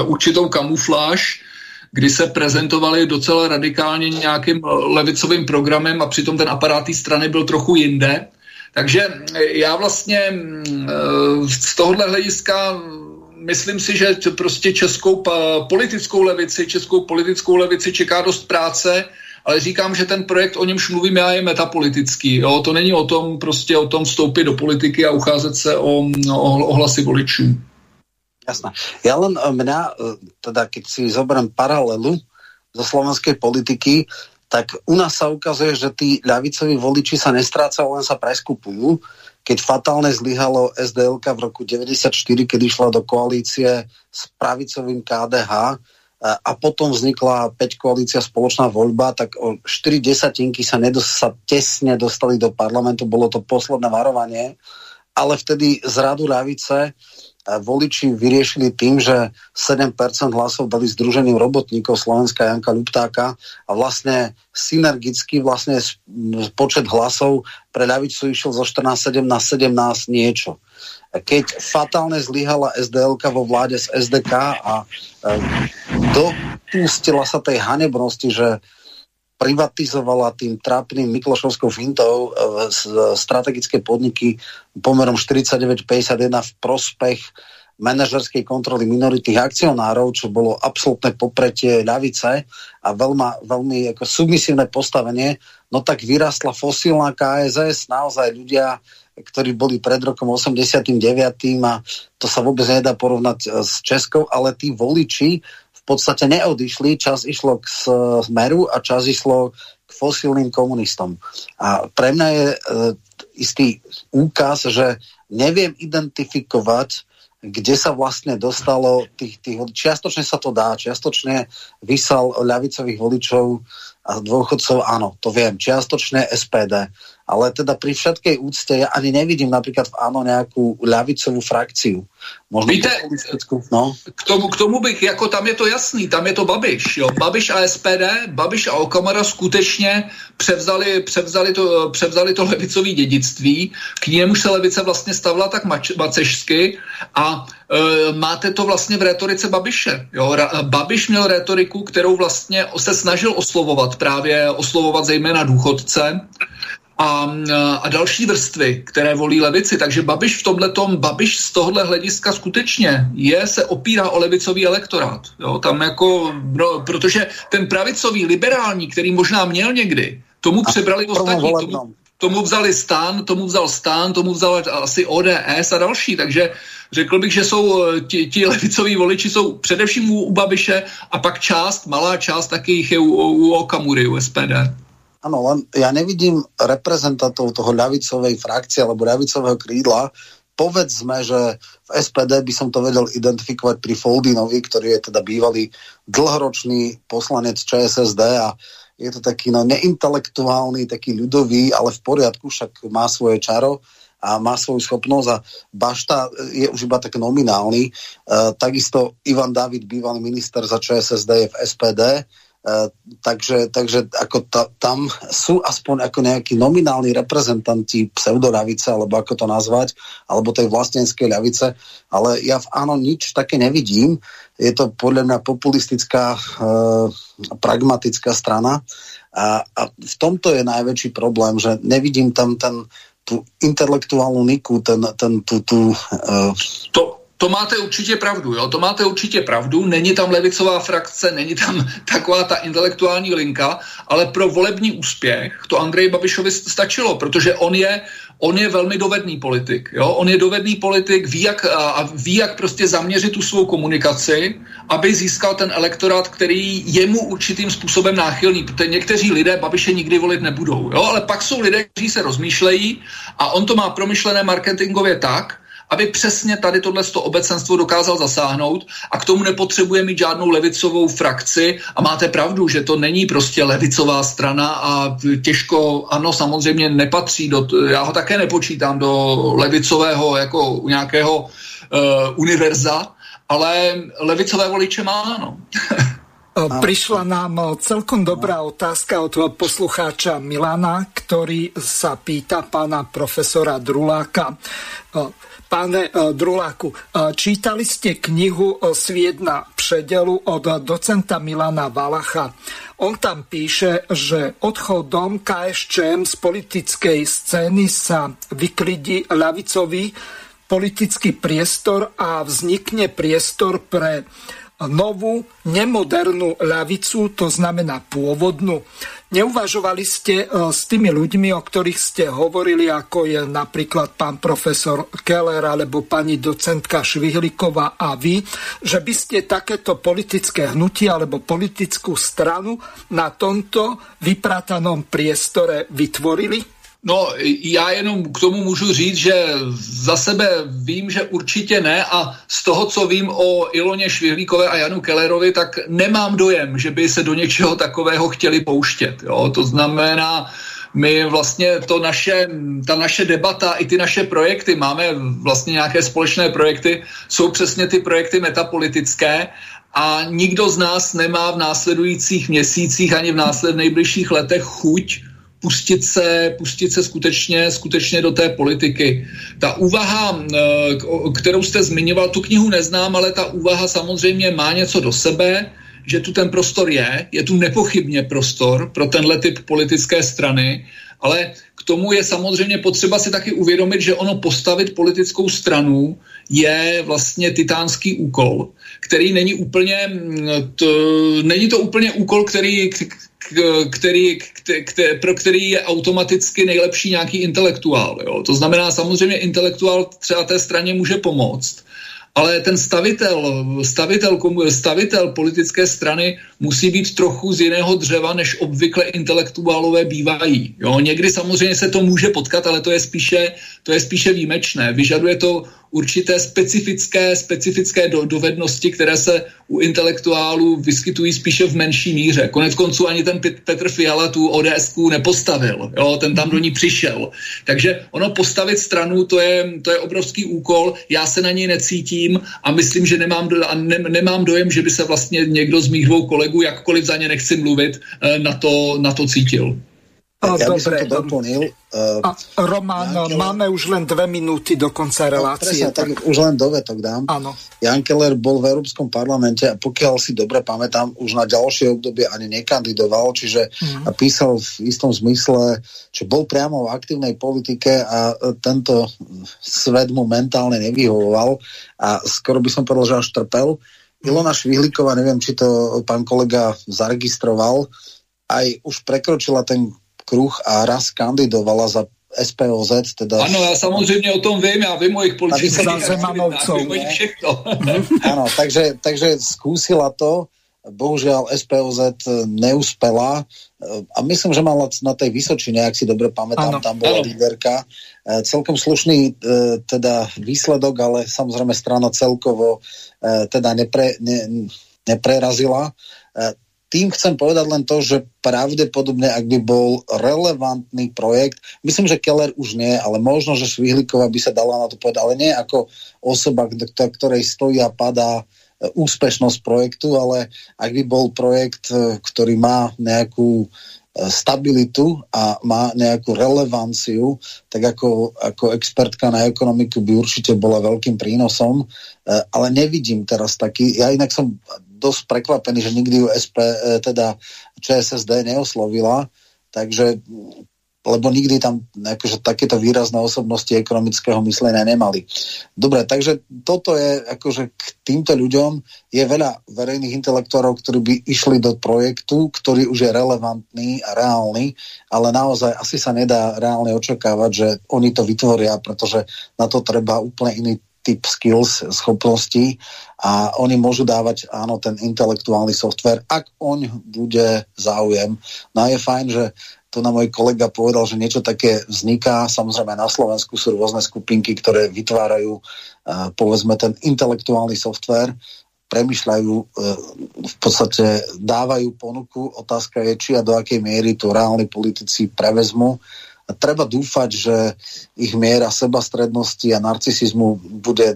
určitou kamufláž, kdy se prezentovali docela radikálně nějakým levicovým programem a přitom ten aparát té strany byl trochu jinde. Takže já vlastně z tohohle hlediska myslím si, že prostě českou politickou levici, českou politickou levici čeká dost práce, ale říkám, že ten projekt, o němž mluvím já, je metapolitický. Jo? To není o tom prostě o tom vstoupit do politiky a ucházet se o, o, o hlasy voličů. Jasné. Ja len eh, mňa, eh, teda keď si zoberiem paralelu zo slovenskej politiky, tak u nás sa ukazuje, že tí ľavicoví voliči sa nestrácajú, len sa preskupujú. Keď fatálne zlyhalo SDLK v roku 94, keď išla do koalície s pravicovým KDH eh, a potom vznikla 5 koalícia spoločná voľba, tak o 4 desatinky sa, nedos- sa tesne dostali do parlamentu, bolo to posledné varovanie, ale vtedy z radu ľavice voliči vyriešili tým, že 7% hlasov dali Združením robotníkov Slovenska Janka Ľuptáka a vlastne synergicky vlastne počet hlasov pre ľavicu išiel zo 14-7 na 17 niečo. Keď fatálne zlyhala SDLK vo vláde z SDK a e, dopustila sa tej hanebnosti, že privatizovala tým trápnym Miklošovskou fintou e, strategické podniky pomerom 49-51 v prospech manažerskej kontroly minoritných akcionárov, čo bolo absolútne popretie ľavice a veľma, veľmi ako submisívne postavenie, no tak vyrastla fosílna KSS, naozaj ľudia, ktorí boli pred rokom 89. a to sa vôbec nedá porovnať e, s Českou, ale tí voliči podstate neodišli, čas išlo k smeru a čas išlo k fosílnym komunistom. A pre mňa je e, istý úkaz, že neviem identifikovať, kde sa vlastne dostalo tých, tých čiastočne sa to dá, čiastočne vysal ľavicových voličov dôchodcov, áno, to viem, čiastočne SPD ale teda pri všetkej úcte ja ani nevidím napríklad v áno nejakú ľavicovú frakciu. Možno Víte, no. k, tomu, k tomu bych, jako tam je to jasný, tam je to Babiš. Jo. Babiš a SPD, Babiš a Okamara skutečně převzali, převzali, to, převzali to levicové dědictví, k němu se levice vlastně stavila tak mač, macežsky a máte to vlastně v retorice Babiše. Jo. Babiš měl retoriku, kterou vlastně se snažil oslovovat, právě oslovovat zejména důchodce, a, a další vrstvy, které volí levici. Takže Babiš v tomhle Babiš z tohohle hlediska skutečně je, se opírá o levicový elektorát. Jo, tam jako, no, protože ten pravicový, liberální, který možná měl někdy, tomu přebrali ostatní, tomu, tomu vzali stán, tomu vzal stán, tomu vzal asi ODS a další, takže řekl bych, že jsou eh, ti, ti levicoví voliči jsou především u, u Babiše a pak část, malá část taky jich je u, u Okamury, u SPD. Áno, len ja nevidím reprezentantov toho ľavicovej frakcie alebo ľavicového krídla. Povedzme, že v SPD by som to vedel identifikovať pri Foldinovi, ktorý je teda bývalý dlhoročný poslanec ČSSD a je to taký no, neintelektuálny, taký ľudový, ale v poriadku, však má svoje čaro a má svoju schopnosť a Bašta je už iba tak nominálny. E, takisto Ivan David, bývalý minister za ČSSD je v SPD Uh, takže, takže ako ta, tam sú aspoň ako nejakí nominálni reprezentanti pseudoľavice, alebo ako to nazvať, alebo tej vlastenskej ľavice, ale ja v áno nič také nevidím. Je to podľa mňa populistická, uh, pragmatická strana a, a v tomto je najväčší problém, že nevidím tam ten, tú intelektuálnu niku, ten, ten, tú, tú, uh, to, to máte určitě pravdu, jo? to máte určitě pravdu, není tam levicová frakce, není tam taková ta intelektuální linka, ale pro volební úspěch to Andrej Babišovi stačilo, protože on je, on je velmi dovedný politik, jo? on je dovedný politik, ví jak, a ví, jak prostě zaměřit tu svou komunikaci, aby získal ten elektorát, který je mu určitým způsobem náchylný, protože někteří lidé Babiše nikdy volit nebudou, jo? ale pak jsou lidé, kteří se rozmýšlejí a on to má promyšlené marketingově tak, aby přesně tady tohle obecenstvo dokázal zasáhnout a k tomu nepotřebuje mít žádnou levicovou frakci a máte pravdu, že to není prostě levicová strana a těžko, ano, samozřejmě nepatří do, já ho také nepočítám do levicového jako nějakého uh, univerza, ale levicové voliče má, ano. Prišla nám celkom dobrá otázka od poslucháča Milana, ktorý sa pýta pána profesora Druláka. Pane Druláku, čítali ste knihu Sviedna předelu od docenta Milana Valacha. On tam píše, že odchodom KSČM z politickej scény sa vyklidí ľavicový politický priestor a vznikne priestor pre novú, nemodernú ľavicu, to znamená pôvodnú. Neuvažovali ste e, s tými ľuďmi, o ktorých ste hovorili, ako je napríklad pán profesor Keller alebo pani docentka Švihliková a vy, že by ste takéto politické hnutie alebo politickú stranu na tomto vypratanom priestore vytvorili? No, já jenom k tomu můžu říct, že za sebe vím, že určitě ne a z toho, co vím o Iloně Švihlíkové a Janu Kellerovi, tak nemám dojem, že by se do něčeho takového chtěli pouštět. Jo? To znamená, my vlastně to naše, ta naše debata i ty naše projekty, máme vlastně nějaké společné projekty, jsou přesně ty projekty metapolitické a nikdo z nás nemá v následujících měsících ani v následných nejbližších letech chuť pustit se, pustit se skutečně, skutečně do té politiky. Ta úvaha, kterou jste zmiňoval, tu knihu neznám, ale ta úvaha samozřejmě má něco do sebe, že tu ten prostor je, je tu nepochybně prostor pro tenhle typ politické strany, ale k tomu je samozřejmě potřeba si taky uvědomit, že ono postavit politickou stranu je vlastně titánský úkol, který není úplně, to, není to úplně úkol, který, který, který, pro který je automaticky nejlepší nějaký intelektuál. Jo? To znamená, samozřejmě intelektuál třeba té straně může pomoct, ale ten stavitel, stavitel, stavitel politické strany musí být trochu z jiného dřeva, než obvykle intelektuálové bývají. Jo? Někdy samozřejmě se to může potkat, ale to je spíše, to je spíše výjimečné. Vyžaduje to určité specifické, specifické do, dovednosti, které se u intelektuálů vyskytují spíše v menší míře. Konec konců ani ten Petr Fiala tu ods nepostavil, jo, ten tam do ní přišel. Takže ono postavit stranu, to je, to je obrovský úkol, já se na něj necítím a myslím, že nemám, a ne, nemám dojem, že by se vlastně někdo z mých dvou kolegů, jakkoliv za ně nechci mluvit, eh, na to, na to cítil. Tak ja by som to doplnil. Uh, a Román, Keller... máme už len dve minúty do konca no, relácie. No, presne, tak... tak už len dovetok dám. Áno. Jan Keller bol v Európskom parlamente a pokiaľ si dobre pamätám, už na ďalšie obdobie ani nekandidoval, čiže mm. písal v istom zmysle, že bol priamo v aktívnej politike a e, tento svet mu mentálne nevyhovoval a skoro by som povedal, že až trpel. Ilona Švihlíková, neviem, či to pán kolega zaregistroval, aj už prekročila ten kruh a raz kandidovala za SPOZ, teda... Ano, já samozřejmě o tom vím, já vím o jejich politických Áno, takže, takže skúsila to, bohužiaľ SPOZ neúspela. A myslím, že mala na tej Vysočine, ak si dobre pamätám, ano, tam bola ano. líderka. E, celkom slušný e, teda výsledok, ale samozrejme strana celkovo e, teda nepre, ne, neprerazila tým chcem povedať len to, že pravdepodobne, ak by bol relevantný projekt, myslím, že Keller už nie, ale možno, že Švihlíková by sa dala na to povedať, ale nie ako osoba, ktorej stojí a padá e, úspešnosť projektu, ale ak by bol projekt, e, ktorý má nejakú e, stabilitu a má nejakú relevanciu, tak ako, ako expertka na ekonomiku by určite bola veľkým prínosom, ale nevidím teraz taký, ja inak som dosť prekvapený, že nikdy ju SP, e, teda ČSSD neoslovila, takže lebo nikdy tam akože, takéto výrazné osobnosti ekonomického myslenia nemali. Dobre, takže toto je akože k týmto ľuďom je veľa verejných intelektorov, ktorí by išli do projektu, ktorý už je relevantný a reálny, ale naozaj asi sa nedá reálne očakávať, že oni to vytvoria, pretože na to treba úplne iný typ skills, schopností a oni môžu dávať, áno, ten intelektuálny software, ak oň bude záujem. No a je fajn, že to na môj kolega povedal, že niečo také vzniká. Samozrejme na Slovensku sú rôzne skupinky, ktoré vytvárajú uh, povedzme ten intelektuálny software, premyšľajú, uh, v podstate dávajú ponuku. Otázka je, či a do akej miery to reálni politici prevezmu a treba dúfať, že ich miera sebastrednosti a narcisizmu bude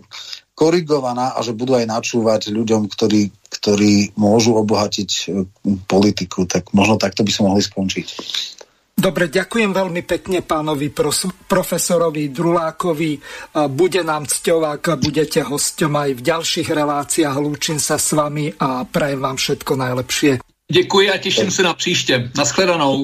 korigovaná a že budú aj načúvať ľuďom, ktorí, ktorí môžu obohatiť e, politiku. Tak možno takto by sme mohli skončiť. Dobre, ďakujem veľmi pekne pánovi profesorovi Drulákovi. Bude nám cťou, ak budete hosťom aj v ďalších reláciách. Lúčim sa s vami a prajem vám všetko najlepšie. Děkuji a těším se na příště. Naschledanou.